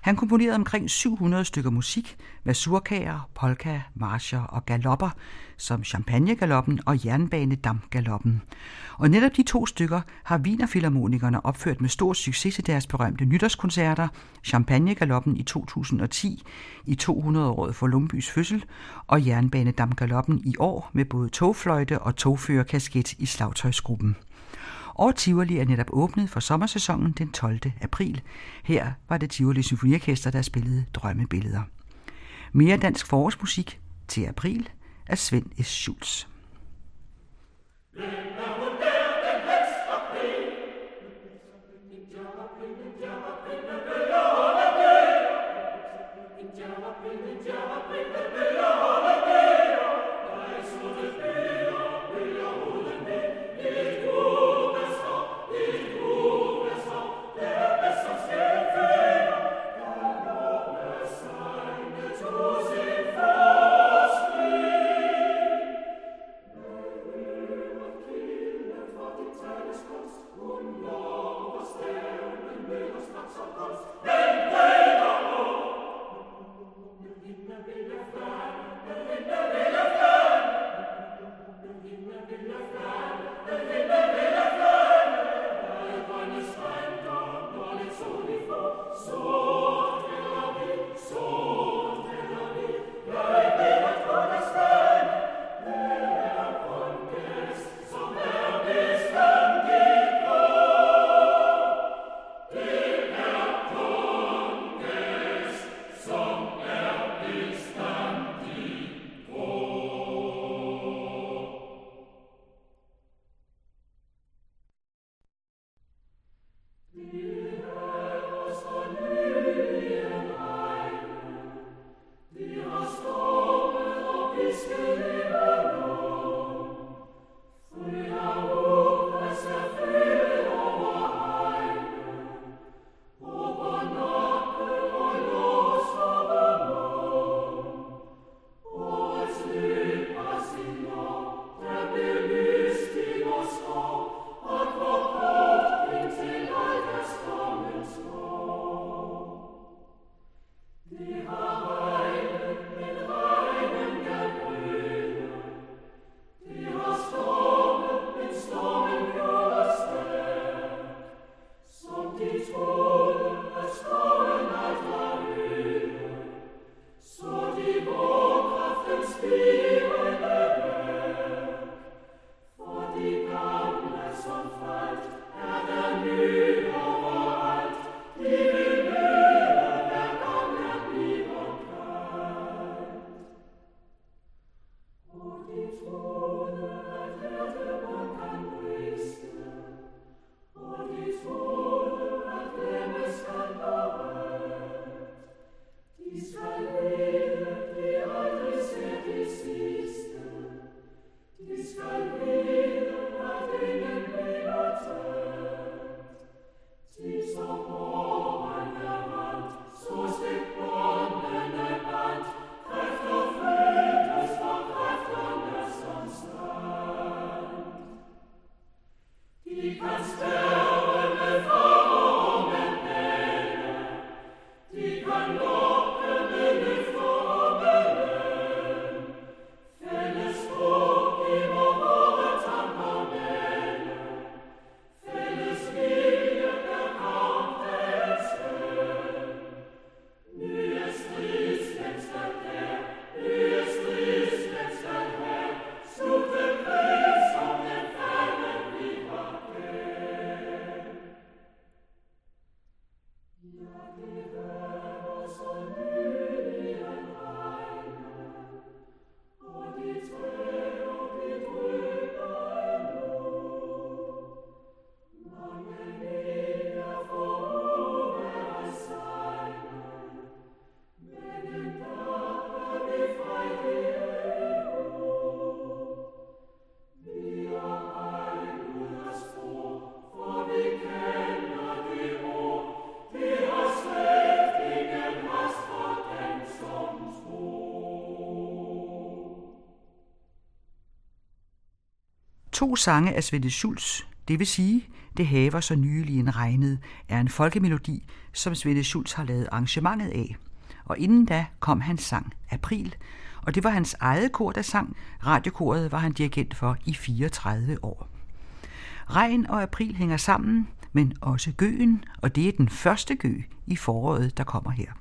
Han komponerede omkring 700 stykker musik, mazurkaer, polka, marcher og galopper, som Champagnegaloppen og Jernbanedamgaloppen. Og netop de to stykker har Wienerfilharmonikerne opført med stor succes til deres berømte nytårskoncerter, Champagnegaloppen i 2010 i 200-året for Lumbys fødsel, og Jernbanedamgaloppen i år med både togfløjte og togførerkasket i slagtøjsgruppen og Tivoli er netop åbnet for sommersæsonen den 12. april. Her var det Tivoli Symfoniorkester, der spillede drømmebilleder. Mere dansk forårsmusik til april af Svend S. Schulz. To sange af Svende Schulz, det vil sige, det haver så nylig en regnet, er en folkemelodi, som Svende Schulz har lavet arrangementet af. Og inden da kom hans sang April, og det var hans eget kor, der sang. Radiokoret var han dirigent for i 34 år. Regn og april hænger sammen, men også gøen, og det er den første gø i foråret, der kommer her.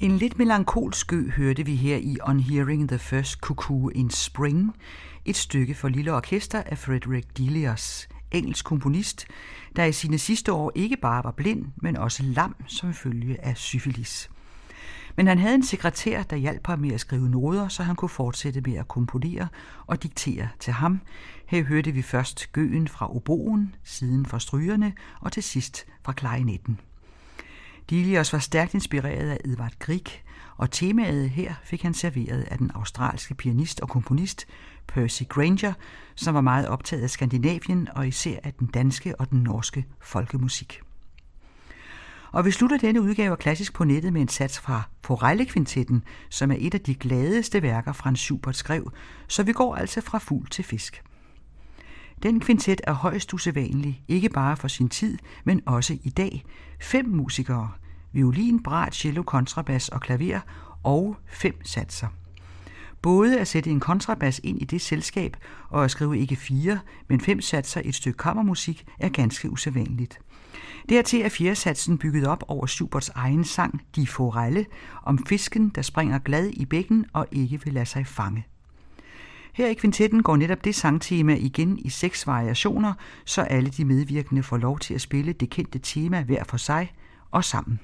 En lidt melankolsk ø hørte vi her i On Hearing the First Cuckoo in Spring, et stykke for lille orkester af Frederick Delius, engelsk komponist, der i sine sidste år ikke bare var blind, men også lam som følge af syfilis. Men han havde en sekretær, der hjalp ham med at skrive noder, så han kunne fortsætte med at komponere og diktere til ham. Her hørte vi først gøen fra oboen, siden fra strygerne og til sidst fra klarinetten. Delius var stærkt inspireret af Edvard Grieg, og temaet her fik han serveret af den australske pianist og komponist Percy Granger, som var meget optaget af Skandinavien og især af den danske og den norske folkemusik. Og vi slutter denne udgave af Klassisk på nettet med en sats fra Forelle-kvintetten, som er et af de gladeste værker, Frans Schubert skrev, så vi går altså fra fugl til fisk. Den kvintet er højst usædvanlig, ikke bare for sin tid, men også i dag. Fem musikere, violin, brat, cello, kontrabas og klaver, og fem satser. Både at sætte en kontrabas ind i det selskab og at skrive ikke fire, men fem satser i et stykke kammermusik er ganske usædvanligt. Dertil er fjersatsen bygget op over Schuberts egen sang De Forelle om fisken, der springer glad i bækken og ikke vil lade sig fange. Her i kvintetten går netop det sangtema igen i seks variationer, så alle de medvirkende får lov til at spille det kendte tema hver for sig og sammen.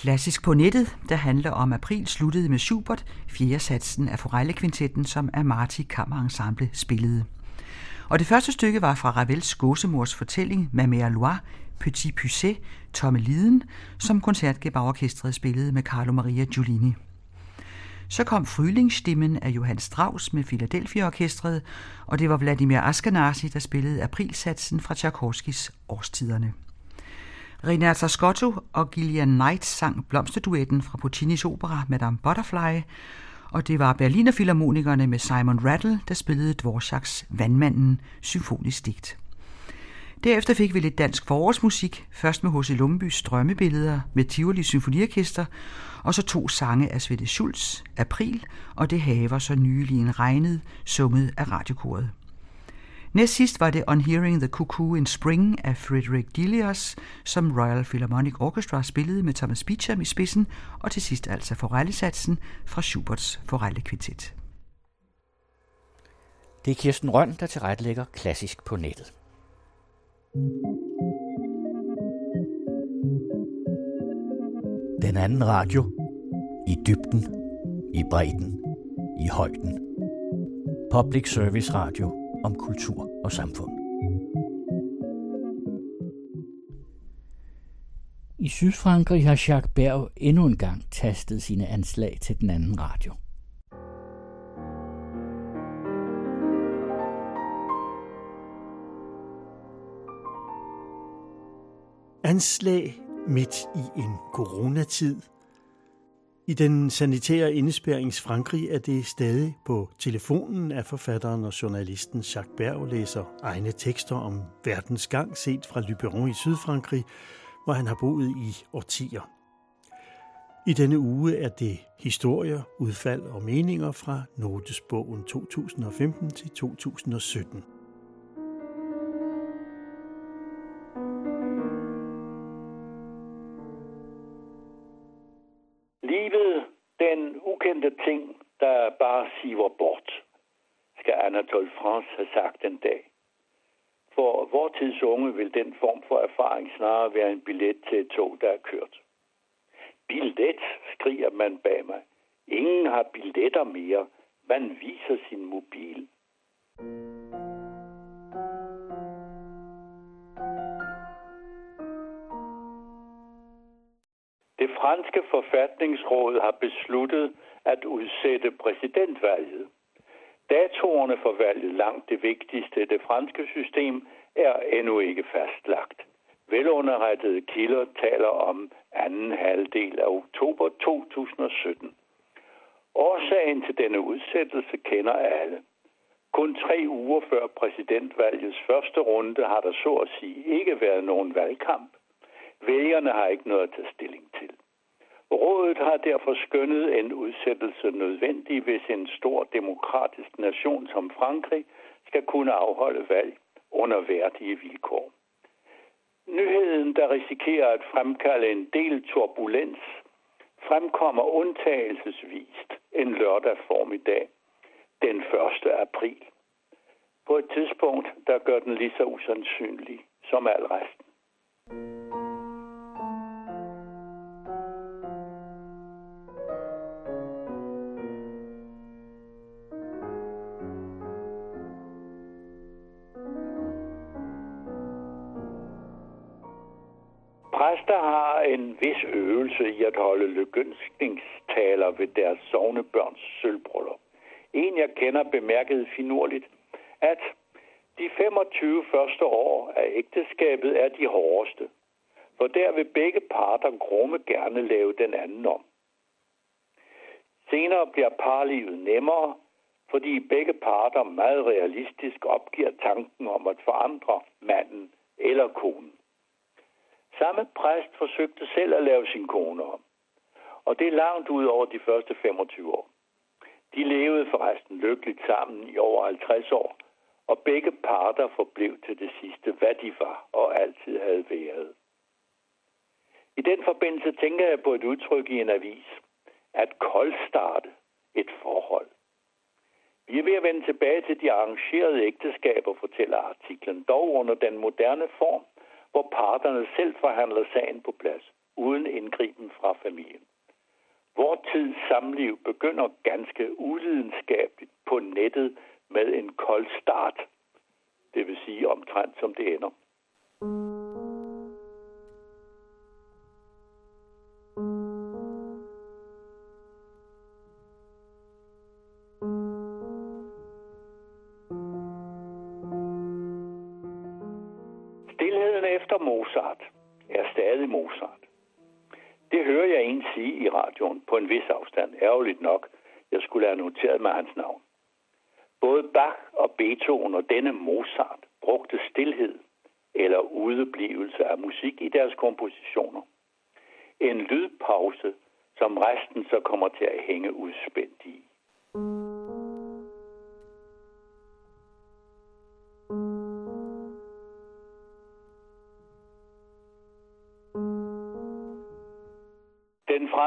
Klassisk på nettet, der handler om april sluttede med Schubert, fjerde satsen af Forellekvintetten, som Amati Kammerensemble spillede. Og det første stykke var fra Ravels gåsemors fortælling Mamère Loire, Petit Pusset, Tomme Liden, som koncertgebarorkestret spillede med Carlo Maria Giulini. Så kom Frylingsstimmen af Johann Strauss med Philadelphia-orkestret, og det var Vladimir Askenazi, der spillede aprilsatsen fra Tchaikovskis Årstiderne. Renata Scotto og Gillian Knight sang blomsterduetten fra Puccinis opera Madame Butterfly, og det var Berliner Philharmonikerne med Simon Rattle, der spillede Dvoraks Vandmanden symfonisk digt. Derefter fik vi lidt dansk forårsmusik, først med H.C. Lumbys drømmebilleder med Tivoli Symfoniorkester, og så to sange af Svette Schulz, April, og det haver så nylig en regnet, summet af radiokoret. Næst sidst var det On Hearing the Cuckoo in Spring af Frederick Delius, som Royal Philharmonic Orchestra spillede med Thomas Beecham i spidsen, og til sidst altså Forellesatsen fra Schuberts Forelle Quintet. Det er Kirsten Røn, der tilrettelægger klassisk på nettet. Den anden radio. I dybden, i bredden, i højden. Public Service Radio om kultur og samfund. I Sydfrankrig har Jacques Berg endnu en gang tastet sine anslag til den anden radio. Anslag midt i en coronatid. I den sanitære indespærings Frankrig er det stadig på telefonen, af forfatteren og journalisten Jacques Berg læser egne tekster om verdens gang set fra Lyberon i Sydfrankrig, hvor han har boet i årtier. I denne uge er det historier, udfald og meninger fra Notesbogen 2015 til 2017. der bare siver bort, skal Anatole France have sagt en dag. For vor tids unge vil den form for erfaring snarere være en billet til et tog, der er kørt. Billet, skriger man bag mig. Ingen har billetter mere. Man viser sin mobil. Det franske forfatningsråd har besluttet, at udsætte præsidentvalget. Datoerne for valget, langt det vigtigste, det franske system, er endnu ikke fastlagt. Velunderrettede kilder taler om anden halvdel af oktober 2017. Årsagen til denne udsættelse kender alle. Kun tre uger før præsidentvalgets første runde har der så at sige ikke været nogen valgkamp. Vælgerne har ikke noget at tage stilling til. Rådet har derfor skønnet en udsættelse nødvendig, hvis en stor demokratisk nation som Frankrig skal kunne afholde valg under værdige vilkår. Nyheden, der risikerer at fremkalde en del turbulens, fremkommer undtagelsesvist en lørdag formiddag, den 1. april. På et tidspunkt, der gør den lige så usandsynlig som al resten. Også i at holde lykønskningstaler ved deres sovnebørns sølvbryllup. En, jeg kender, bemærkede finurligt, at de 25 første år af ægteskabet er de hårdeste, for der vil begge parter grumme gerne lave den anden om. Senere bliver parlivet nemmere, fordi begge parter meget realistisk opgiver tanken om at forandre manden eller konen. Samme præst forsøgte selv at lave sin kone om. Og det er langt ud over de første 25 år. De levede forresten lykkeligt sammen i over 50 år, og begge parter forblev til det sidste, hvad de var og altid havde været. I den forbindelse tænker jeg på et udtryk i en avis, at koldstarte et forhold. Vi er ved at vende tilbage til de arrangerede ægteskaber, fortæller artiklen, dog under den moderne form, hvor parterne selv forhandler sagen på plads, uden indgriben fra familien. Vor tids samliv begynder ganske ulidenskabeligt på nettet med en kold start. Det vil sige omtrent som det ender. Ærgerligt nok. Jeg skulle have noteret med hans navn. Både Bach og Beethoven og denne Mozart brugte stillhed eller udeblivelse af musik i deres kompositioner. En lydpause, som resten så kommer til at hænge udspændt i.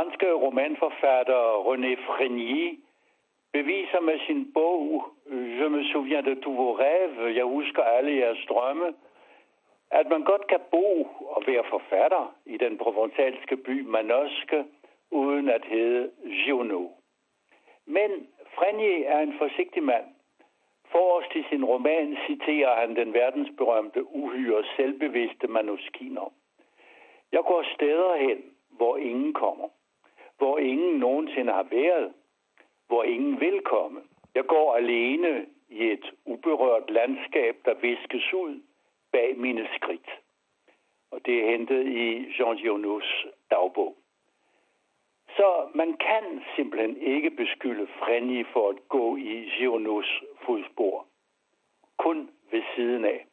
franske romanforfatter René Frenier beviser med sin bog Je me souviens de tous vos rêves, jeg husker alle jeres drømme, at man godt kan bo og være forfatter i den provençalske by Manosque, uden at hedde Giono. Men Frenier er en forsigtig mand. Forrest i sin roman citerer han den verdensberømte uhyre selvbevidste manuskiner. Jeg går steder hen, hvor ingen kommer, hvor ingen nogensinde har været, hvor ingen vil komme. Jeg går alene i et uberørt landskab, der viskes ud bag mine skridt. Og det er hentet i Jean Gionos dagbog. Så man kan simpelthen ikke beskylde Frenny for at gå i Gionos fodspor. Kun ved siden af.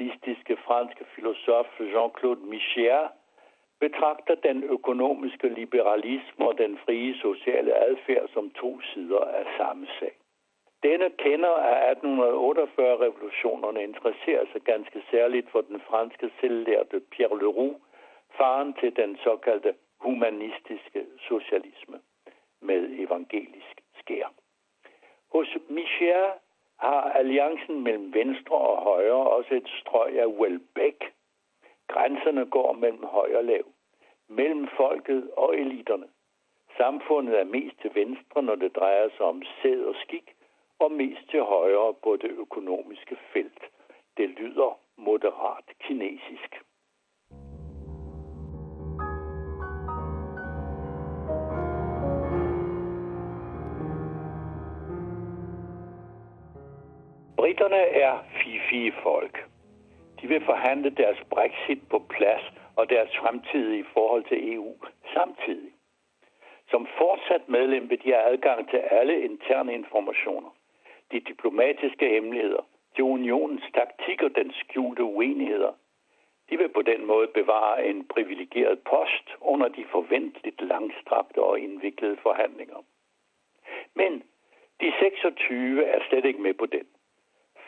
Marxistiske franske filosof Jean-Claude Michéa betragter den økonomiske liberalisme og den frie sociale adfærd som to sider af samme sag. Denne kender af 1848-revolutionerne interesserer sig ganske særligt for den franske selvlærte Pierre Leroux, faren til den såkaldte humanistiske socialisme med evangelisk skær. Hos Michel har alliancen mellem venstre og højre også et strøg af Welbeck. Grænserne går mellem høj og lav, mellem folket og eliterne. Samfundet er mest til venstre, når det drejer sig om sæd og skik, og mest til højre på det økonomiske felt. Det lyder moderat kinesisk. Britterne er fifige folk. De vil forhandle deres Brexit på plads og deres fremtidige forhold til EU samtidig. Som fortsat medlem vil de have adgang til alle interne informationer, de diplomatiske hemmeligheder, til unionens taktik og den skjulte uenigheder. De vil på den måde bevare en privilegeret post under de forventeligt langstrakte og indviklede forhandlinger. Men de 26 er slet ikke med på den.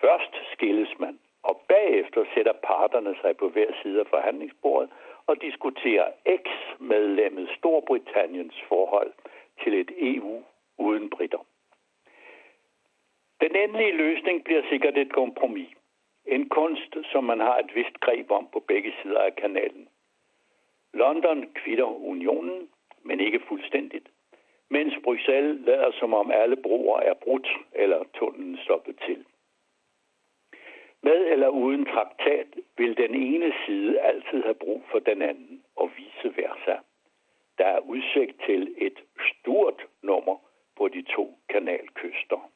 Først skilles man, og bagefter sætter parterne sig på hver side af forhandlingsbordet og diskuterer eks-medlemmet Storbritanniens forhold til et EU uden britter. Den endelige løsning bliver sikkert et kompromis. En kunst, som man har et vist greb om på begge sider af kanalen. London kvitter unionen, men ikke fuldstændigt, mens Bruxelles lader som om alle broer er brudt eller tunnelen stoppet til. Med eller uden traktat vil den ene side altid have brug for den anden, og vice versa. Der er udsigt til et stort nummer på de to kanalkyster.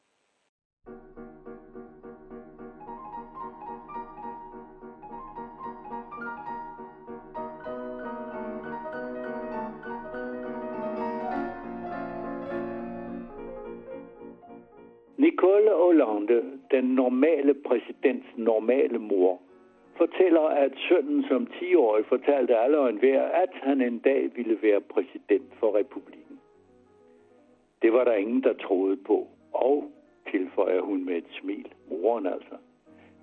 Nicole Hollande, den normale præsidents normale mor, fortæller, at sønnen som 10-årig fortalte alle og enhver, at han en dag ville være præsident for republikken. Det var der ingen, der troede på, og tilføjer hun med et smil. Moren altså.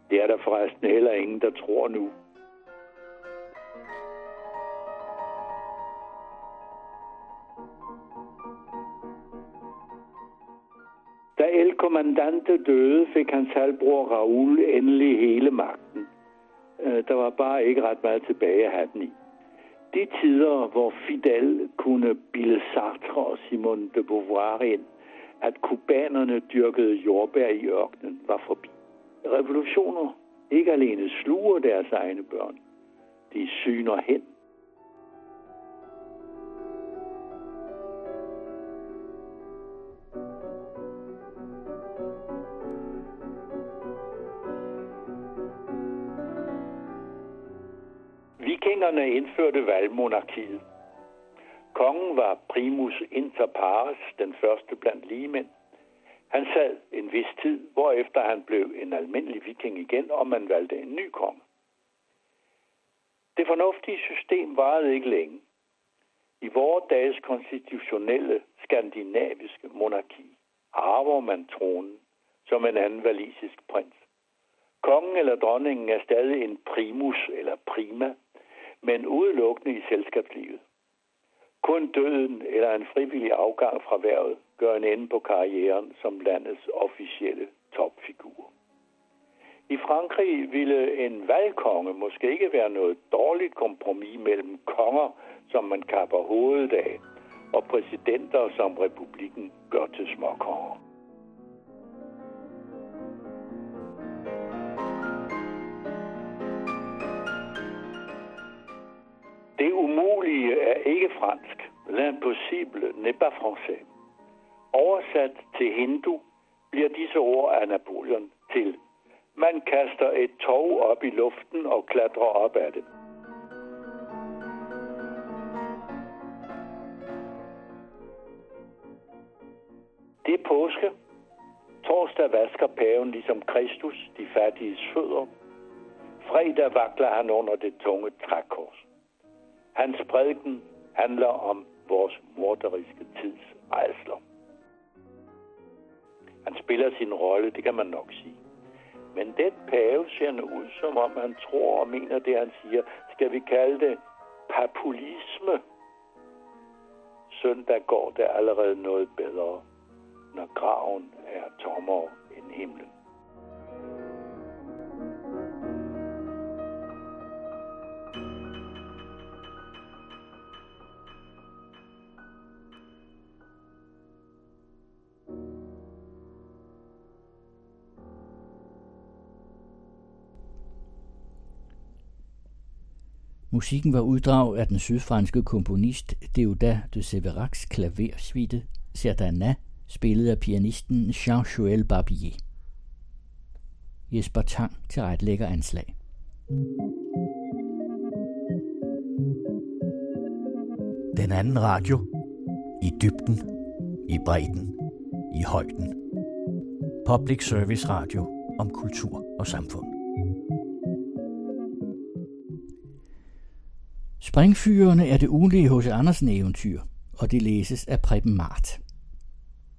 Det er der forresten heller ingen, der tror nu. Kommandante døde, fik hans halvbror Raoul endelig hele magten. Øh, der var bare ikke ret meget tilbage at have den i. De tider, hvor Fidel kunne bilde Sartre og Simone de Beauvoir ind, at kubanerne dyrkede jordbær i ørkenen, var forbi. Revolutioner ikke alene sluger deres egne børn, de syner hen Vikingerne indførte valgmonarkiet. Kongen var primus inter pares, den første blandt ligemænd. Han sad en vis tid, hvorefter han blev en almindelig viking igen, og man valgte en ny konge. Det fornuftige system varede ikke længe. I vores dages konstitutionelle skandinaviske monarki arver man tronen som en anden valisisk prins. Kongen eller dronningen er stadig en primus eller prima, men udelukkende i selskabslivet. Kun døden eller en frivillig afgang fra værvet gør en ende på karrieren som landets officielle topfigur. I Frankrig ville en valgkonge måske ikke være noget dårligt kompromis mellem konger, som man kapper hovedet af, og præsidenter, som republikken gør til småkonger. Det umulige er ikke fransk. L'impossible n'est pas français. Oversat til hindu bliver disse ord af Napoleon til man kaster et tog op i luften og klatrer op ad det. Det er påske. Torsdag vasker paven ligesom Kristus de fattiges fødder. Fredag vakler han under det tunge trækors. Hans prædiken handler om vores morderiske tids rejsler. Han spiller sin rolle, det kan man nok sige. Men den pave ser nu ud, som om han tror og mener det, han siger. Skal vi kalde det populisme? Søndag går det allerede noget bedre, når graven er tommere end himlen. Musikken var uddrag af den sydfranske komponist Deodat de Severacs klaversuite Serdana, spillet af pianisten Jean-Joël Barbier. Jesper Tang til ret lækker anslag. Den anden radio. I dybden, i bredden, i højden. Public Service Radio om kultur og samfund. Springfyrene er det ugenlige hos Andersen eventyr, og det læses af Preben Mart.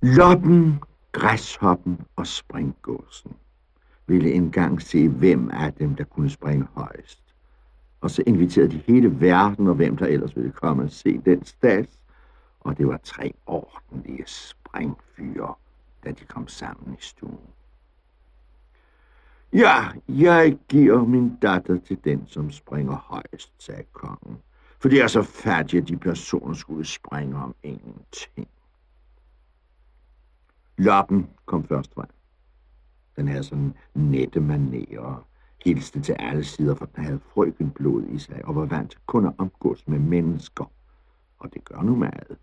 Loppen, græshoppen og springgåsen ville engang se, hvem af dem, der kunne springe højst. Og så inviterede de hele verden, og hvem der ellers ville komme og se den stats. Og det var tre ordentlige springfyre, da de kom sammen i stuen. Ja, jeg giver min datter til den, som springer højst, sagde kongen. For det er så færdigt, at de personer skulle springe om ingenting. Loppen kom først frem. Den havde sådan nette manerer, hilste til alle sider, for den havde frøkenblod i sig, og var vant til kun at omgås med mennesker. Og det gør nu meget.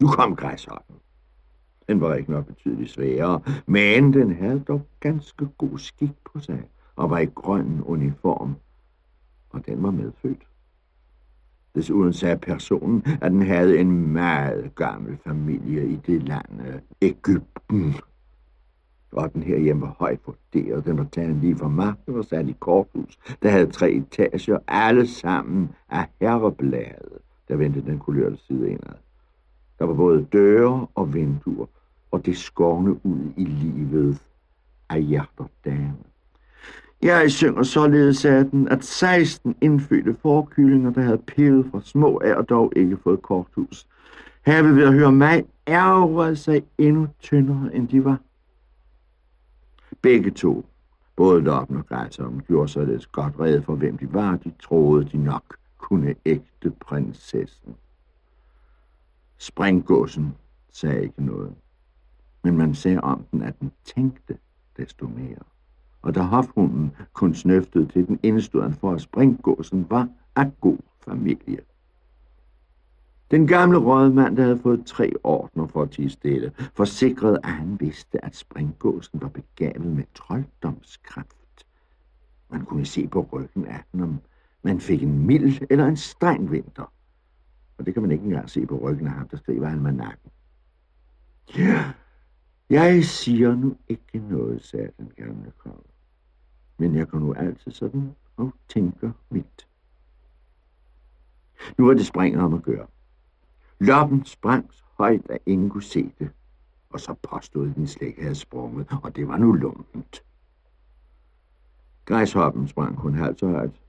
Nu kom græshoppen. Den var ikke nok betydeligt sværere, men den havde dog ganske god skik på sig og var i grøn uniform, og den var medfødt. Desuden sagde personen, at den havde en meget gammel familie i det land, øh, Ægypten. Og den her hjemme var højt vurderet. Den var taget lige fra magten og sat i korthus, der havde tre etager, alle sammen af herreblade, der vendte den kulørte side indad. Der var både døre og vinduer, og det skårne ud i livet af hjerterdame. Jeg synger således af den, at 16 indfødte forkyllinger, der havde pillet fra små af og dog ikke fået korthus, have ved at høre mig ærgerede sig endnu tyndere, end de var. Begge to, både Loppen og Gejsholm, gjorde således godt red for, hvem de var. De troede, de nok kunne ægte prinsessen. Springgåsen sagde ikke noget, men man sagde om den, at den tænkte desto mere. Og da hofhunden kun snøftede til den, indstod han for, at springgåsen var af god familie. Den gamle rådmand, der havde fået tre ordner for at tige stille, forsikrede, at han vidste, at springgåsen var begavet med trolddomskraft. Man kunne se på ryggen af den, om man fik en mild eller en streng vinter. Og det kan man ikke engang se på ryggen af ham, der skriver nakken. Ja, jeg siger nu ikke noget, sagde den gamle konge. Men jeg går nu altid sådan og tænker mit. Nu var det springet om at gøre. Loppen sprang så højt, at ingen kunne se det. Og så påstod den slet ikke havde sprunget, og det var nu lumpent. Græshoppen sprang kun halvt så højt,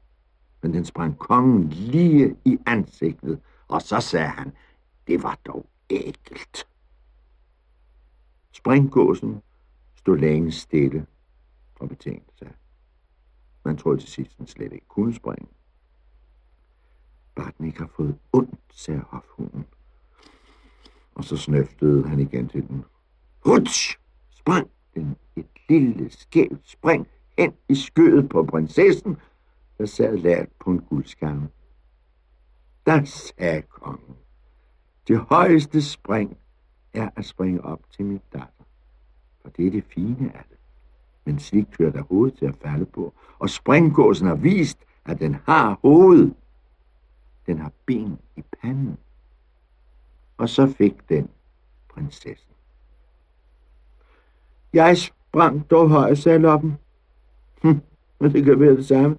men den sprang kongen lige i ansigtet, og så sagde han, det var dog ægelt. Springgåsen stod længe stille og betænkte sig. Man troede til sidst, den slet ikke kunne springe. Bare den ikke har fået ondt, sagde hofhunden. Og så snøftede han igen til den. Hutsch! Sprang den et lille skævt spring hen i skødet på prinsessen, der sad lært på en guldskamme. Da sagde kongen, det højeste spring er at springe op til min datter, for det er det fine af det. Men slik kører der hovedet til at falde på, og springgåsen har vist, at den har hoved. Den har ben i panden. Og så fik den prinsessen. Jeg sprang dog højt, sagde loppen. Hm, men det kan være det samme.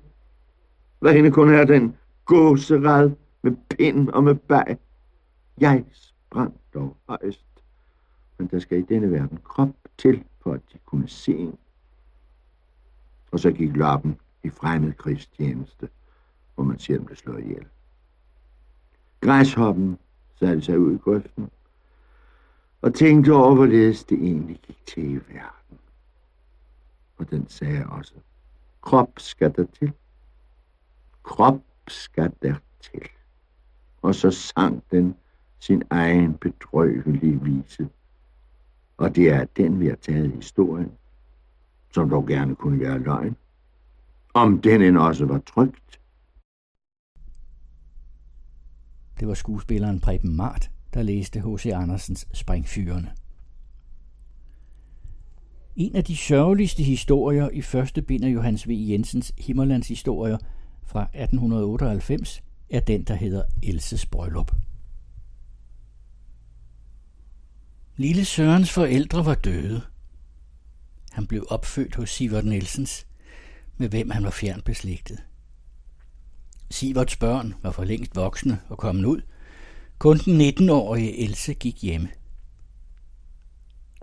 Hvad hende kun er den gåserad med pind og med bag. Jeg sprang dog højst. Men der skal i denne verden krop til, for at de kunne se en. Og så gik loppen i fremmed krigstjeneste, hvor man ser dem blev slået ihjel. Græshoppen satte sig ud i grøften og tænkte over, hvorledes det egentlig gik til i verden. Og den sagde også, krop skal der til. Krop skal der til. Og så sang den sin egen bedrøvelige vise. Og det er den, vi har taget i historien, som dog gerne kunne være løgn. Om den end også var trygt. Det var skuespilleren Preben Mart, der læste H.C. Andersens Springfyrene. En af de sørgeligste historier i første bind af Johannes V. Jensens Himmerlands historier fra 1898 er den, der hedder Elses Bryllup. Lille Sørens forældre var døde. Han blev opfødt hos Sivert Nielsens, med hvem han var fjern beslægtet. Siverts børn var for længst voksne og kommet ud. Kun den 19-årige Else gik hjemme.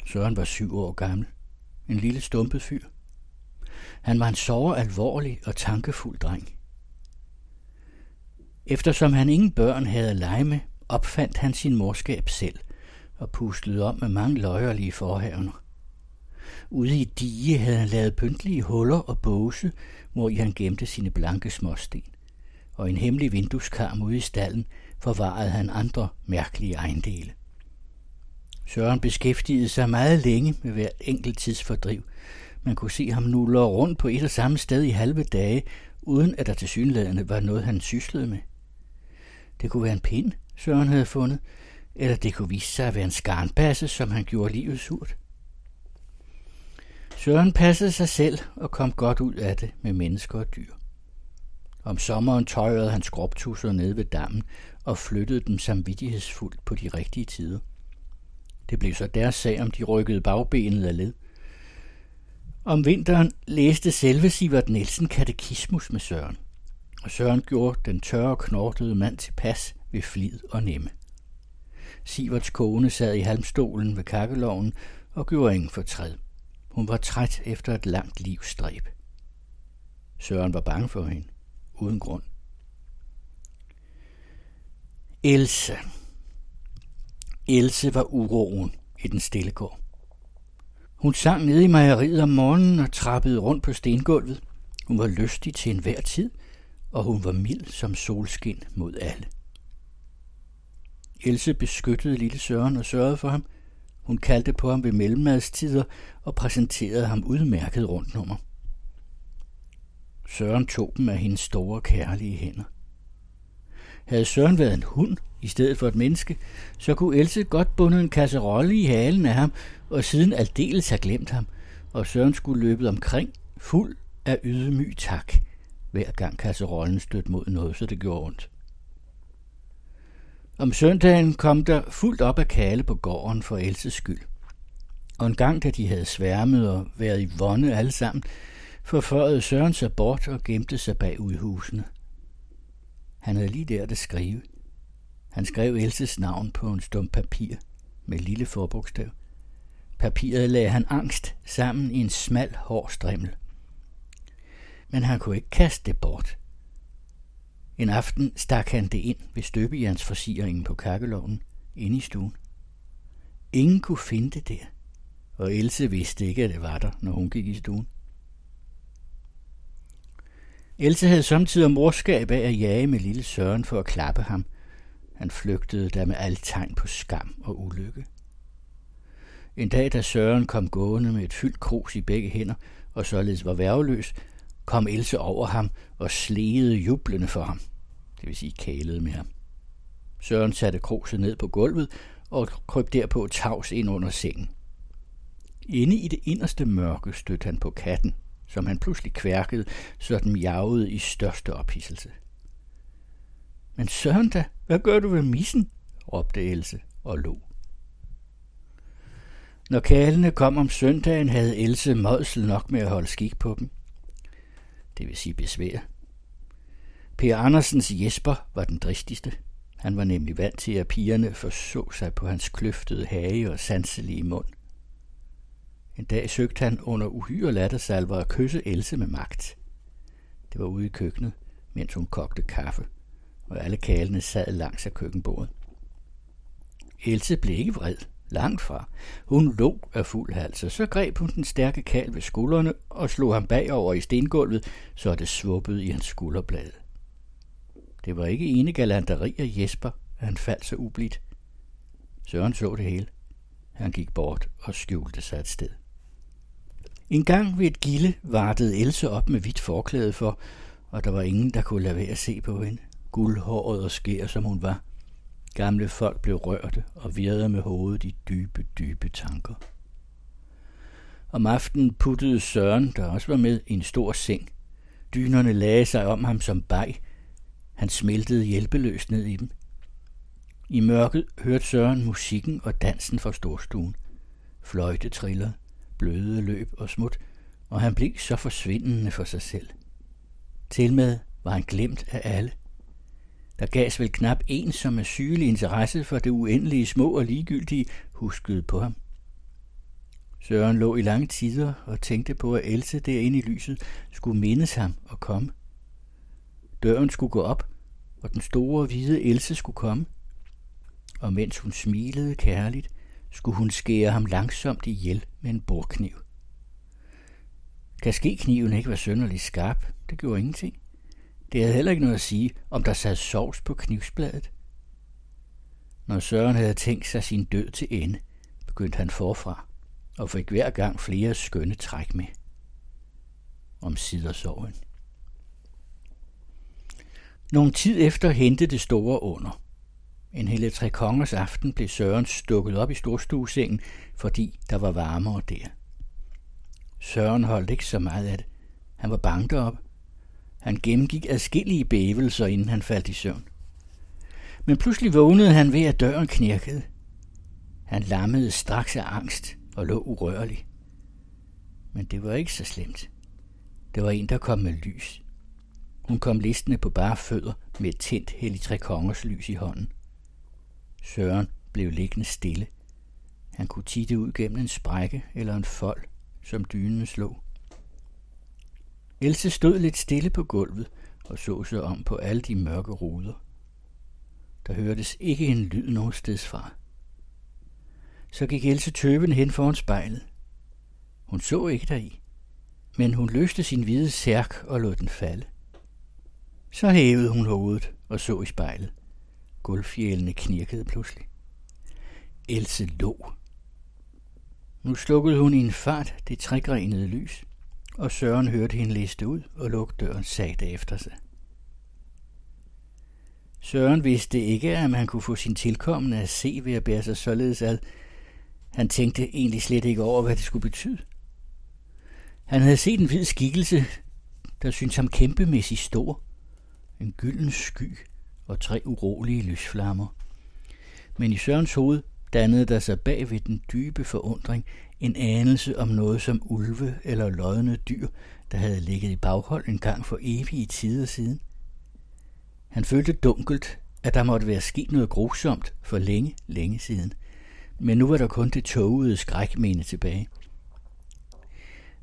Søren var syv år gammel. En lille stumpet fyr. Han var en såre alvorlig og tankefuld dreng. Eftersom han ingen børn havde at lege med, opfandt han sin morskab selv og puslede om med mange løjerlige forhavner. Ude i dige havde han lavet pyntlige huller og båse, hvor i han gemte sine blanke småsten. Og en hemmelig vindueskarm ude i stallen forvarede han andre mærkelige ejendele. Søren beskæftigede sig meget længe med hver enkelt tidsfordriv. Man kunne se ham nulle rundt på et og samme sted i halve dage, uden at der til synlædende var noget, han syslede med. Det kunne være en pind, Søren havde fundet, eller det kunne vise sig at være en skarnbasse, som han gjorde livet surt. Søren passede sig selv og kom godt ud af det med mennesker og dyr. Om sommeren tøjrede han skråbtusser ned ved dammen og flyttede dem samvittighedsfuldt på de rigtige tider. Det blev så deres sag, om de rykkede bagbenet af led. Om vinteren læste selve Sivert Nielsen katekismus med Søren, og Søren gjorde den tørre, knortede mand til pas ved flid og nemme. Siverts kone sad i halmstolen ved kakkeloven og gjorde ingen fortræd. Hun var træt efter et langt livsstræb. Søren var bange for hende, uden grund. Else. Else var uroen i den stille gård. Hun sang nede i mejeriet om morgenen og trappede rundt på stengulvet. Hun var lystig til enhver tid, og hun var mild som solskin mod alle. Else beskyttede lille Søren og sørgede for ham. Hun kaldte på ham ved mellemmadstider og præsenterede ham udmærket rundt nummer. Søren tog dem af hendes store kærlige hænder. Havde Søren været en hund i stedet for et menneske, så kunne Else godt bunde en kasserolle i halen af ham, og siden aldeles have glemt ham, og Søren skulle løbet omkring, fuld af ydmyg tak, hver gang kasserollen stødte mod noget, så det gjorde ondt. Om søndagen kom der fuldt op af kale på gården for Elses skyld. Og en gang, da de havde sværmet og været i vonde alle sammen, forførede Søren sig bort og gemte sig bag udhusene. Han havde lige der at skrive. Han skrev Elses navn på en stum papir med lille forbogstav. Papiret lagde han angst sammen i en smal, hård strimmel. Men han kunne ikke kaste det bort. En aften stak han det ind ved støbejernsforsiringen på kakkeloven inde i stuen. Ingen kunne finde det der, og Else vidste ikke, at det var der, når hun gik i stuen. Else havde samtidig morskab af at jage med lille Søren for at klappe ham. Han flygtede der med alt tegn på skam og ulykke. En dag, da Søren kom gående med et fyldt krus i begge hænder, og således var værveløs, kom Else over ham og slegede jublende for ham. Det vil sige kælede med ham. Søren satte kruset ned på gulvet og kryb derpå tavs ind under sengen. Inde i det inderste mørke stødte han på katten, som han pludselig kværkede, så den jagede i største ophidselse. Men Søren da, hvad gør du ved missen? råbte Else og lå. Når kalene kom om søndagen, havde Else Modsel nok med at holde skik på dem. Det vil sige besvær. Per Andersens Jesper var den dristigste. Han var nemlig vant til, at pigerne forså sig på hans kløftede hage og sanselige mund. En dag søgte han under uhyre lattersalver at kysse Else med magt. Det var ude i køkkenet, mens hun kogte kaffe, og alle kalene sad langs af køkkenbordet. Else blev ikke vred, langt fra. Hun lå af fuld hals, og så greb hun den stærke kal ved skuldrene og slog ham bagover i stengulvet, så det svuppede i hans skulderblad. Det var ikke ene galanteri af Jesper, at han faldt så ublidt. Søren så det hele. Han gik bort og skjulte sig et sted. En gang ved et gilde vartede Else op med hvidt forklæde for, og der var ingen, der kunne lade være at se på hende. Guldhåret og skær, som hun var. Gamle folk blev rørte og virrede med hovedet i dybe, dybe tanker. Om aftenen puttede Søren, der også var med, i en stor seng. Dynerne lagde sig om ham som bag. Han smeltede hjælpeløst ned i dem. I mørket hørte Søren musikken og dansen fra storstuen. Fløjte triller, bløde løb og smut, og han blev så forsvindende for sig selv. Tilmed var han glemt af alle. Der gavs vel knap en, som er sygelig interesse for det uendelige små og ligegyldige, huskede på ham. Søren lå i lange tider og tænkte på, at Else derinde i lyset skulle mindes ham og komme. Døren skulle gå op, og den store hvide Else skulle komme. Og mens hun smilede kærligt, skulle hun skære ham langsomt ihjel med en bordkniv. kniven ikke var sønderlig skarp. Det gjorde ingenting. Det havde heller ikke noget at sige, om der sad sovs på knivsbladet. Når Søren havde tænkt sig sin død til ende, begyndte han forfra og fik hver gang flere skønne træk med. Om sider soven. Nogle tid efter hentede det store under. En hele tre kongers aften blev Søren stukket op i storstuesengen, fordi der var varmere der. Søren holdt ikke så meget af det. Han var bange op, han gennemgik adskillige bævelser, inden han faldt i søvn. Men pludselig vågnede han ved, at døren knirkede. Han lammede straks af angst og lå urørlig. Men det var ikke så slemt. Det var en, der kom med lys. Hun kom listende på bare fødder med et tændt hellig tre kongers lys i hånden. Søren blev liggende stille. Han kunne titte ud gennem en sprække eller en fold, som dynen slog. Else stod lidt stille på gulvet og så sig om på alle de mørke ruder. Der hørtes ikke en lyd nogen steds fra. Så gik Else tøven hen foran spejlet. Hun så ikke deri, men hun løste sin hvide særk og lod den falde. Så hævede hun hovedet og så i spejlet. Gulvfjælene knirkede pludselig. Else lå. Nu slukkede hun i en fart det trægrenede lys, og Søren hørte hende liste ud og lukkede døren sagde efter sig. Søren vidste ikke, at man kunne få sin tilkommende at se ved at bære sig således ad. Han tænkte egentlig slet ikke over, hvad det skulle betyde. Han havde set en hvid skikkelse, der syntes ham kæmpemæssigt stor. En gylden sky og tre urolige lysflammer. Men i Sørens hoved dannede der sig bag ved den dybe forundring en anelse om noget som ulve eller lodne dyr, der havde ligget i baghold en gang for evige tider siden. Han følte dunkelt, at der måtte være sket noget grusomt for længe, længe siden. Men nu var der kun det tågede skrækmene tilbage.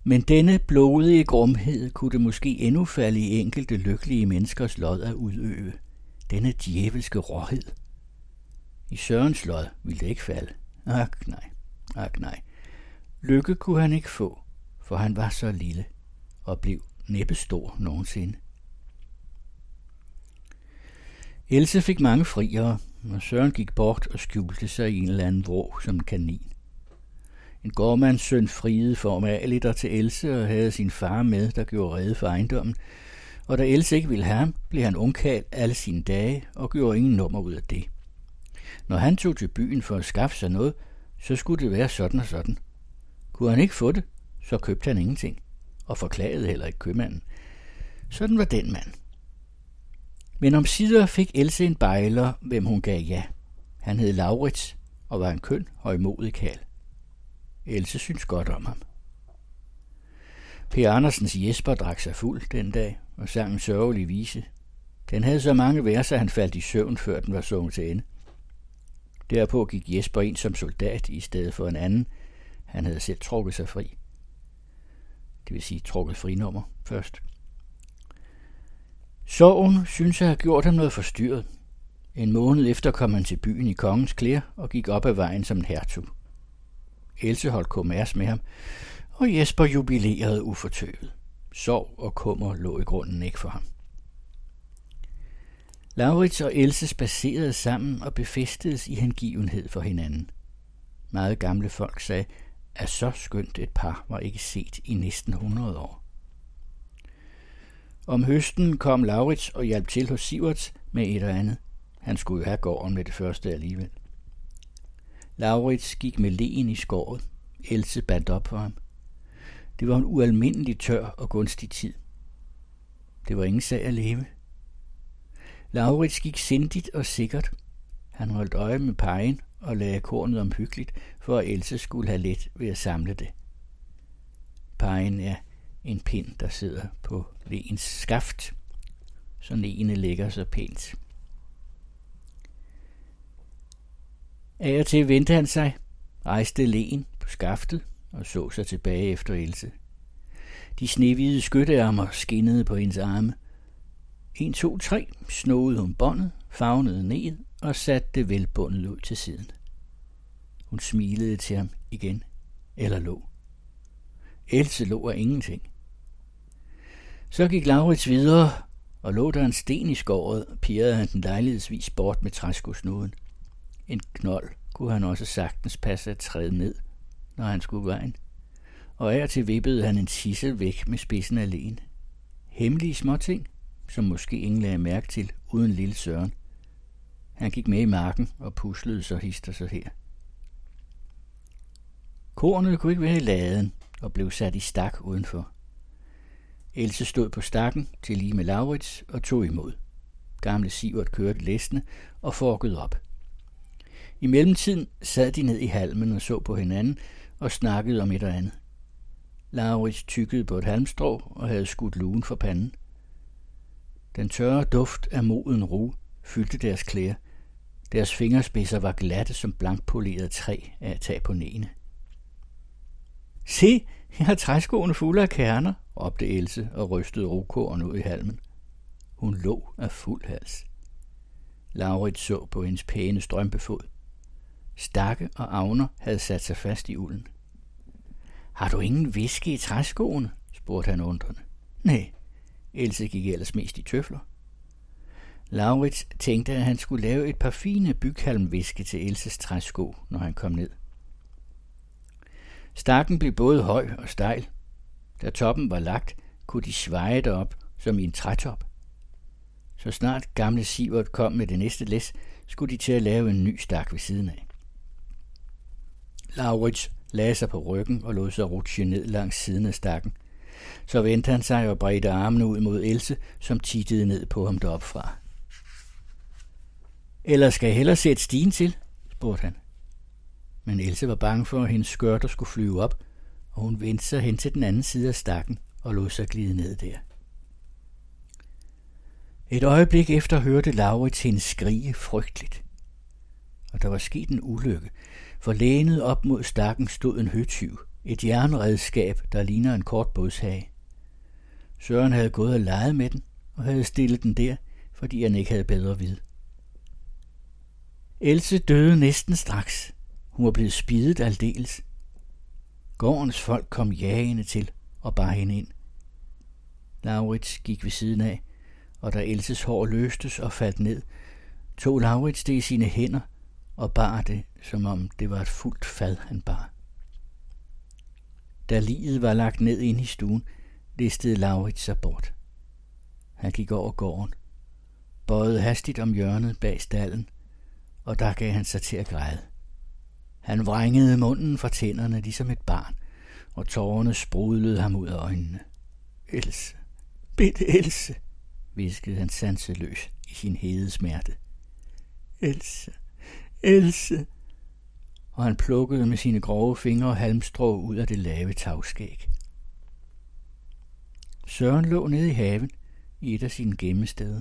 Men denne blodige grumhed kunne det måske endnu falde i enkelte lykkelige menneskers lod at udøve. Denne djævelske råhed. I Sørens lod ville det ikke falde. Ak nej, ak nej. Lykke kunne han ikke få, for han var så lille og blev næppe stor nogensinde. Else fik mange friere, og Søren gik bort og skjulte sig i en eller anden vrå som en kanin. En gårdmands søn friede formaligt og til Else og havde sin far med, der gjorde redde for ejendommen, og da Else ikke ville have ham, blev han ungkald alle sine dage og gjorde ingen nummer ud af det. Når han tog til byen for at skaffe sig noget, så skulle det være sådan og sådan. Kunne han ikke få det, så købte han ingenting, og forklagede heller ikke købmanden. Sådan var den mand. Men om sider fik Else en bejler, hvem hun gav ja. Han hed Laurits og var en køn og imodig kald. Else synes godt om ham. Per Andersens Jesper drak sig fuld den dag og sang en sørgelig vise. Den havde så mange vers, at han faldt i søvn, før den var sunget til ende. Derpå gik Jesper ind som soldat i stedet for en anden. Han havde selv trukket sig fri. Det vil sige trukket frinummer først. Sorgen synes at have gjort ham noget forstyrret. En måned efter kom han til byen i kongens klæder og gik op ad vejen som en hertug. Else holdt kommers med ham, og Jesper jubilerede ufortøvet. Sorg og kummer lå i grunden ikke for ham. Laurits og Else spacerede sammen og befæstedes i hengivenhed for hinanden. Meget gamle folk sagde, at så skønt et par var ikke set i næsten 100 år. Om høsten kom Laurits og hjalp til hos Siverts med et eller andet. Han skulle jo have gården med det første alligevel. Laurits gik med len i skåret. Else bandt op for ham. Det var en ualmindelig tør og gunstig tid. Det var ingen sag at leve. Laurits gik sindigt og sikkert. Han holdt øje med pegen og lagde kornet omhyggeligt, for at Else skulle have let ved at samle det. Pegen er en pind, der sidder på leens skaft, så leene ligger så pænt. Af og til vendte han sig, rejste len på skaftet og så sig tilbage efter Else. De snehvide skyttearmer skinnede på hendes arme. En, to, tre snåede hun båndet, fagnede ned og satte det velbundet ud til siden. Hun smilede til ham igen, eller lå. Else lå af ingenting. Så gik Laurits videre, og lå der en sten i skåret, pirrede han den lejlighedsvis bort med træskosnuden. En knold kunne han også sagtens passe at træde ned, når han skulle vejen. Og af til vippede han en tissel væk med spidsen alene. Hemmelige småting, som måske ingen lagde mærke til, uden lille Søren. Han gik med i marken og puslede så hister sig her. Kornet kunne ikke være i laden og blev sat i stak udenfor. Else stod på stakken til lige med Laurits og tog imod. Gamle Sivert kørte læsende og forkede op. I mellemtiden sad de ned i halmen og så på hinanden og snakkede om et og andet. Laurits tykkede på et halmstrå og havde skudt lugen for panden. Den tørre duft af moden ro fyldte deres klæder. Deres fingerspidser var glatte som blankpoleret træ af at tage på nene. Se, jeg har træskoene fulde af kerner, råbte Else og rystede rokoren ud i halmen. Hun lå af fuld hals. Laurit så på hendes pæne strømpefod. Stakke og Agner havde sat sig fast i ulden. Har du ingen viske i træskoene? spurgte han undrende. Nej, Else gik ellers mest i tøfler. Laurits tænkte, at han skulle lave et par fine byghalmviske til Elses træsko, når han kom ned. Stakken blev både høj og stejl. Da toppen var lagt, kunne de sveje derop som i en trætop. Så snart gamle Sivert kom med det næste læs, skulle de til at lave en ny stak ved siden af. Laurits lagde sig på ryggen og lod sig rutsche ned langs siden af stakken. Så vendte han sig og bredte armene ud mod Else, som tittede ned på ham deropfra. Eller skal jeg hellere sætte stigen til? spurgte han. Men Else var bange for, at hendes skørter skulle flyve op, og hun vendte sig hen til den anden side af stakken og lod sig glide ned der. Et øjeblik efter hørte Laurits hende skrige frygteligt. Og der var sket en ulykke, for lænet op mod stakken stod en høtyv, et jernredskab, der ligner en kort bådshage. Søren havde gået og leget med den, og havde stillet den der, fordi han ikke havde bedre vid. Else døde næsten straks. Hun var blevet spidet aldeles. Gårdens folk kom jagende til og bar hende ind. Laurits gik ved siden af, og da Elses hår løstes og faldt ned, tog Laurits det i sine hænder og bar det, som om det var et fuldt fad, han bar. Da livet var lagt ned ind i stuen, listede Laurits sig bort. Han gik over gården, bøjede hastigt om hjørnet bag stallen, og der gav han sig til at græde. Han vrængede munden fra tænderne ligesom et barn, og tårerne sprudlede ham ud af øjnene. Else, bitte Else, viskede han sanseløs i sin hede smerte. Else, Else, og han plukkede med sine grove fingre halmstrå ud af det lave tagskæg. Søren lå nede i haven i et af sine gemmesteder,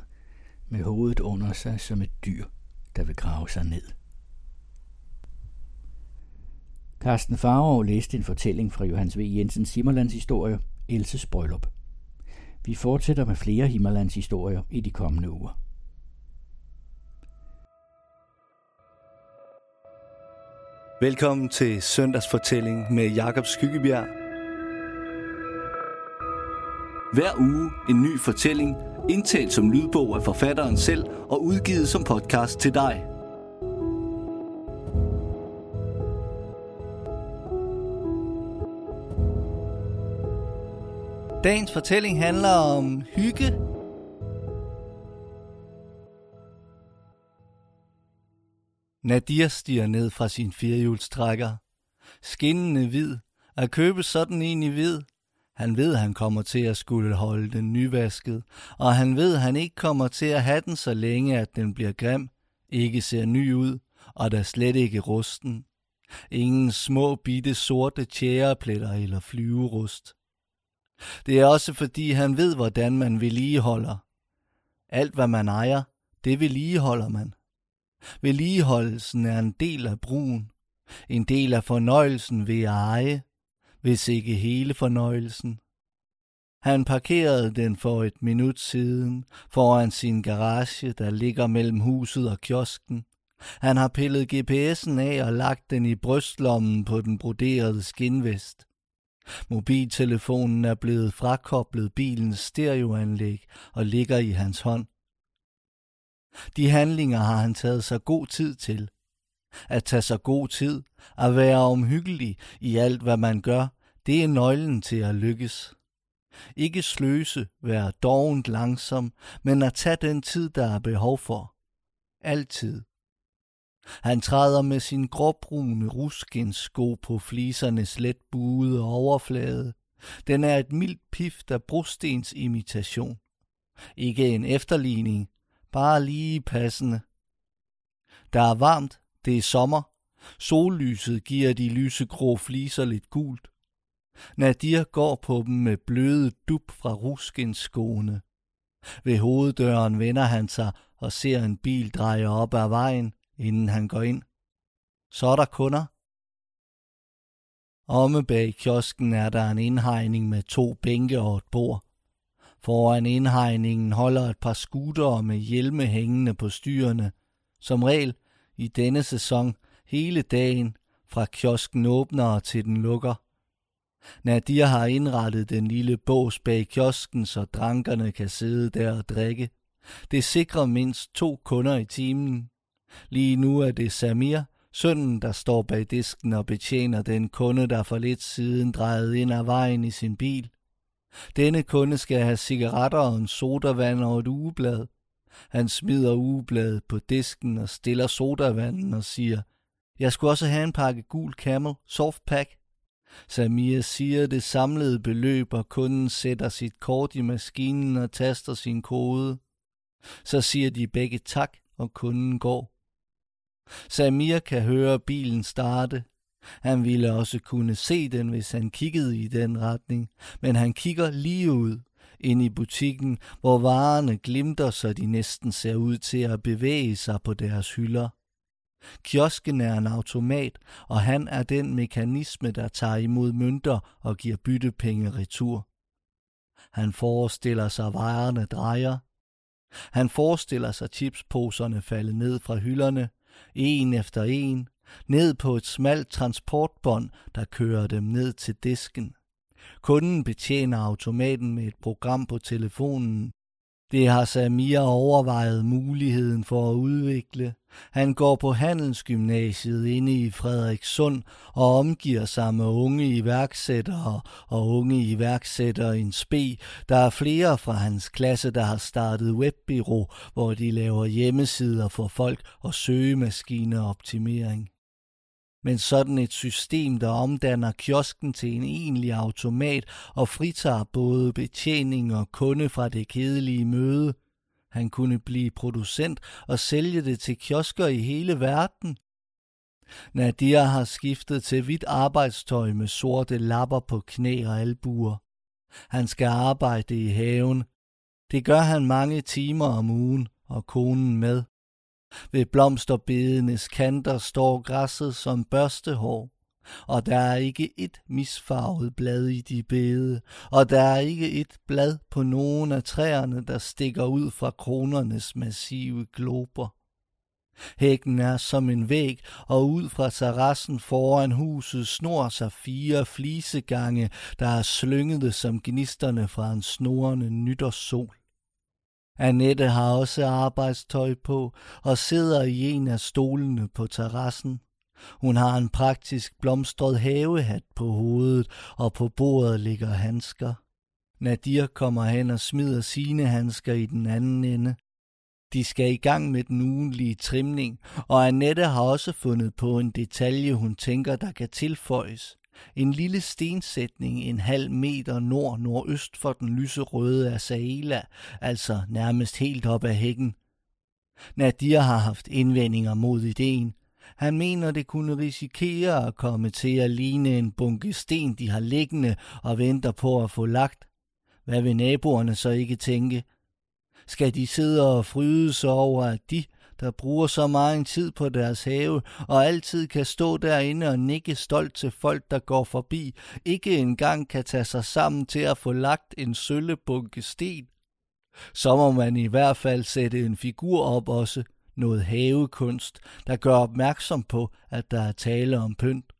med hovedet under sig som et dyr, der vil grave sig ned. Carsten Farov læste en fortælling fra Johannes V. Jensens Himmerlands historie, Elses Bryllup. Vi fortsætter med flere Himmerlands historier i de kommende uger. Velkommen til søndagsfortælling med Jakob Skyggebjerg. Hver uge en ny fortælling, indtalt som lydbog af forfatteren selv og udgivet som podcast til dig. Dagens fortælling handler om hygge, Nadir stiger ned fra sin firehjulstrækker. Skinnende hvid. At købe sådan en i hvid. Han ved, han kommer til at skulle holde den nyvasket, og han ved, han ikke kommer til at have den så længe, at den bliver grim, ikke ser ny ud, og der slet ikke rusten. Ingen små bitte sorte tjærepletter eller flyverust. Det er også fordi han ved, hvordan man vedligeholder. Alt hvad man ejer, det vedligeholder man. Vedligeholdelsen er en del af brugen, en del af fornøjelsen ved at eje, hvis ikke hele fornøjelsen. Han parkerede den for et minut siden foran sin garage, der ligger mellem huset og kiosken. Han har pillet GPS'en af og lagt den i brystlommen på den broderede skinvest. Mobiltelefonen er blevet frakoblet bilens stereoanlæg og ligger i hans hånd. De handlinger har han taget sig god tid til. At tage sig god tid, at være omhyggelig i alt, hvad man gør, det er nøglen til at lykkes. Ikke sløse, være dovent langsom, men at tage den tid, der er behov for. Altid. Han træder med sin gråbrune ruskinsko på flisernes let buede overflade. Den er et mildt pift af brostens imitation. Ikke en efterligning, Bare lige passende. Der er varmt, det er sommer. Sollyset giver de lysegrå fliser lidt gult. Nadir går på dem med bløde dub fra ruskinskoene. Ved hoveddøren vender han sig og ser en bil dreje op ad vejen, inden han går ind. Så er der kunder. Omme bag kiosken er der en indhegning med to bænke og et bord. Foran indhegningen holder et par skutere med hjelme hængende på styrene. Som regel i denne sæson hele dagen, fra kiosken åbner til den lukker. Nadia har indrettet den lille bås bag kiosken, så drankerne kan sidde der og drikke. Det sikrer mindst to kunder i timen. Lige nu er det Samir, sønnen, der står bag disken og betjener den kunde, der for lidt siden drejede ind ad vejen i sin bil. Denne kunde skal have cigaretter og en sodavand og et ugeblad. Han smider ugebladet på disken og stiller sodavanden og siger, jeg skulle også have en pakke gul Camel softpack. Samir siger det samlede beløb, og kunden sætter sit kort i maskinen og taster sin kode. Så siger de begge tak, og kunden går. Samir kan høre bilen starte. Han ville også kunne se den, hvis han kiggede i den retning, men han kigger lige ud ind i butikken, hvor varerne glimter, så de næsten ser ud til at bevæge sig på deres hylder. Kiosken er en automat, og han er den mekanisme, der tager imod mønter og giver byttepenge retur. Han forestiller sig varerne drejer. Han forestiller sig chipsposerne falde ned fra hylderne, en efter en, ned på et smalt transportbånd, der kører dem ned til disken. Kunden betjener automaten med et program på telefonen. Det har Samir overvejet muligheden for at udvikle. Han går på handelsgymnasiet inde i Frederikssund og omgiver sig med unge iværksættere og unge iværksættere i en spe. Der er flere fra hans klasse, der har startet webbyrå, hvor de laver hjemmesider for folk og søgemaskineoptimering. Men sådan et system, der omdanner kiosken til en egentlig automat og fritager både betjening og kunde fra det kedelige møde. Han kunne blive producent og sælge det til kiosker i hele verden. Nadia har skiftet til hvidt arbejdstøj med sorte lapper på knæ og albuer. Han skal arbejde i haven. Det gør han mange timer om ugen, og konen med. Ved blomsterbedenes kanter står græsset som børstehår, og der er ikke et misfarvet blad i de bede, og der er ikke et blad på nogen af træerne, der stikker ud fra kronernes massive glober. Hækken er som en væg, og ud fra terrassen foran huset snor sig fire flisegange, der er slyngede som gnisterne fra en snorende nytårssol. Annette har også arbejdstøj på og sidder i en af stolene på terrassen. Hun har en praktisk blomstret havehat på hovedet, og på bordet ligger handsker. Nadir kommer hen og smider sine handsker i den anden ende. De skal i gang med den ugenlige trimning, og Annette har også fundet på en detalje, hun tænker, der kan tilføjes. En lille stensætning en halv meter nord-nordøst for den lyserøde Asaela, altså nærmest helt op ad hækken. Nadir har haft indvendinger mod ideen. Han mener, det kunne risikere at komme til at ligne en bunke sten, de har liggende og venter på at få lagt. Hvad vil naboerne så ikke tænke? Skal de sidde og fryde sig over, at de, der bruger så meget tid på deres have, og altid kan stå derinde og nikke stolt til folk, der går forbi, ikke engang kan tage sig sammen til at få lagt en søllebunke sten. Så må man i hvert fald sætte en figur op også, noget havekunst, der gør opmærksom på, at der er tale om pynt.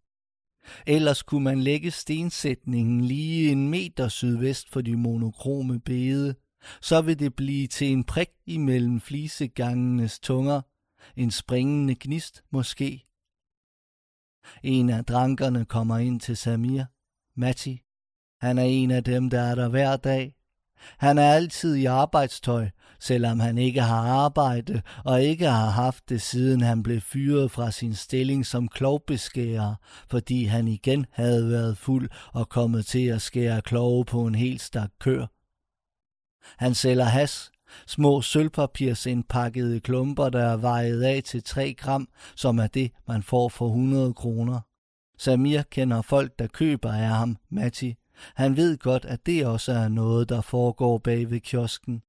Ellers kunne man lægge stensætningen lige en meter sydvest for de monokrome bede, så vil det blive til en prik imellem flisegangenes tunger, en springende gnist måske. En af drankerne kommer ind til Samir, Matti. Han er en af dem, der er der hver dag. Han er altid i arbejdstøj, selvom han ikke har arbejde og ikke har haft det siden han blev fyret fra sin stilling som klovbeskærer, fordi han igen havde været fuld og kommet til at skære klove på en hel stak kør. Han sælger has, små sølvpapirsindpakkede klumper, der er vejet af til 3 gram, som er det, man får for 100 kroner. Samir kender folk, der køber af ham, Matti. Han ved godt, at det også er noget, der foregår bag ved kiosken.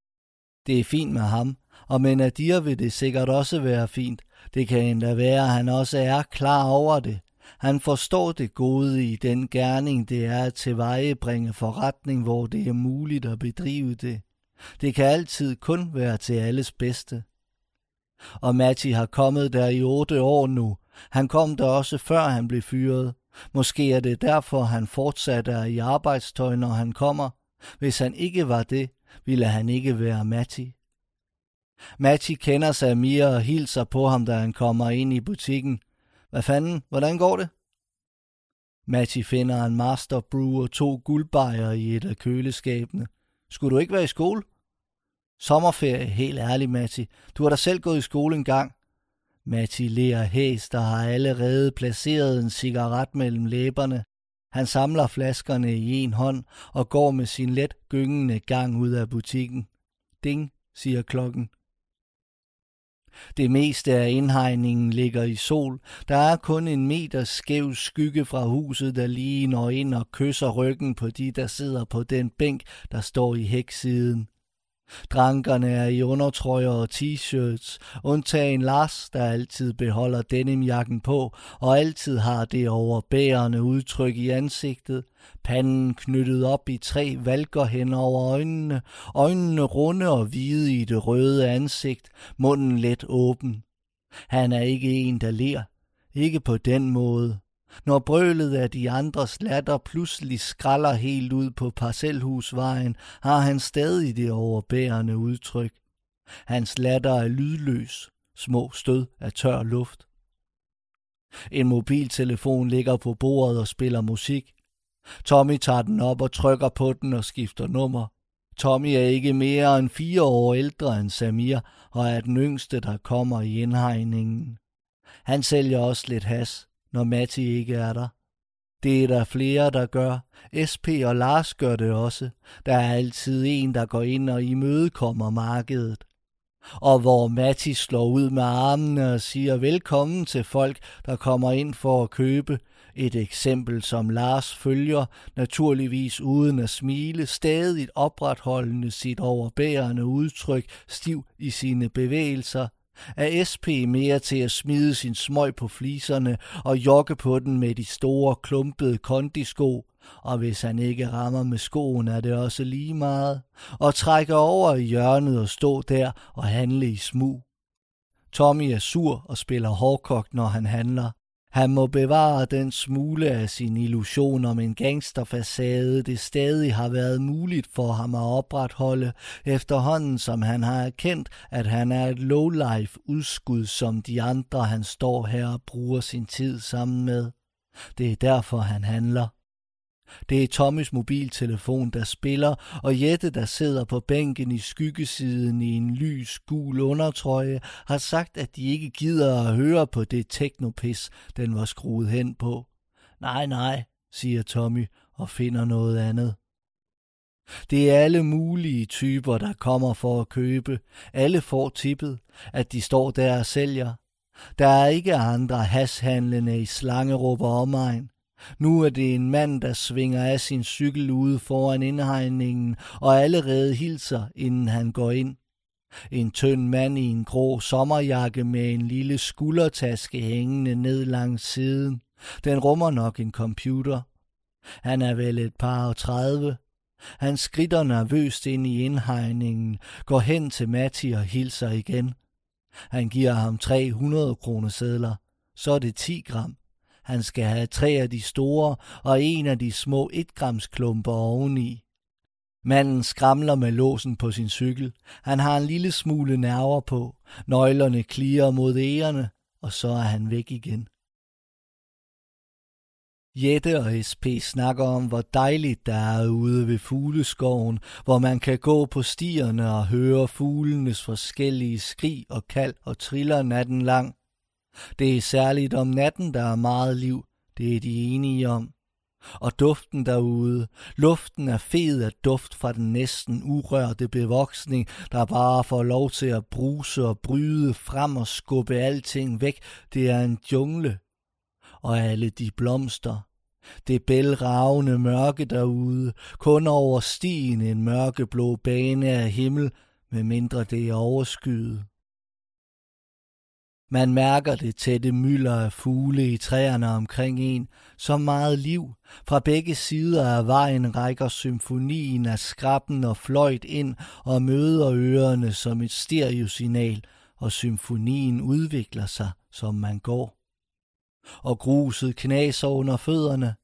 Det er fint med ham, og med Nadir vil det sikkert også være fint. Det kan endda være, at han også er klar over det. Han forstår det gode i den gerning, det er at tilvejebringe forretning, hvor det er muligt at bedrive det. Det kan altid kun være til alles bedste. Og Matti har kommet der i otte år nu, Han kom der også før han blev fyret. Måske er det derfor, han fortsat er i arbejdstøj, når han kommer. Hvis han ikke var det, ville han ikke være Matti. Matti kender Samir og hilser på ham, da han kommer ind i butikken. Hvad fanden, hvordan går det? Matti finder en Master Brew og to guldbejer i et af køleskabene. Skulle du ikke være i skole? Sommerferie, helt ærligt, Matti. Du har da selv gået i skole en gang. Matti lærer hæs, der har allerede placeret en cigaret mellem læberne. Han samler flaskerne i en hånd og går med sin let gyngende gang ud af butikken. Ding, siger klokken. Det meste af indhegningen ligger i sol. Der er kun en meter skæv skygge fra huset, der lige når ind og kysser ryggen på de, der sidder på den bænk, der står i hæksiden. Drankerne er i undertrøjer og t-shirts, undtagen Lars, der altid beholder denimjakken på og altid har det overbærende udtryk i ansigtet. Panden knyttet op i tre valker hen over øjnene, øjnene runde og hvide i det røde ansigt, munden let åben. Han er ikke en, der ler. Ikke på den måde. Når brølet af de andres latter pludselig skralder helt ud på parcelhusvejen, har han stadig det overbærende udtryk. Hans latter er lydløs, små stød af tør luft. En mobiltelefon ligger på bordet og spiller musik. Tommy tager den op og trykker på den og skifter nummer. Tommy er ikke mere end fire år ældre end Samir og er den yngste, der kommer i indhegningen. Han sælger også lidt has når Matti ikke er der. Det er der flere, der gør. SP og Lars gør det også. Der er altid en, der går ind og imødekommer markedet. Og hvor Matti slår ud med armene og siger velkommen til folk, der kommer ind for at købe. Et eksempel, som Lars følger, naturligvis uden at smile, stadig opretholdende sit overbærende udtryk, stiv i sine bevægelser – er SP mere til at smide sin smøg på fliserne og jogge på den med de store klumpede kondisko, og hvis han ikke rammer med skoen, er det også lige meget, og trække over i hjørnet og stå der og handle i smug. Tommy er sur og spiller hårdkogt, når han handler. Han må bevare den smule af sin illusion om en gangsterfacade, det stadig har været muligt for ham at opretholde, efterhånden som han har erkendt, at han er et lowlife udskud, som de andre, han står her og bruger sin tid sammen med. Det er derfor, han handler. Det er Tommys mobiltelefon, der spiller, og Jette, der sidder på bænken i skyggesiden i en lys gul undertrøje, har sagt, at de ikke gider at høre på det teknopis, den var skruet hen på. Nej, nej, siger Tommy og finder noget andet. Det er alle mulige typer, der kommer for at købe. Alle får tippet, at de står der og sælger. Der er ikke andre hashandlende i Slangerup og omegn. Nu er det en mand, der svinger af sin cykel ude foran indhegningen og allerede hilser, inden han går ind. En tynd mand i en grå sommerjakke med en lille skuldertaske hængende ned langs siden. Den rummer nok en computer. Han er vel et par og tredive. Han skrider nervøst ind i indhegningen, går hen til Matti og hilser igen. Han giver ham 300 kronesedler. Så er det 10 gram. Han skal have tre af de store og en af de små 1 grams klumper oveni. Manden skramler med låsen på sin cykel. Han har en lille smule nerver på. Nøglerne klirer mod ærerne, og så er han væk igen. Jette og SP snakker om, hvor dejligt der er ude ved fugleskoven, hvor man kan gå på stierne og høre fuglenes forskellige skrig og kald og triller natten lang. Det er særligt om natten, der er meget liv. Det er de enige om. Og duften derude. Luften er fed af duft fra den næsten urørte bevoksning, der bare får lov til at bruse og bryde frem og skubbe alting væk. Det er en jungle. Og alle de blomster. Det bælragende mørke derude, kun over stien en mørkeblå bane af himmel, med mindre det er overskyet. Man mærker det tætte mylder af fugle i træerne omkring en, så meget liv. Fra begge sider af vejen rækker symfonien af skrappen og fløjt ind og møder ørerne som et stereosignal, og symfonien udvikler sig, som man går. og gruset knaser under fødderne.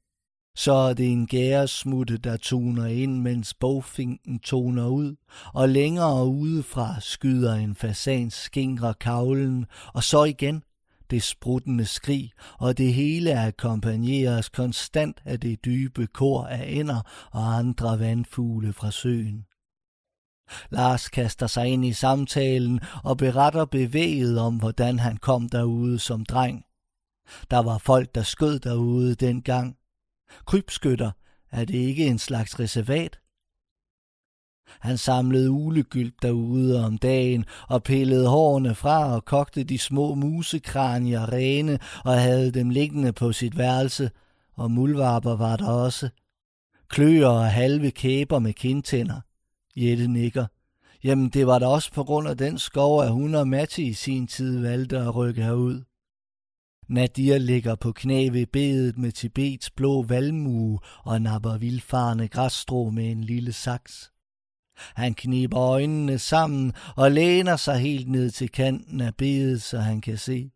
Så er det en gæresmutte, der toner ind, mens bogfinken toner ud, og længere udefra skyder en fasan skingre kavlen, og så igen det spruttende skrig, og det hele akkompagneres konstant af det dybe kor af ender og andre vandfugle fra søen. Lars kaster sig ind i samtalen og beretter bevæget om, hvordan han kom derude som dreng. Der var folk, der skød derude dengang. Krybskytter, er det ikke en slags reservat? Han samlede ulegyld derude om dagen og pillede hårene fra og kogte de små musekranier rene og havde dem liggende på sit værelse, og mulvarper var der også. Kløer og halve kæber med kindtænder. Jette nikker. Jamen, det var da også på grund af den skov, at hun og Matti i sin tid valgte at rykke herud. Nadir ligger på knæ ved bedet med Tibets blå valmue og napper vildfarne græsstrå med en lille saks. Han kniber øjnene sammen og læner sig helt ned til kanten af bedet, så han kan se.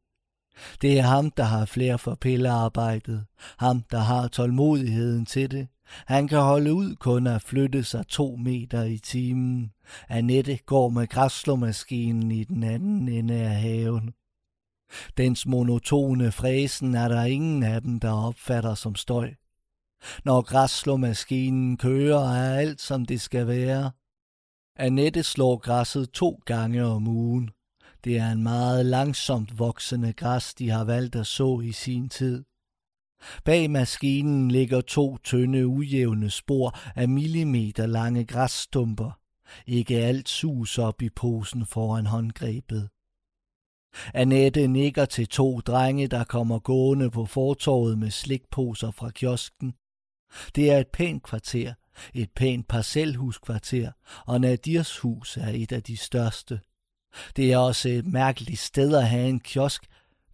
Det er ham, der har flere for pillearbejdet. Ham, der har tålmodigheden til det. Han kan holde ud kun at flytte sig to meter i timen. Annette går med græsslåmaskinen i den anden ende af haven. Dens monotone fræsen er der ingen af dem, der opfatter som støj. Når græsslåmaskinen kører, er alt som det skal være. Annette slår græsset to gange om ugen. Det er en meget langsomt voksende græs, de har valgt at så i sin tid. Bag maskinen ligger to tynde, ujævne spor af millimeter lange græsstumper. Ikke alt sus op i posen foran håndgrebet. Annette nikker til to drenge, der kommer gående på fortorvet med slikposer fra kiosken. Det er et pænt kvarter, et pænt parcelhuskvarter, og Nadirs hus er et af de største. Det er også et mærkeligt sted at have en kiosk.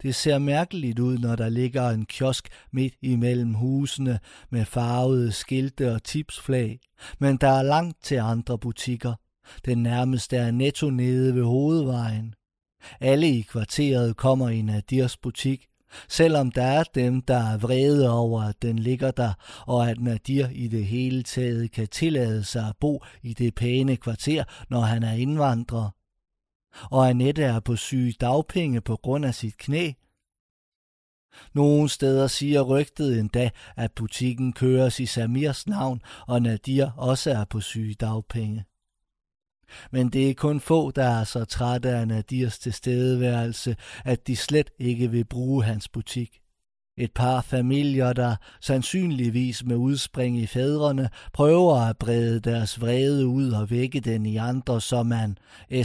Det ser mærkeligt ud, når der ligger en kiosk midt imellem husene med farvede skilte og tipsflag, men der er langt til andre butikker. Den nærmeste er netto nede ved hovedvejen. Alle i kvarteret kommer i Nadirs butik, selvom der er dem, der er vrede over, at den ligger der, og at Nadir i det hele taget kan tillade sig at bo i det pæne kvarter, når han er indvandrer. Og Annette er på syge dagpenge på grund af sit knæ. Nogle steder siger rygtet endda, at butikken køres i Samirs navn, og Nadir også er på syge dagpenge. Men det er kun få, der er så trætte af Nadirs tilstedeværelse, at de slet ikke vil bruge hans butik. Et par familier, der sandsynligvis med udspring i fædrene, prøver at brede deres vrede ud og vække den i andre, som man,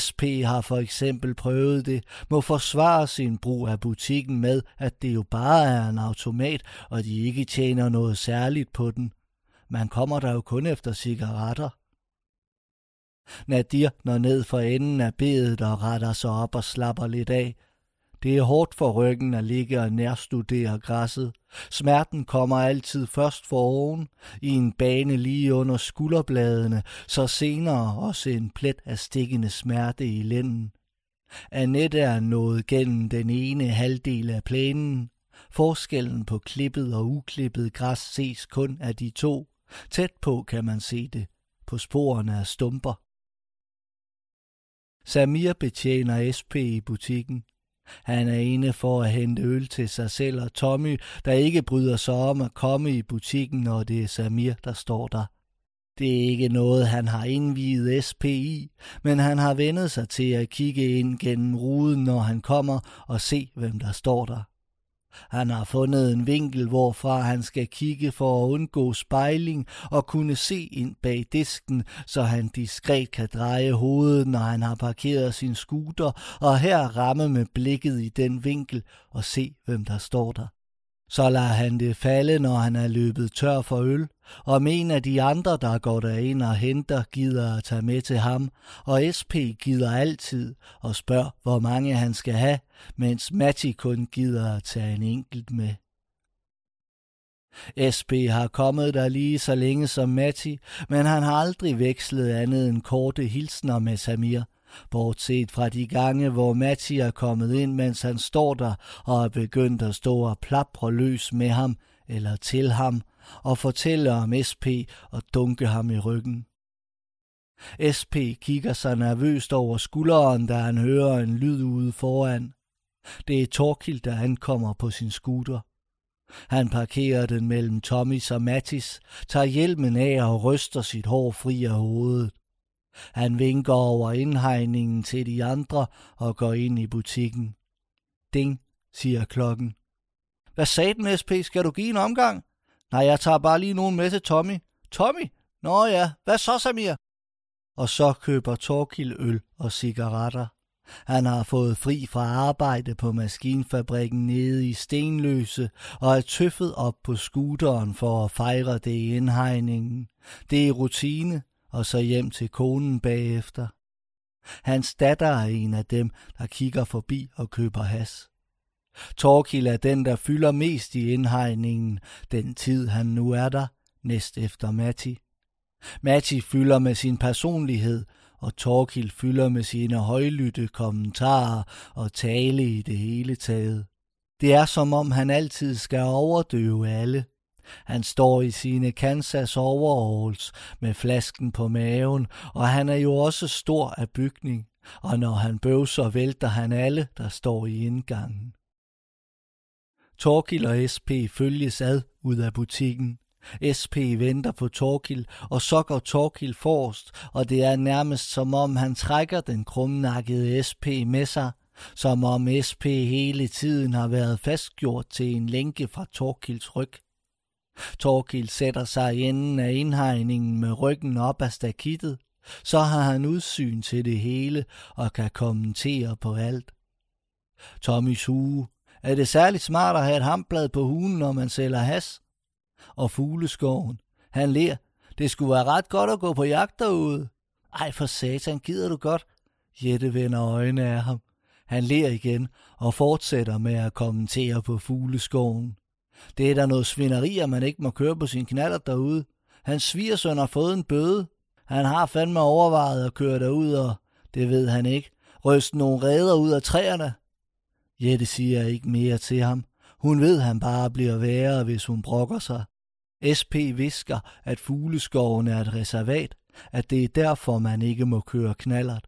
SP har for eksempel prøvet det, må forsvare sin brug af butikken med, at det jo bare er en automat, og de ikke tjener noget særligt på den. Man kommer der jo kun efter cigaretter. Nadir når ned for enden af bedet og retter sig op og slapper lidt af. Det er hårdt for ryggen at ligge og nærstudere græsset. Smerten kommer altid først for oven, i en bane lige under skulderbladene, så senere også en plet af stikkende smerte i lænden. Annette er nået gennem den ene halvdel af plænen. Forskellen på klippet og uklippet græs ses kun af de to. Tæt på kan man se det, på sporene af stumper. Samir betjener SP i butikken. Han er inde for at hente øl til sig selv og Tommy, der ikke bryder sig om at komme i butikken, når det er Samir, der står der. Det er ikke noget, han har indviet SPI, men han har vendet sig til at kigge ind gennem ruden, når han kommer og se, hvem der står der. Han har fundet en vinkel, hvorfra han skal kigge for at undgå spejling og kunne se ind bag disken, så han diskret kan dreje hovedet, når han har parkeret sin scooter, og her ramme med blikket i den vinkel og se, hvem der står der. Så lader han det falde, når han er løbet tør for øl, og en af de andre, der går derind og henter, gider at tage med til ham, og SP gider altid og spørger, hvor mange han skal have, mens Matti kun gider at tage en enkelt med. SP har kommet der lige så længe som Matti, men han har aldrig vekslet andet end korte hilsner med Samir, Bortset fra de gange, hvor Matti er kommet ind, mens han står der og er begyndt at stå og plapre løs med ham eller til ham og fortælle om SP og dunke ham i ryggen. SP kigger sig nervøst over skulderen, da han hører en lyd ude foran. Det er Torkild, der ankommer på sin scooter. Han parkerer den mellem Tommy og Mattis, tager hjelmen af og ryster sit hår fri af hovedet. Han vinker over indhegningen til de andre og går ind i butikken. Ding, siger klokken. Hvad sagde den, SP? Skal du give en omgang? Nej, jeg tager bare lige nogen med til Tommy. Tommy? Nå ja, hvad så, Samir? Og så køber Torkil øl og cigaretter. Han har fået fri fra arbejde på maskinfabrikken nede i Stenløse og er tøffet op på scooteren for at fejre det i indhegningen. Det er rutine, og så hjem til konen bagefter. Hans datter er en af dem, der kigger forbi og køber has. Torkil er den, der fylder mest i indhegningen, den tid han nu er der, næst efter Matti. Matti fylder med sin personlighed, og Torkil fylder med sine højlytte kommentarer og tale i det hele taget. Det er som om han altid skal overdøve alle. Han står i sine Kansas overalls med flasken på maven, og han er jo også stor af bygning, og når han bøvser, vælter han alle, der står i indgangen. Torkil og SP følges ad ud af butikken. SP venter på Torkil, og så går Torkil forrest, og det er nærmest som om han trækker den krumnakkede SP med sig, som om SP hele tiden har været fastgjort til en lænke fra Torkils ryg. Torkil sætter sig i enden af indhegningen med ryggen op af stakittet, så har han udsyn til det hele og kan kommentere på alt. Tommys hue. Er det særligt smart at have et hamblad på hugen, når man sælger has? Og fugleskoven. Han ler. Det skulle være ret godt at gå på jagt derude. Ej, for satan, gider du godt? Jette vender øjnene af ham. Han ler igen og fortsætter med at kommentere på fugleskoven. Det er da noget svineri, at man ikke må køre på sin knaller derude. Hans svigersøn har fået en bøde. Han har fandme overvejet at køre derud, og det ved han ikke. Ryste nogle ræder ud af træerne. Jette siger ikke mere til ham. Hun ved, han bare bliver værre, hvis hun brokker sig. SP visker, at fugleskoven er et reservat, at det er derfor, man ikke må køre knallert.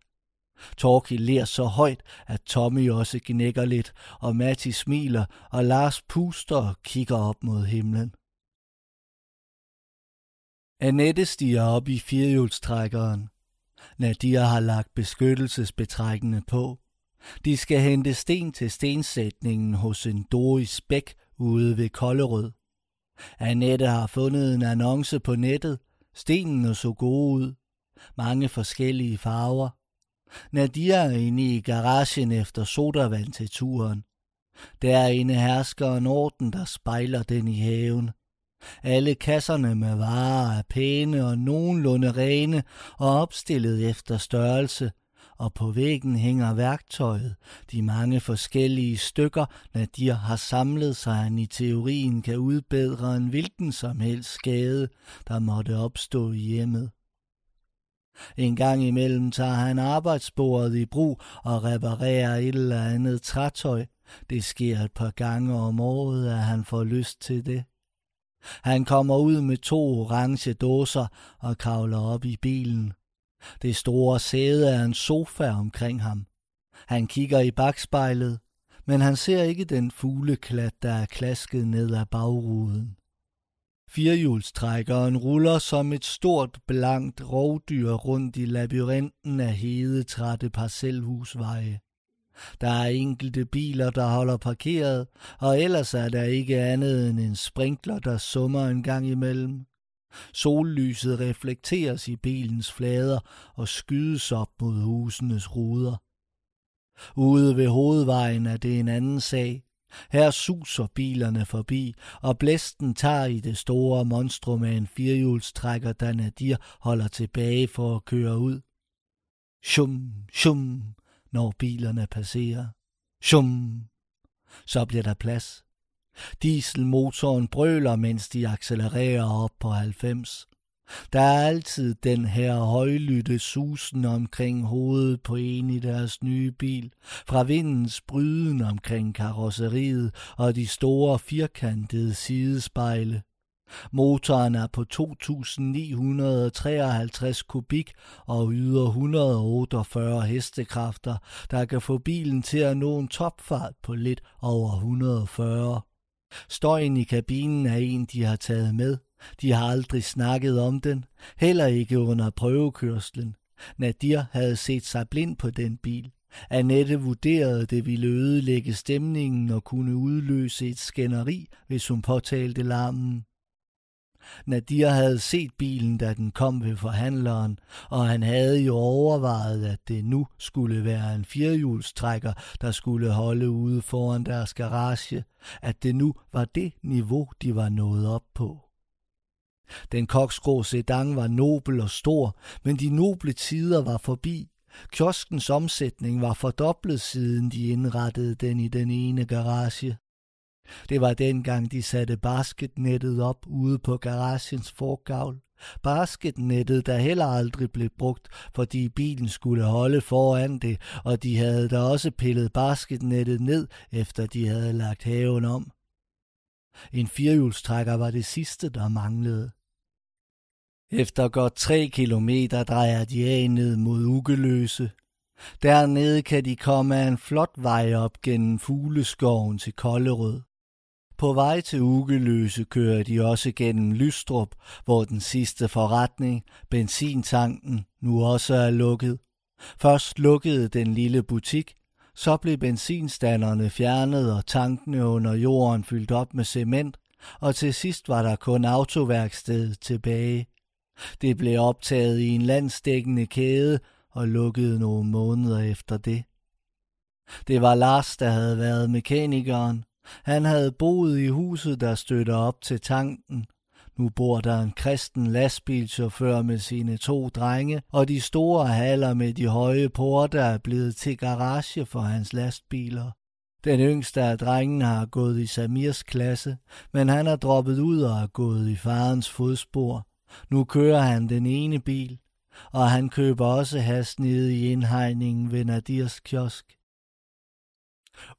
Torki ler så højt, at Tommy også gnækker lidt, og Matti smiler, og Lars puster og kigger op mod himlen. Annette stiger op i firehjulstrækkeren. Nadia har lagt beskyttelsesbetrækkende på. De skal hente sten til stensætningen hos en Doris Bæk ude ved Kollerød. Annette har fundet en annonce på nettet. Stenene så gode ud. Mange forskellige farver. Nadia er inde i garagen efter sodavand til turen. Derinde hersker en orden, der spejler den i haven. Alle kasserne med varer er pæne og nogenlunde rene og opstillet efter størrelse, og på væggen hænger værktøjet, de mange forskellige stykker, Nadir har samlet, sig, han i teorien kan udbedre en hvilken som helst skade, der måtte opstå i hjemmet. En gang imellem tager han arbejdsbordet i brug og reparerer et eller andet trætøj. Det sker et par gange om året, at han får lyst til det. Han kommer ud med to orange dåser og kravler op i bilen. Det store sæde er en sofa omkring ham. Han kigger i bagspejlet, men han ser ikke den fugleklat, der er klasket ned ad bagruden. Firehjulstrækkeren ruller som et stort, blankt rovdyr rundt i labyrinten af hedetrætte parcelhusveje. Der er enkelte biler, der holder parkeret, og ellers er der ikke andet end en sprinkler, der summer en gang imellem. Sollyset reflekteres i bilens flader og skydes op mod husenes ruder. Ude ved hovedvejen er det en anden sag. Her suser bilerne forbi, og blæsten tager i det store monstrum af en firehjulstrækker, der Nadir holder tilbage for at køre ud. Shum, shum, når bilerne passerer. Shum, så bliver der plads. Dieselmotoren brøler, mens de accelererer op på 90. Der er altid den her højlytte susen omkring hovedet på en i deres nye bil, fra vindens bryden omkring karosseriet og de store firkantede sidespejle. Motoren er på 2.953 kubik og yder 148 hestekræfter, der kan få bilen til at nå en topfart på lidt over 140. Støjen i kabinen er en, de har taget med. De har aldrig snakket om den, heller ikke under prøvekørslen. Nadir havde set sig blind på den bil. Annette vurderede, det ville ødelægge stemningen og kunne udløse et skænderi, hvis hun påtalte larmen. Nadir havde set bilen, da den kom ved forhandleren, og han havde jo overvejet, at det nu skulle være en firehjulstrækker, der skulle holde ude foran deres garage, at det nu var det niveau, de var nået op på. Den koksgrå sedan var nobel og stor, men de noble tider var forbi. Kioskens omsætning var fordoblet siden de indrettede den i den ene garage. Det var dengang, de satte basketnettet op ude på garagens forgavl. Basketnettet, der heller aldrig blev brugt, fordi bilen skulle holde foran det, og de havde da også pillet basketnettet ned, efter de havde lagt haven om. En firehjulstrækker var det sidste, der manglede. Efter godt tre kilometer drejer de af ned mod Ugeløse. Dernede kan de komme af en flot vej op gennem fugleskoven til Kollerød. På vej til Ugeløse kører de også gennem Lystrup, hvor den sidste forretning, benzintanken, nu også er lukket. Først lukkede den lille butik, så blev benzinstanderne fjernet og tankene under jorden fyldt op med cement, og til sidst var der kun autoværkstedet tilbage. Det blev optaget i en landsdækkende kæde og lukkede nogle måneder efter det. Det var Lars, der havde været mekanikeren. Han havde boet i huset, der støtter op til tanken. Nu bor der en kristen lastbilchauffør med sine to drenge, og de store haller med de høje porter er blevet til garage for hans lastbiler. Den yngste af drengene har gået i Samirs klasse, men han er droppet ud og er gået i farens fodspor. Nu kører han den ene bil, og han køber også has nede i indhegningen ved Nadirs kiosk.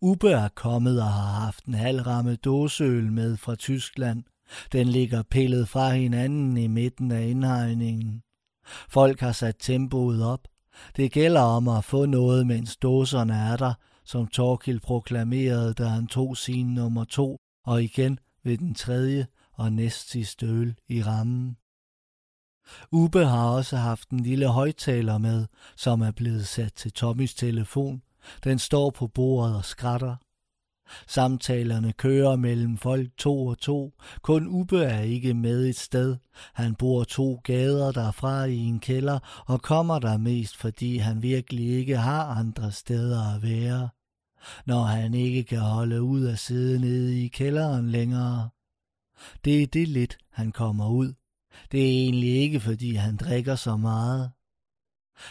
Ube er kommet og har haft en halvramme dåseøl med fra Tyskland. Den ligger pillet fra hinanden i midten af indhegningen. Folk har sat tempoet op. Det gælder om at få noget, mens dåserne er der, som Torkil proklamerede, da han tog sin nummer to, og igen ved den tredje og næstsidste øl i rammen. Ube har også haft en lille højtaler med, som er blevet sat til Tommys telefon. Den står på bordet og skratter. Samtalerne kører mellem folk to og to. Kun Ube er ikke med et sted. Han bor to gader derfra i en kælder og kommer der mest, fordi han virkelig ikke har andre steder at være. Når han ikke kan holde ud at sidde nede i kælderen længere. Det er det lidt, han kommer ud. Det er egentlig ikke, fordi han drikker så meget.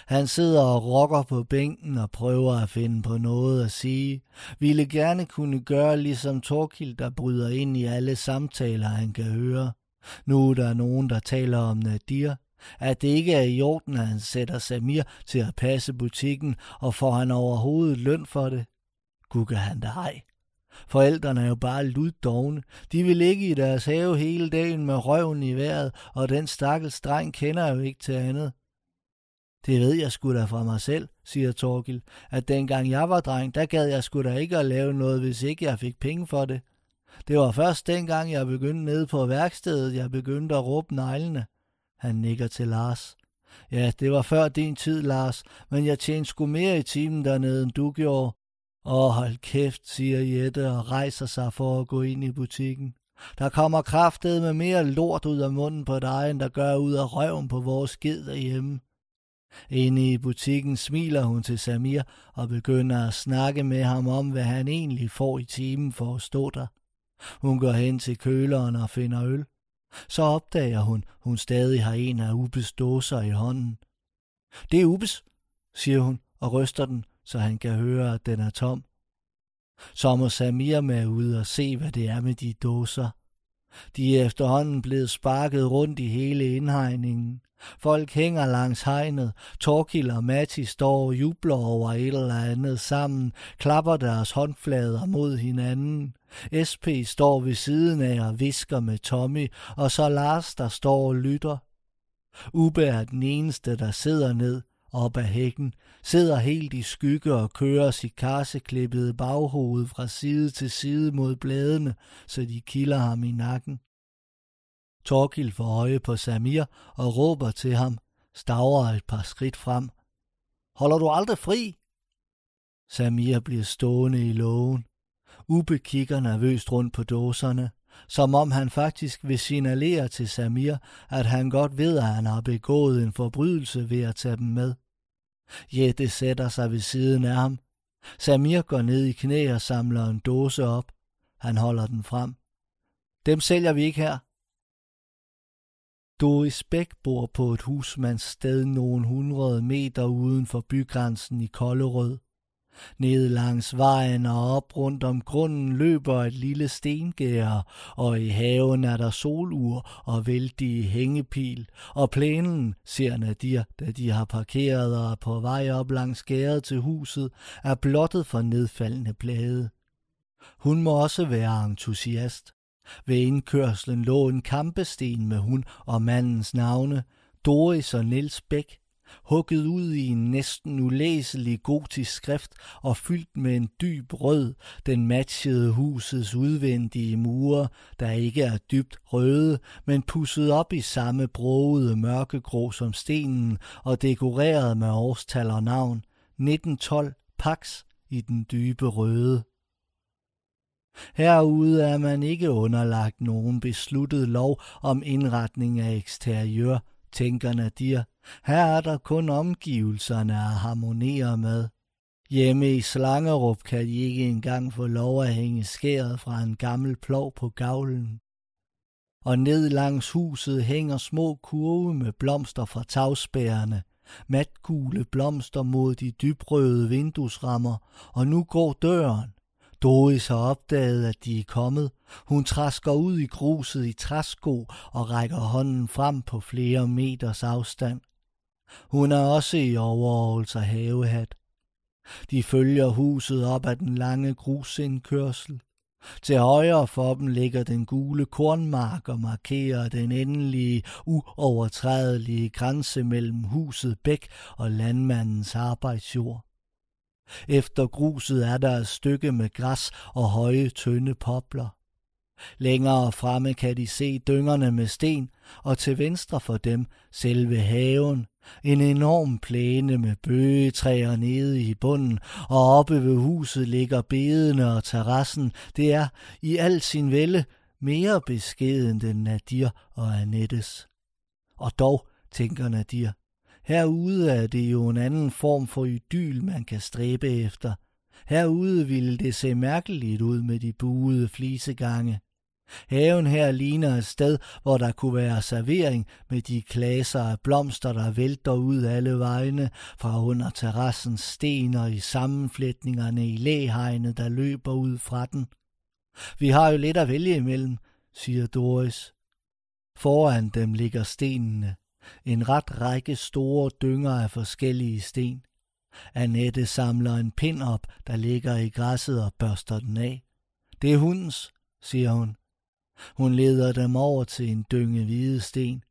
Han sidder og rokker på bænken og prøver at finde på noget at sige. Ville gerne kunne gøre ligesom Torkild, der bryder ind i alle samtaler, han kan høre. Nu er der nogen, der taler om Nadir. At det ikke er i orden, at han sætter Samir til at passe butikken, og får han overhovedet løn for det. Gud han da ej. Forældrene er jo bare luddogne. De vil ligge i deres have hele dagen med røven i vejret, og den stakkels dreng kender jo ikke til andet. Det ved jeg sgu da fra mig selv, siger Torgil, at dengang jeg var dreng, der gad jeg sgu da ikke at lave noget, hvis ikke jeg fik penge for det. Det var først dengang, jeg begyndte nede på værkstedet, jeg begyndte at råbe neglene. Han nikker til Lars. Ja, det var før din tid, Lars, men jeg tjente sgu mere i timen dernede, end du gjorde. Åh, hold kæft, siger Jette og rejser sig for at gå ind i butikken. Der kommer kraftet med mere lort ud af munden på dig, end der gør ud af røven på vores ged derhjemme. Inde i butikken smiler hun til Samir og begynder at snakke med ham om, hvad han egentlig får i timen for at stå der. Hun går hen til køleren og finder øl. Så opdager hun, hun stadig har en af Ubes dåser i hånden. Det er Ubes, siger hun og ryster den, så han kan høre, at den er tom. Så må Samir med ud og se, hvad det er med de dåser. De er efterhånden blevet sparket rundt i hele indhegningen. Folk hænger langs hegnet. Torkil og Matti står og jubler over et eller andet sammen, klapper deres håndflader mod hinanden. SP står ved siden af og visker med Tommy, og så Lars, der står og lytter. Ube er den eneste, der sidder ned op ad hækken, sidder helt i skygge og kører sit karseklippede baghoved fra side til side mod bladene, så de kilder ham i nakken. Torkil får øje på Samir og råber til ham, stavrer et par skridt frem. Holder du aldrig fri? Samir bliver stående i lågen. Ube kigger nervøst rundt på dåserne, som om han faktisk vil signalere til Samir, at han godt ved, at han har begået en forbrydelse ved at tage dem med. Jette sætter sig ved siden af ham. Samir går ned i knæ og samler en dåse op. Han holder den frem. Dem sælger vi ikke her. Doris Bæk bor på et husmandssted nogle hundrede meter uden for bygrænsen i Kollerød. Ned langs vejen og op rundt om grunden løber et lille stengær, og i haven er der solur og vældige hængepil, og plænen, ser Nadir, da de har parkeret og er på vej op langs gæret til huset, er blottet for nedfaldende blade. Hun må også være entusiast. Ved indkørslen lå en kampesten med hun og mandens navne, Doris og Niels Bæk, hugget ud i en næsten ulæselig gotisk skrift og fyldt med en dyb rød, den matchede husets udvendige mure, der ikke er dybt røde, men pusset op i samme broede mørkegrå som stenen og dekoreret med årstal og navn, 1912 Pax i den dybe røde. Herude er man ikke underlagt nogen besluttet lov om indretning af eksteriør, tænker Nadir. Her er der kun omgivelserne at harmonere med. Hjemme i Slangerup kan de ikke engang få lov at hænge skæret fra en gammel plov på gavlen. Og ned langs huset hænger små kurve med blomster fra tagspærerne, matgule blomster mod de dybrøde vinduesrammer, og nu går døren. Doris har opdaget, at de er kommet. Hun træsker ud i gruset i træsko og rækker hånden frem på flere meters afstand. Hun er også i overholds og havehat. De følger huset op ad den lange grusindkørsel. Til højre for dem ligger den gule kornmark og markerer den endelige, uovertrædelige grænse mellem huset Bæk og landmandens arbejdsjord. Efter gruset er der et stykke med græs og høje, tynde popler. Længere fremme kan de se dyngerne med sten, og til venstre for dem selve haven, en enorm plæne med bøgetræer nede i bunden, og oppe ved huset ligger bedene og terrassen. Det er i al sin vælde mere beskeden end Nadir og Annettes. Og dog, tænker Nadir, Herude er det jo en anden form for idyl, man kan stræbe efter. Herude ville det se mærkeligt ud med de buede flisegange. Haven her ligner et sted, hvor der kunne være servering med de klaser af blomster, der vælter ud alle vegne fra under terrassens sten og i sammenflætningerne i læhegnet, der løber ud fra den. Vi har jo lidt at vælge imellem, siger Doris. Foran dem ligger stenene. En ret række store dynger af forskellige sten. Annette samler en pind op, der ligger i græsset og børster den af. Det er hundens, siger hun. Hun leder dem over til en dynge hvide sten.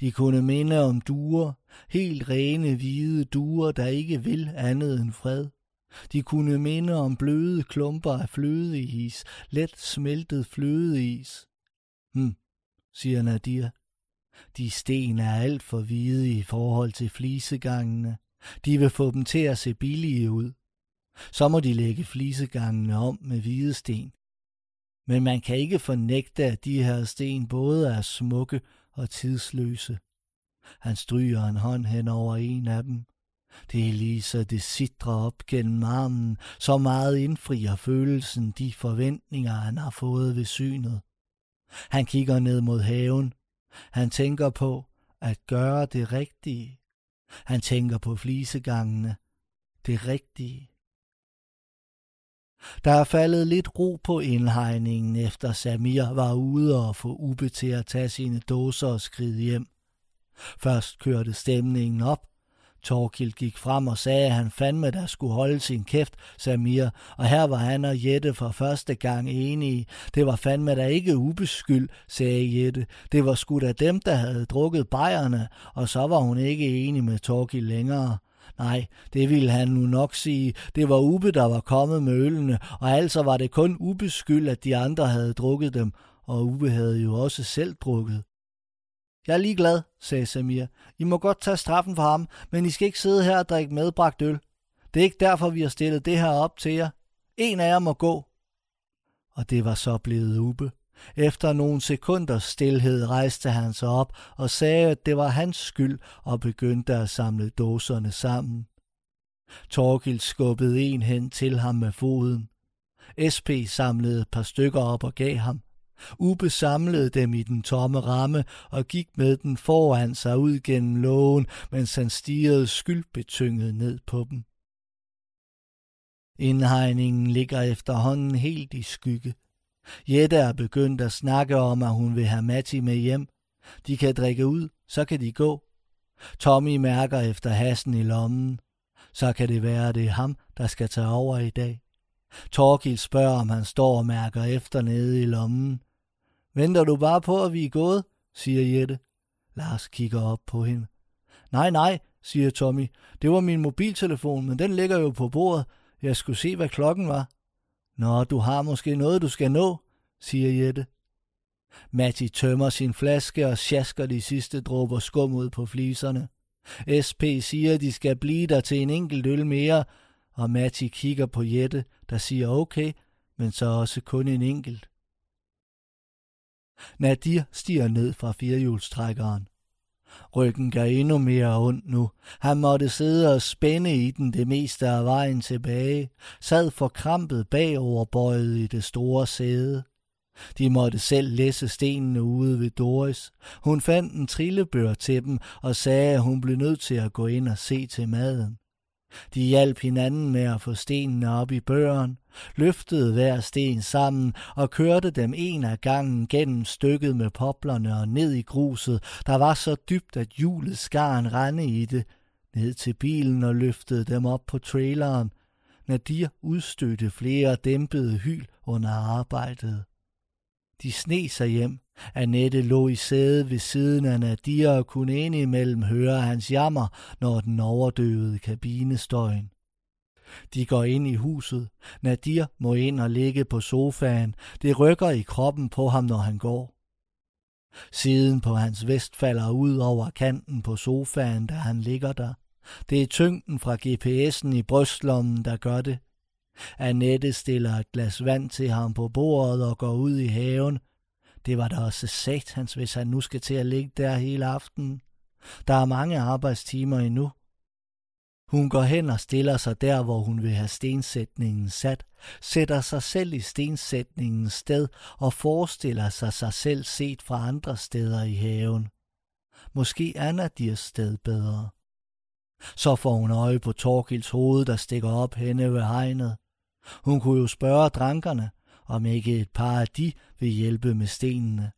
De kunne minde om duer, helt rene hvide duer, der ikke vil andet end fred. De kunne minde om bløde klumper af flødeis, let smeltet flødeis. Hm, siger Nadir. De sten er alt for hvide i forhold til flisegangene. De vil få dem til at se billige ud. Så må de lægge flisegangene om med hvide sten. Men man kan ikke fornægte, at de her sten både er smukke og tidsløse. Han stryger en hånd hen over en af dem. Det er lige så det sidder op gennem armen, så meget indfrier følelsen de forventninger, han har fået ved synet. Han kigger ned mod haven, han tænker på at gøre det rigtige. Han tænker på flisegangene. Det rigtige. Der er faldet lidt ro på indhegningen, efter Samir var ude og få Ube til at tage sine dåser og skride hjem. Først kørte stemningen op, Torkild gik frem og sagde, at han fandme der skulle holde sin kæft, Samir, og her var han og Jette for første gang enige. Det var fandme der ikke ubeskyld, sagde Jette. Det var sgu da dem, der havde drukket bajerne, og så var hun ikke enig med Torkild længere. Nej, det ville han nu nok sige. Det var Ube, der var kommet med ølene, og altså var det kun ubeskyld, at de andre havde drukket dem, og Ube havde jo også selv drukket. Jeg er ligeglad, sagde Samir. I må godt tage straffen for ham, men I skal ikke sidde her og drikke medbragt øl. Det er ikke derfor, vi har stillet det her op til jer. En af jer må gå. Og det var så blevet Ube. Efter nogle sekunders stillhed rejste han sig op og sagde, at det var hans skyld og begyndte at samle dåserne sammen. Torgild skubbede en hen til ham med foden. SP samlede et par stykker op og gav ham. Ube samlede dem i den tomme ramme og gik med den foran sig ud gennem lågen, mens han stirrede skyldbetynget ned på dem. Indhegningen ligger efterhånden helt i skygge. Jette er begyndt at snakke om, at hun vil have Matti med hjem. De kan drikke ud, så kan de gå. Tommy mærker efter hassen i lommen. Så kan det være, at det er ham, der skal tage over i dag. Torgild spørger, om han står og mærker efter nede i lommen. Venter du bare på, at vi er gået, siger Jette. Lars kigger op på hende. Nej, nej, siger Tommy. Det var min mobiltelefon, men den ligger jo på bordet. Jeg skulle se, hvad klokken var. Nå, du har måske noget, du skal nå, siger Jette. Matti tømmer sin flaske og sjasker de sidste dråber skum ud på fliserne. SP siger, at de skal blive der til en enkelt øl mere, og Matti kigger på Jette, der siger okay, men så også kun en enkelt. Nadir stiger ned fra firehjulstrækkeren. Ryggen gør endnu mere ondt nu. Han måtte sidde og spænde i den det meste af vejen tilbage, sad forkrampet bagoverbøjet i det store sæde. De måtte selv læse stenene ude ved Doris. Hun fandt en trillebør til dem og sagde, at hun blev nødt til at gå ind og se til maden. De hjalp hinanden med at få stenene op i børen, løftede hver sten sammen og kørte dem en af gangen gennem stykket med poplerne og ned i gruset, der var så dybt, at hjulet skar en rende i det, ned til bilen og løftede dem op på traileren. Nadir udstødte flere dæmpede hyl under arbejdet. De sne sig hjem. Annette lå i sædet ved siden af Nadia og kunne indimellem høre hans jammer, når den overdøvede kabinestøjen. De går ind i huset. Nadir må ind og ligge på sofaen. Det rykker i kroppen på ham, når han går. Siden på hans vest falder ud over kanten på sofaen, da han ligger der. Det er tyngden fra GPS'en i brystlommen, der gør det. Annette stiller et glas vand til ham på bordet og går ud i haven. Det var da også satans, hvis han nu skal til at ligge der hele aftenen. Der er mange arbejdstimer endnu. Hun går hen og stiller sig der, hvor hun vil have stensætningen sat, sætter sig selv i stensætningens sted og forestiller sig sig selv set fra andre steder i haven. Måske er Nadirs sted bedre. Så får hun øje på Torkils hoved, der stikker op henne ved hegnet. Hun kunne jo spørge drankerne, om ikke et par af de vil hjælpe med stenene.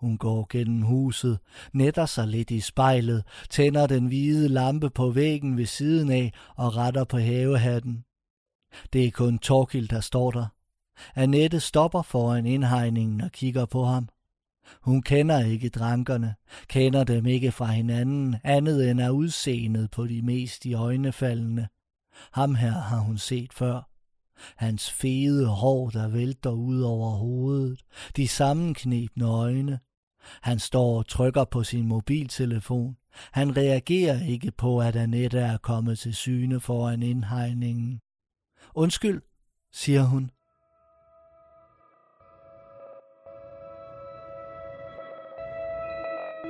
Hun går gennem huset, netter sig lidt i spejlet, tænder den hvide lampe på væggen ved siden af og retter på havehatten. Det er kun Torkild, der står der. Annette stopper foran indhegningen og kigger på ham. Hun kender ikke drankerne, kender dem ikke fra hinanden, andet end af udseendet på de mest i øjnefaldende. Ham her har hun set før. Hans fede hår, der vælter ud over hovedet, de sammenknebne øjne. Han står og trykker på sin mobiltelefon. Han reagerer ikke på, at Annette er kommet til syne foran indhegningen. Undskyld, siger hun.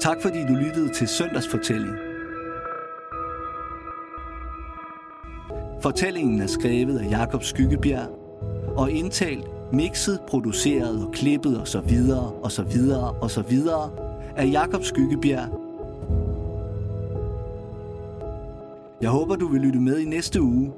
Tak fordi du lyttede til Søndagsfortælling. Fortællingen er skrevet af Jakob Skyggebjerg og indtalt, mixet, produceret og klippet og så videre og så videre og så videre af Jakob Skyggebjerg. Jeg håber, du vil lytte med i næste uge,